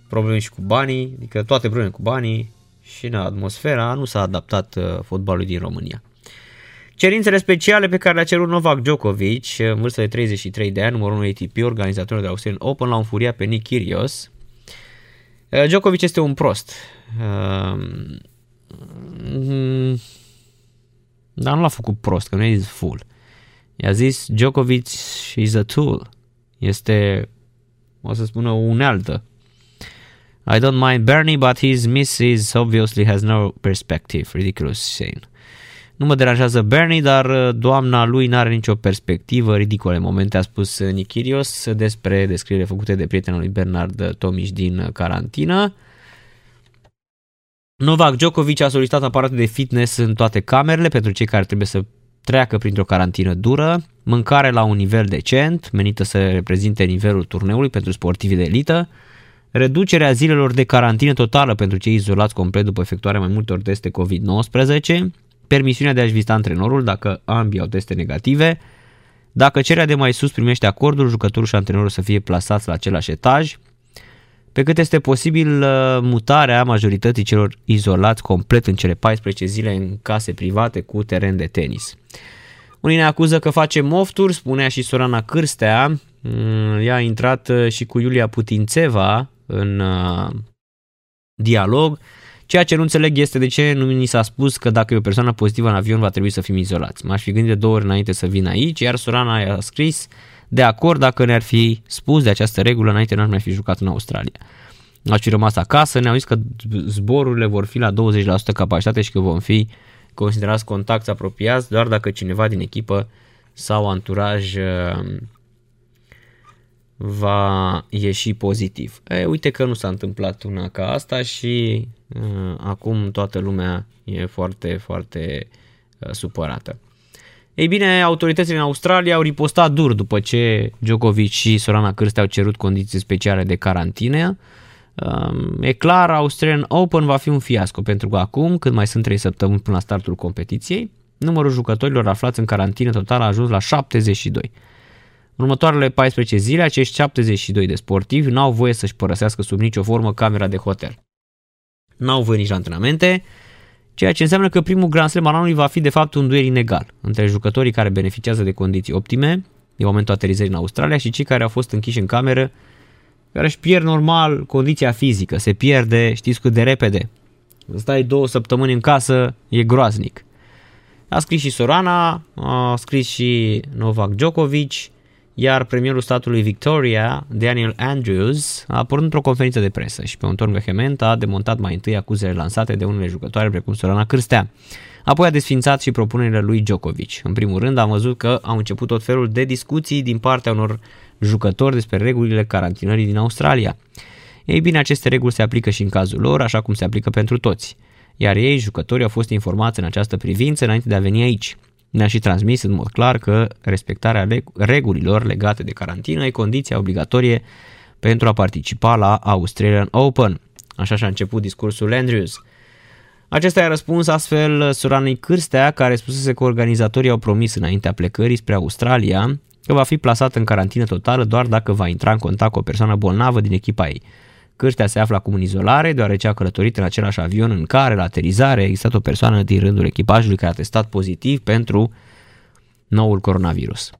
probleme și cu banii, adică toate probleme cu banii și în atmosfera nu s-a adaptat uh, fotbalul din România. Cerințele speciale pe care le-a cerut Novak Djokovic, în vârstă de 33 de ani, numărul 1 ATP, organizatorul de Australian Open, l-au înfuriat pe Nick Kyrgios. Uh, Djokovic este un prost. Uh, dar nu l-a făcut prost, că nu i zis full. I-a zis Djokovic is a tool. Este, o să spună, o unealtă. I don't mind Bernie, but his missus obviously has no perspective. Ridiculous Shane. Nu mă deranjează Bernie, dar uh, doamna lui nu are nicio perspectivă. Ridicole momente, a spus Nikirios despre descriere făcute de prietenul lui Bernard Tomiș din carantină. Novak Djokovic a solicitat aparate de fitness în toate camerele pentru cei care trebuie să treacă printr-o carantină dură, mâncare la un nivel decent, menită să reprezinte nivelul turneului pentru sportivii de elită, reducerea zilelor de carantină totală pentru cei izolați complet după efectuarea mai multor teste COVID-19, permisiunea de a-și vizita antrenorul dacă ambii au teste negative, dacă cererea de mai sus primește acordul, jucătorul și antrenorul să fie plasați la același etaj, pe cât este posibil uh, mutarea majorității celor izolați complet în cele 14 zile în case private cu teren de tenis. Unii ne acuză că face mofturi, spunea și Sorana Cârstea, mm, ea a intrat uh, și cu Iulia Putințeva în uh, dialog, Ceea ce nu înțeleg este de ce nu mi s-a spus că dacă e o persoană pozitivă în avion va trebui să fim izolați. M-aș fi gândit de două ori înainte să vin aici, iar Sorana a scris de acord dacă ne-ar fi spus de această regulă înainte n-ar mai fi jucat în Australia. Aș fi rămas acasă, ne-au zis că zborurile vor fi la 20% capacitate și că vom fi considerați contacti apropiați doar dacă cineva din echipă sau anturaj uh, va ieși pozitiv. E, uite că nu s-a întâmplat una ca asta și uh, acum toată lumea e foarte, foarte uh, supărată. Ei bine, autoritățile în Australia au ripostat dur după ce Djokovic și Sorana Cârste au cerut condiții speciale de carantină. Um, e clar, Australian Open va fi un fiasco pentru că acum, când mai sunt 3 săptămâni până la startul competiției, numărul jucătorilor aflați în carantină total a ajuns la 72. În următoarele 14 zile, acești 72 de sportivi n-au voie să-și părăsească sub nicio formă camera de hotel. N-au voie nici la antrenamente, ceea ce înseamnă că primul Grand Slam al anului va fi de fapt un duel inegal între jucătorii care beneficiază de condiții optime de momentul aterizării în Australia și cei care au fost închiși în cameră, care își pierd normal condiția fizică, se pierde, știți cât de repede. Stai două săptămâni în casă, e groaznic. A scris și Sorana, a scris și Novak Djokovic, iar premierul statului Victoria, Daniel Andrews, a apărut într-o conferință de presă și pe un ton vehement a demontat mai întâi acuzele lansate de unele jucătoare precum Sorana Cârstea. Apoi a desfințat și propunerile lui Djokovic. În primul rând am văzut că au început tot felul de discuții din partea unor jucători despre regulile carantinării din Australia. Ei bine, aceste reguli se aplică și în cazul lor, așa cum se aplică pentru toți. Iar ei, jucătorii, au fost informați în această privință înainte de a veni aici ne-a și transmis în mod clar că respectarea regulilor legate de carantină e condiția obligatorie pentru a participa la Australian Open. Așa și-a început discursul Andrews. Acesta i-a răspuns astfel Suranei Cârstea, care spusese că organizatorii au promis înaintea plecării spre Australia că va fi plasat în carantină totală doar dacă va intra în contact cu o persoană bolnavă din echipa ei. Cârstea se află acum în izolare, deoarece a călătorit în același avion în care, la aterizare, a existat o persoană din rândul echipajului care a testat pozitiv pentru noul coronavirus.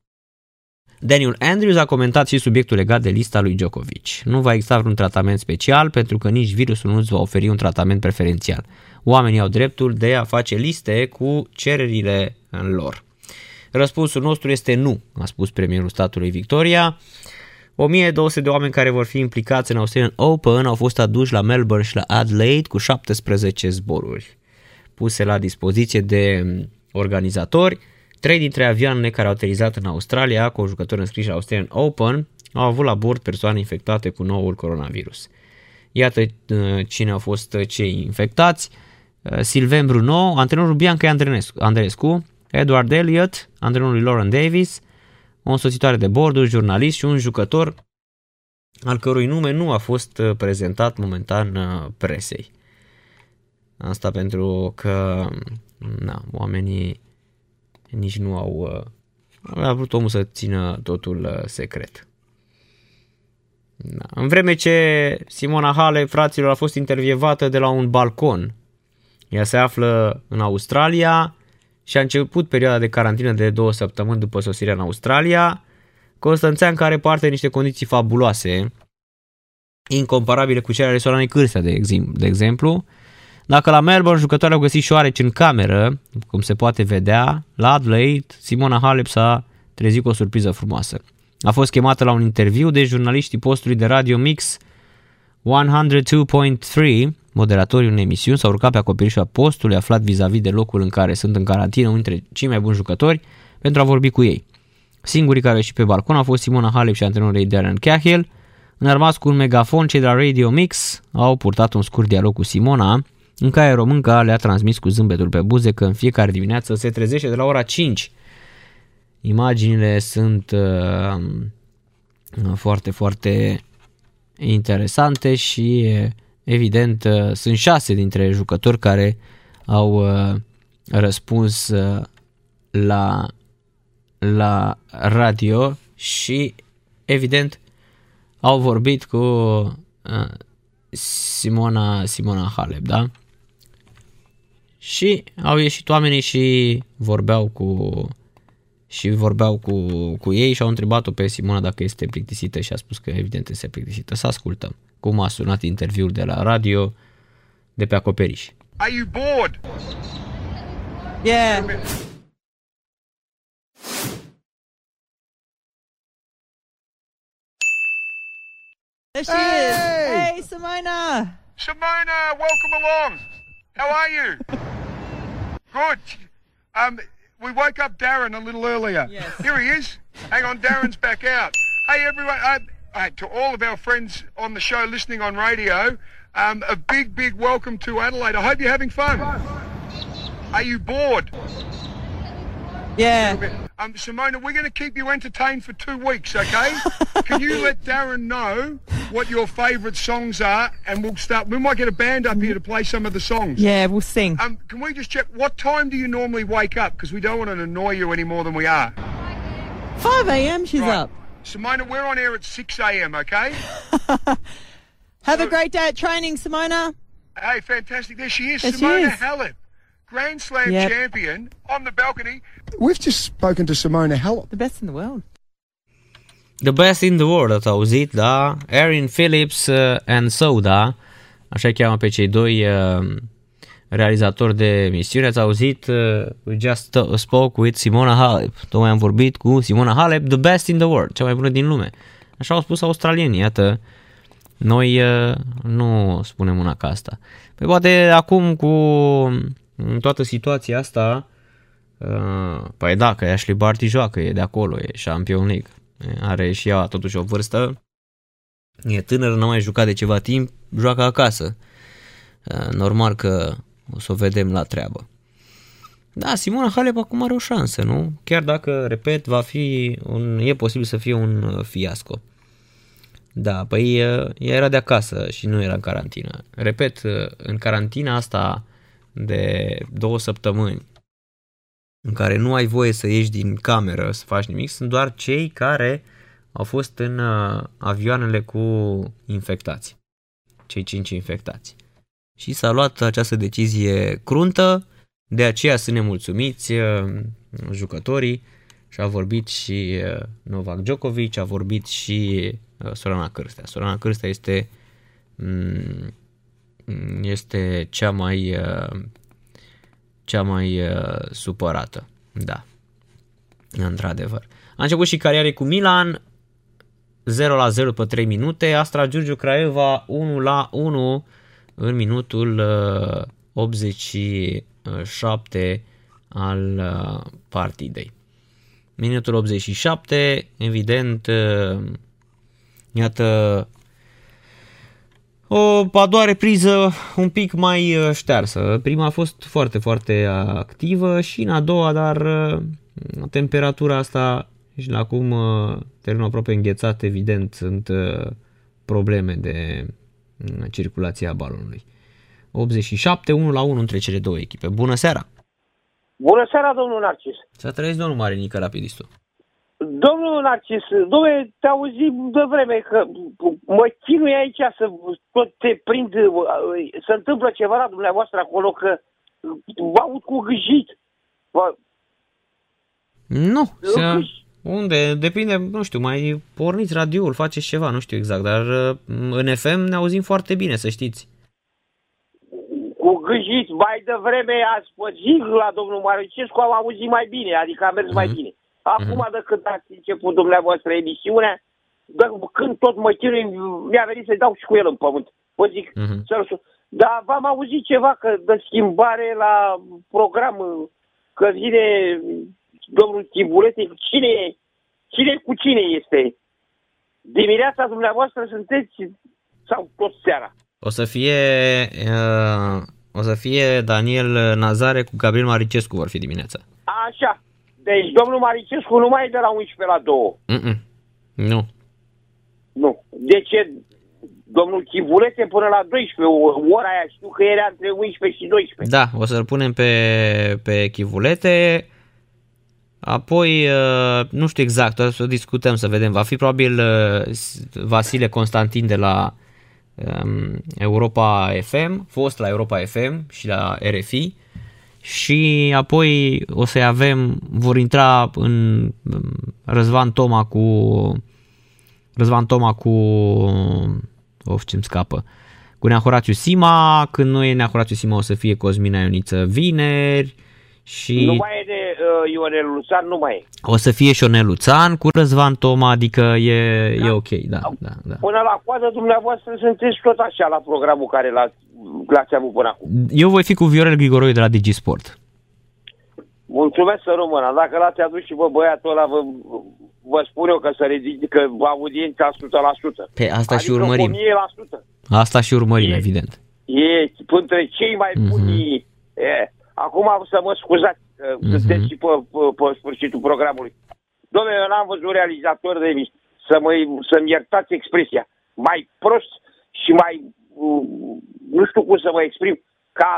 Daniel Andrews a comentat și subiectul legat de lista lui Djokovic. Nu va exista vreun tratament special pentru că nici virusul nu îți va oferi un tratament preferențial. Oamenii au dreptul de a face liste cu cererile în lor. Răspunsul nostru este nu, a spus premierul statului Victoria. 1200 de oameni care vor fi implicați în Australian Open au fost aduși la Melbourne și la Adelaide cu 17 zboruri puse la dispoziție de organizatori. Trei dintre avioanele care au aterizat în Australia cu jucători înscriși la Australian Open au avut la bord persoane infectate cu noul coronavirus. Iată uh, cine au fost cei infectați. Uh, Silven Bruno, antrenorul Bianca Andrescu, Edward Elliott, antrenorul Lauren Davis, o însoțitoare de bord, un jurnalist și un jucător al cărui nume nu a fost uh, prezentat momentan uh, presei. Asta pentru că na, oamenii nici nu au uh, a vrut omul să țină totul secret. Da. În vreme ce Simona Hale, fraților, a fost intervievată de la un balcon, ea se află în Australia, și a început perioada de carantină de două săptămâni după sosirea în Australia. Constanțean care parte în niște condiții fabuloase, incomparabile cu cele ale Solanei Cârstea, de, de exemplu. Dacă la Melbourne jucătorii au găsit șoareci în cameră, cum se poate vedea, la Adelaide, Simona Halep s-a trezit cu o surpriză frumoasă. A fost chemată la un interviu de jurnaliștii postului de radio Mix 102.3, moderatorii unei emisiuni, s-au urcat pe acoperișul postului aflat vis-a-vis de locul în care sunt în carantină unul dintre cei mai buni jucători pentru a vorbi cu ei. Singurii care au ieșit pe balcon au fost Simona Halep și antrenorul ei Darren Cahill. Înarmați cu un megafon, cei de la Radio Mix au purtat un scurt dialog cu Simona, în care românca le-a transmis cu zâmbetul pe buze că în fiecare dimineață se trezește de la ora 5. Imaginile sunt uh, foarte, foarte interesante și evident uh, sunt șase dintre jucători care au uh, răspuns uh, la, la radio și evident au vorbit cu Simona, Simona Halep, da? Și au ieșit oamenii și vorbeau cu și vorbeau cu, cu ei și au întrebat-o pe Simona dacă este plictisită și a spus că evident este plictisită. Să ascultăm cum a sunat interviul de la radio de pe acoperiș. Are you bored? Yeah. There she Hey! is. Hey, Simona. Simona, welcome along. How are you? Good. Um, we woke up Darren a little earlier. Yes. Here he is. Hang on, Darren's back out. Hey, everyone. Uh, uh, to all of our friends on the show listening on radio, um, a big, big welcome to Adelaide. I hope you're having fun. Are you bored? Yeah. Um, Simona, we're going to keep you entertained for two weeks, okay? Can you let Darren know what your favourite songs are, and we'll start. We might get a band up here to play some of the songs. Yeah, we'll sing. Um, can we just check what time do you normally wake up? Because we don't want to annoy you any more than we are. 5 a.m. she's Right. up. Simona, we're on air at 6 a.m. Okay? Have a great day at training, Simona. hey, fantastic! There she is, There she Simona is. Halep, Grand Slam Yep. champion on the balcony. We've just spoken to Simona Halep. The best in the world. The Best in the World, ați auzit, da? Erin Phillips uh, and Soda, așa îi cheamă pe cei doi uh, realizatori de emisiune. Ați auzit, uh, we just uh, spoke with Simona Halep. Tocmai am vorbit cu Simona Halep, the best in the world, cea mai bună din lume. Așa au spus australienii, iată. Noi uh, nu spunem una ca asta. Păi poate acum cu în toată situația asta, uh, păi da, că Ashley Barty joacă, e de acolo, e Champion League. Are și ea totuși o vârstă, e tânără, n-a mai jucat de ceva timp, joacă acasă. Uh, Normal că o să o vedem la treabă. Da, Simona Halep acum are o șansă, nu? Chiar dacă, repet, va fi un, e posibil să fie un uh, fiasco. Da, păi ea era de acasă și nu era în carantină. Repet, în carantina asta de două săptămâni, în care nu ai voie să ieși din cameră să faci nimic, sunt doar cei care au fost în uh, avioanele cu infectați. Cei cinci infectați. Și s-a luat această decizie cruntă, de aceea sunt nemulțumiți uh, jucătorii și a vorbit și uh, Novak Djokovic, a vorbit și uh, Sorana Cârstea. Sorana Cârstea este mm, este cea mai uh, cea mai uh, supărată. Da. Într-adevăr. A început și cariere cu Milan 0 la 0 pe 3 minute, Astra Giurgiu Craiova 1 la 1 în minutul uh, 87 al uh, partidei. Minutul 87, evident, uh, iată o a doua repriză un pic mai uh, ștearsă. Prima a fost foarte, foarte activă și în a doua, dar uh, temperatura asta și la acum uh, terenul aproape înghețat, evident, sunt uh, probleme de uh, circulație a balonului. 87, 1 la 1 între cele două echipe. Bună seara! Bună seara, domnul Narcis. Să trăiesc domnul Marinică, rapidistul. Domnul Narcis, domnule, te auzit de vreme că mă chinui aici să tot te prind, se întâmplă ceva la dumneavoastră acolo, că vă aud cu gâjit. Vă... Nu, se, unde? Depinde, nu știu, mai porniți radioul, faceți ceva, nu știu exact, dar uh, în FM ne auzim foarte bine, să știți. Cu gâjit, mai devreme ați zic la domnul Maricescu, am auzit mai bine, adică a mers mai bine. Acum, de când ați început dumneavoastră emisiunea, Dar când tot mă chinui, mi-a venit să-i dau și cu el în pământ. Vă zic, Mhm. să-l sun. Dar v-am auzit ceva că de schimbare la program, că vine domnul Chibulete. Cine e? Cine cu cine este? Dimineața dumneavoastră sunteți sau tot seara? O să fie, uh, o să fie Daniel Nazare cu Gabriel Maricescu vor fi dimineața. Așa. Deci domnul Maricescu nu mai e de la 11 la 2. Mm-mm. Nu. Nu. De ce domnul Chibulete până la 12, o- ora aia știu că era între 11 și 12. Da, o să-l punem pe, pe chivulete. Apoi, uh, nu știu exact, o să discutăm să vedem. Va fi probabil uh, Vasile Constantin de la um, Europa FM, fost la Europa FM și la RFI. Și apoi o să avem, vor intra în um, Răzvan Toma cu Răzvan Toma cu of ce-mi scapă cu Nea Horațiu Sima, când nu e Nea Horațiu Sima o să fie Cosmina Ioniță vineri și Nu mai e de uh, Ionel Luțan, nu mai e. o să fie Șonel Luțan cu Răzvan Toma, adică e, e ok, da, da, da. Până la coadă dumneavoastră sunteți tot așa la programul care l-ați, l-ați avut până acum. Eu voi fi cu Viorel Grigoroiu de la Digisport. Mulțumesc să rămână. Dacă l-ați adus și vă băiatul ăla, vă, vă spun eu că să ridică audiența 100%. Pe asta și adică urmărim. 1000%. Asta și urmărim, evident. E între cei mai buni. E, acum să mă scuzați, că sunteți și pe, pe, pe sfârșitul programului. Domnule, eu n-am văzut realizator de mi să mă, să-mi iertați expresia. Mai prost și mai, uh, nu știu cum să mă exprim, ca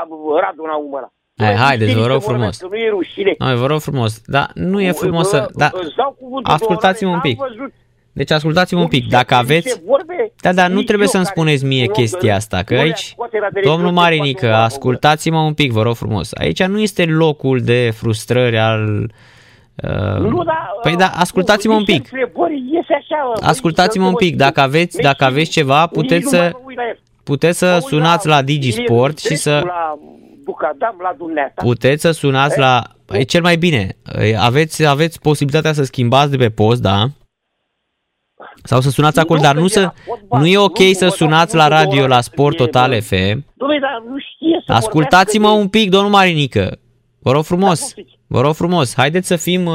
Radu Naum ăla. Hai, haideți, vă Știți rog că vorbesc, frumos. că Nu e rușine. Noi, vă rog frumos. Da, nu e frumos să... Vă- Da, îți dau cuvântul, ascultați-mă un domnule, pic. n-am văzut Deci ascultați-mă un pic. Dacă aveți... niște vorbe, Da, dar nu nici trebuie eu să-mi care spuneți mie sunt om chestia de- asta, că nu le-aș aici... scoate la televiziune Domnul să Marinică, fac un bab, ascultați-mă un pic, vă rog frumos. Aici nu este locul de frustrări al... Uh, Nu, da, păi da, ascultați-mă un pic. Întrebări, iese așa, băi, Ascultați-mă un să pic. vă Dacă aveți, spun. dacă aveți ceva, Nici puteți nu să, mai mă uit la el. puteți să sunați la Digisport și să... La Ducadam, la dumneata. Puteți să sunați Eh? la... E cel mai bine. Aveți, aveți posibilitatea să schimbați de pe post, da? Sau să sunați acolo, dar nu să... Nu e ok să sunați la radio, la Sport Total FM. Dom'le, dar nu știe să Ascultați-mă vorbească un pic, domnul Marinică. Vă rog frumos. Da, poftiți. Vă rog frumos. Haideți să fim uh,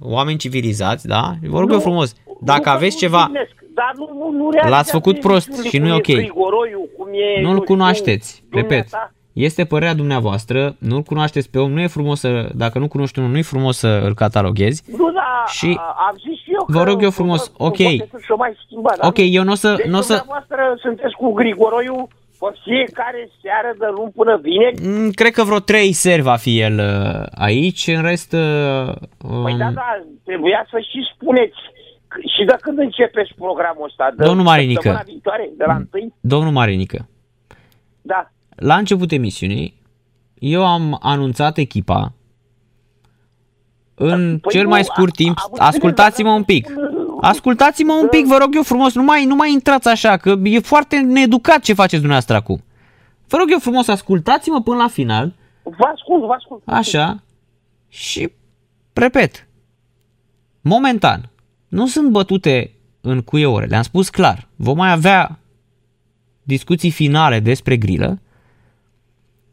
oameni civilizați, da? Vă rog eu frumos. Dacă Nu, aveți nu ceva... jignesc, Dar nu, nu, nu realizați L-ați făcut prost emisiunile și nu e cum ok. Grigoroiu, cum e, Nu-l știu, cunoașteți. Repet. dumneata. Este părerea dumneavoastră, nu-l cunoașteți pe om, nu e frumos să, dacă nu cunoști unul, nu e frumos să îl cataloghezi. Nu, da, Și și am zis și eu vă că rog eu frumos, vă- ok. poate să și-o mai schimba, da? Ok, eu n-o să- Deci n-o să- dumneavoastră sunteți cu Grigoroiu pe fiecare seară de luni până vineri? Mm, Cred că vreo trei seri va fi el uh, aici, în rest... uh, Păi um, da, da, trebuia să și spuneți. C- Și de când începeți programul ăsta? De Domnul Marinică. săptămâna viitoare? De la întâi? Domnul Marinică, Da. la început emisiunii, eu am anunțat echipa în Păi cel nu, mai scurt a- timp. am înțeles, Ascultați-mă dar un pic. Ascultați-mă un pic, vă rog eu frumos, nu mai, nu mai intrați așa, că e foarte needucat ce faceți dumneavoastră acum. Vă rog eu frumos, ascultați-mă până la final, Vă ascult, vă ascult. așa, și, repet, momentan, nu sunt bătute în cuie ore, le-am spus clar, vom mai avea discuții finale despre grilă,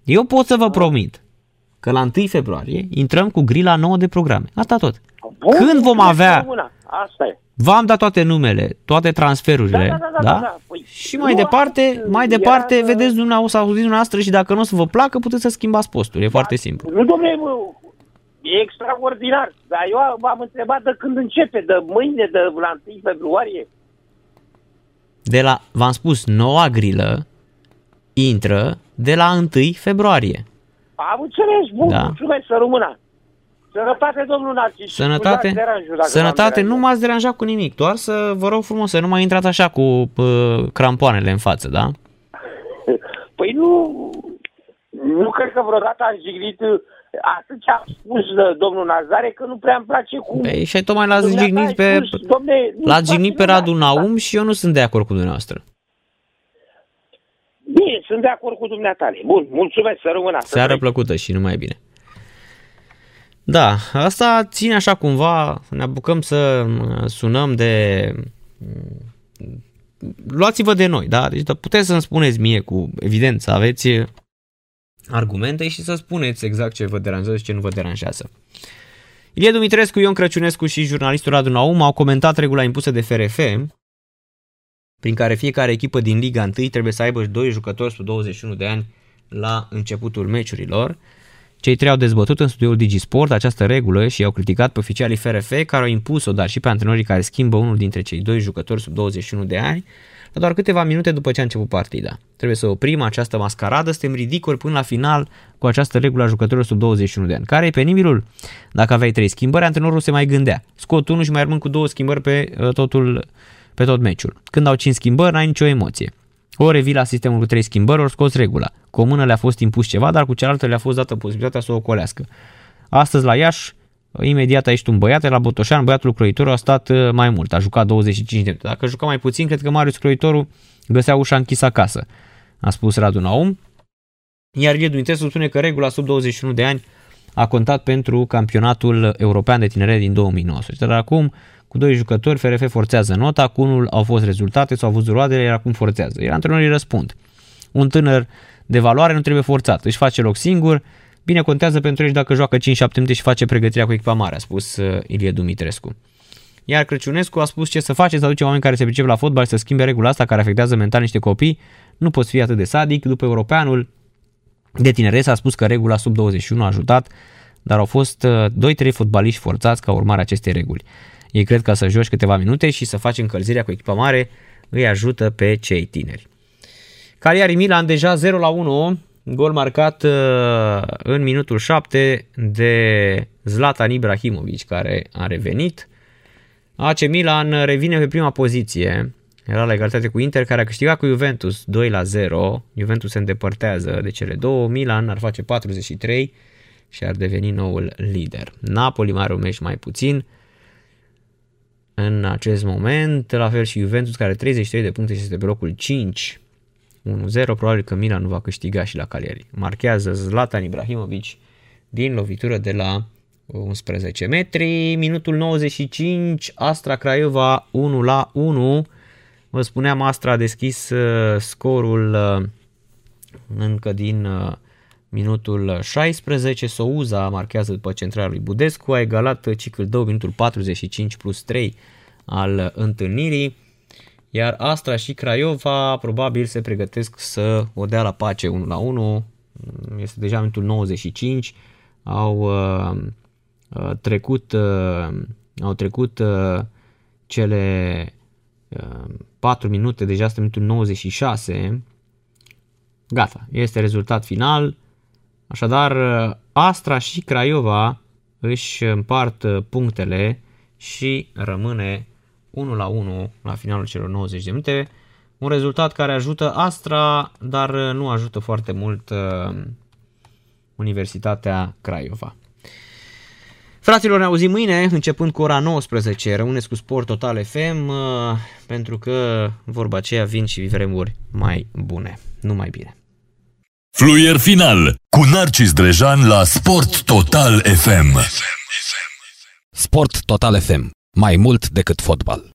eu pot să vă promit că la 1 februarie intrăm cu grila nouă de programe. Asta tot. Bun, Când vom mulțumesc avea, Româna. Asta e. v-am dat toate numele, toate transferurile, Da, da, da, da, da. Păi, și mai nu, departe, asta mai era departe, să- vedeți dumneavoastră, să auziți dumneavoastră și dacă nu o să vă placă, puteți să schimbați postul. E foarte simplu. Nu, domnule, bă, e extraordinar. Dar eu v-am întrebat de când începe, de mâine, de la 1 februarie. De la, v-am spus, noua grilă intră de la 1 februarie. Am înțeles, bun, Da. da. mulțumesc, să rămână. Sănătate, domnul Narcis. Sănătate, Scuzați deranjul dacă sănătate, v-am nu m-ați deranjat cu nimic, doar să vă rog frumos să nu mai intrați așa cu uh, crampoanele în față, da? Păi nu, nu cred că vreodată am jignit uh, atât ce a spus uh, domnul Nazare, că nu prea îmi place cum... Păi și tocmai l-ați Dumneata jignit ai pe, spus, domne, nu l-ați jignit pe faci Radu lumea asta. Naum și eu nu sunt de acord cu dumneavoastră. Bine, sunt de acord cu dumneata. Bun, mulțumesc, să rămână. să Seară trăiți. plăcută și numai bine. Da, asta ține așa cumva, ne apucăm să uh, sunăm de luați-vă de noi, da? Deci da, puteți să-mi spuneți mie cu evidență, aveți argumente și să spuneți exact ce vă deranjează și ce nu vă deranjează. Ilie Dumitrescu, Ion Crăciunescu și jurnalistul Radu Naum au comentat regula impusă de FRF, prin care fiecare echipă din Liga 1 trebuie să aibă doi jucători sub 21 de ani la începutul meciurilor. Cei trei au dezbătut în studioul Digisport această regulă și au criticat pe oficialii FRF care au impus-o, dar și pe antrenorii care schimbă unul dintre cei doi jucători sub 21 de ani, la doar câteva minute după ce a început partida. Trebuie să oprim această mascaradă, suntem ridicoli până la final cu această regulă a jucătorilor sub 21 de ani. Care e penibilul? Dacă aveai trei schimbări, antrenorul se mai gândea. Scot unul și mai rămân cu două schimbări pe uh, totul pe tot meciul. Când au 5 schimbări, n-ai nicio emoție. Ori revii la sistemul cu 3 schimbări, ori scoți regula. Cu o mână le-a fost impus ceva, dar cu cealaltă le-a fost dată posibilitatea să o ocolească. Astăzi la Iași, imediat a ieșit un băiat, la Botoșan, băiatul Croitoru a stat uh, mai mult, a jucat 25 de minute. Dacă juca mai puțin, cred că Marius Croitoru găsea ușa închisă acasă, a spus Radu Naum. Iar Ilie Dumitrescu spune că regula sub 21 de ani a contat pentru campionatul european de tineret din 2019. Dar acum cu doi jucători, FRF forțează nota, cu unul au fost rezultate, s-au văzut roadele, iar acum forțează. Iar antrenorii răspund. Un tânăr de valoare nu trebuie forțat, își face loc singur, bine contează pentru ei dacă joacă 5-7 minute și face pregătirea cu echipa mare, a spus uh, Ilie Dumitrescu. Iar Crăciunescu a spus ce să faceți, să aduce oameni care se pricep la fotbal și să schimbe regula asta care afectează mental niște copii. Nu poți fi atât de sadic. După europeanul de tineret s-a spus că regula sub 21 a ajutat, dar au fost 2-3 uh, fotbaliști forțați ca urmare a acestei reguli. Ei cred că să joci câteva minute și să faci încălzirea cu echipa mare îi ajută pe cei tineri. Cagliari Milan deja 0 la 1, gol marcat uh, în minutul 7 de Zlatan Ibrahimovic care a revenit. AC Milan revine pe prima poziție, era la egalitate cu Inter care a câștigat cu Juventus 2 la 0. Juventus se îndepărtează de cele două, Milan ar face 43 și ar deveni noul lider. Napoli mai are un meci mai puțin, în acest moment, la fel și Juventus care are 33 de puncte și este pe locul 5. 1-0, probabil că Milan nu va câștiga și la Cagliari. Marchează Zlatan Ibrahimovic din lovitură de la 11 metri. Minutul 95, Astra Craiova 1 la 1. Vă spuneam, Astra a deschis uh, scorul uh, încă din uh, minutul 16. Souza marchează după centrarea lui Budescu, a egalat ciclul 2 minutul 45 plus 3 al întâlnirii, iar Astra și Craiova probabil se pregătesc să o dea la pace 1 la 1, este deja minutul 95, au uh, uh, trecut, uh, au trecut uh, cele uh, 4 minute, deja este minutul 96, gata, este rezultat final, Așadar, Astra și Craiova își împart punctele și rămâne 1 la 1 la finalul celor 90 de minute. Un rezultat care ajută Astra, dar nu ajută foarte mult uh, Universitatea Craiova. Fraților, ne auzim mâine, începând cu ora 19. Rămâneți cu Sport Total FM, uh, pentru că vorba aceea vin și vremuri mai bune. Numai bine! Fluier final cu Narcis Drejan la Sport Total FM. Sport Total FM. Mai mult decât fotbal.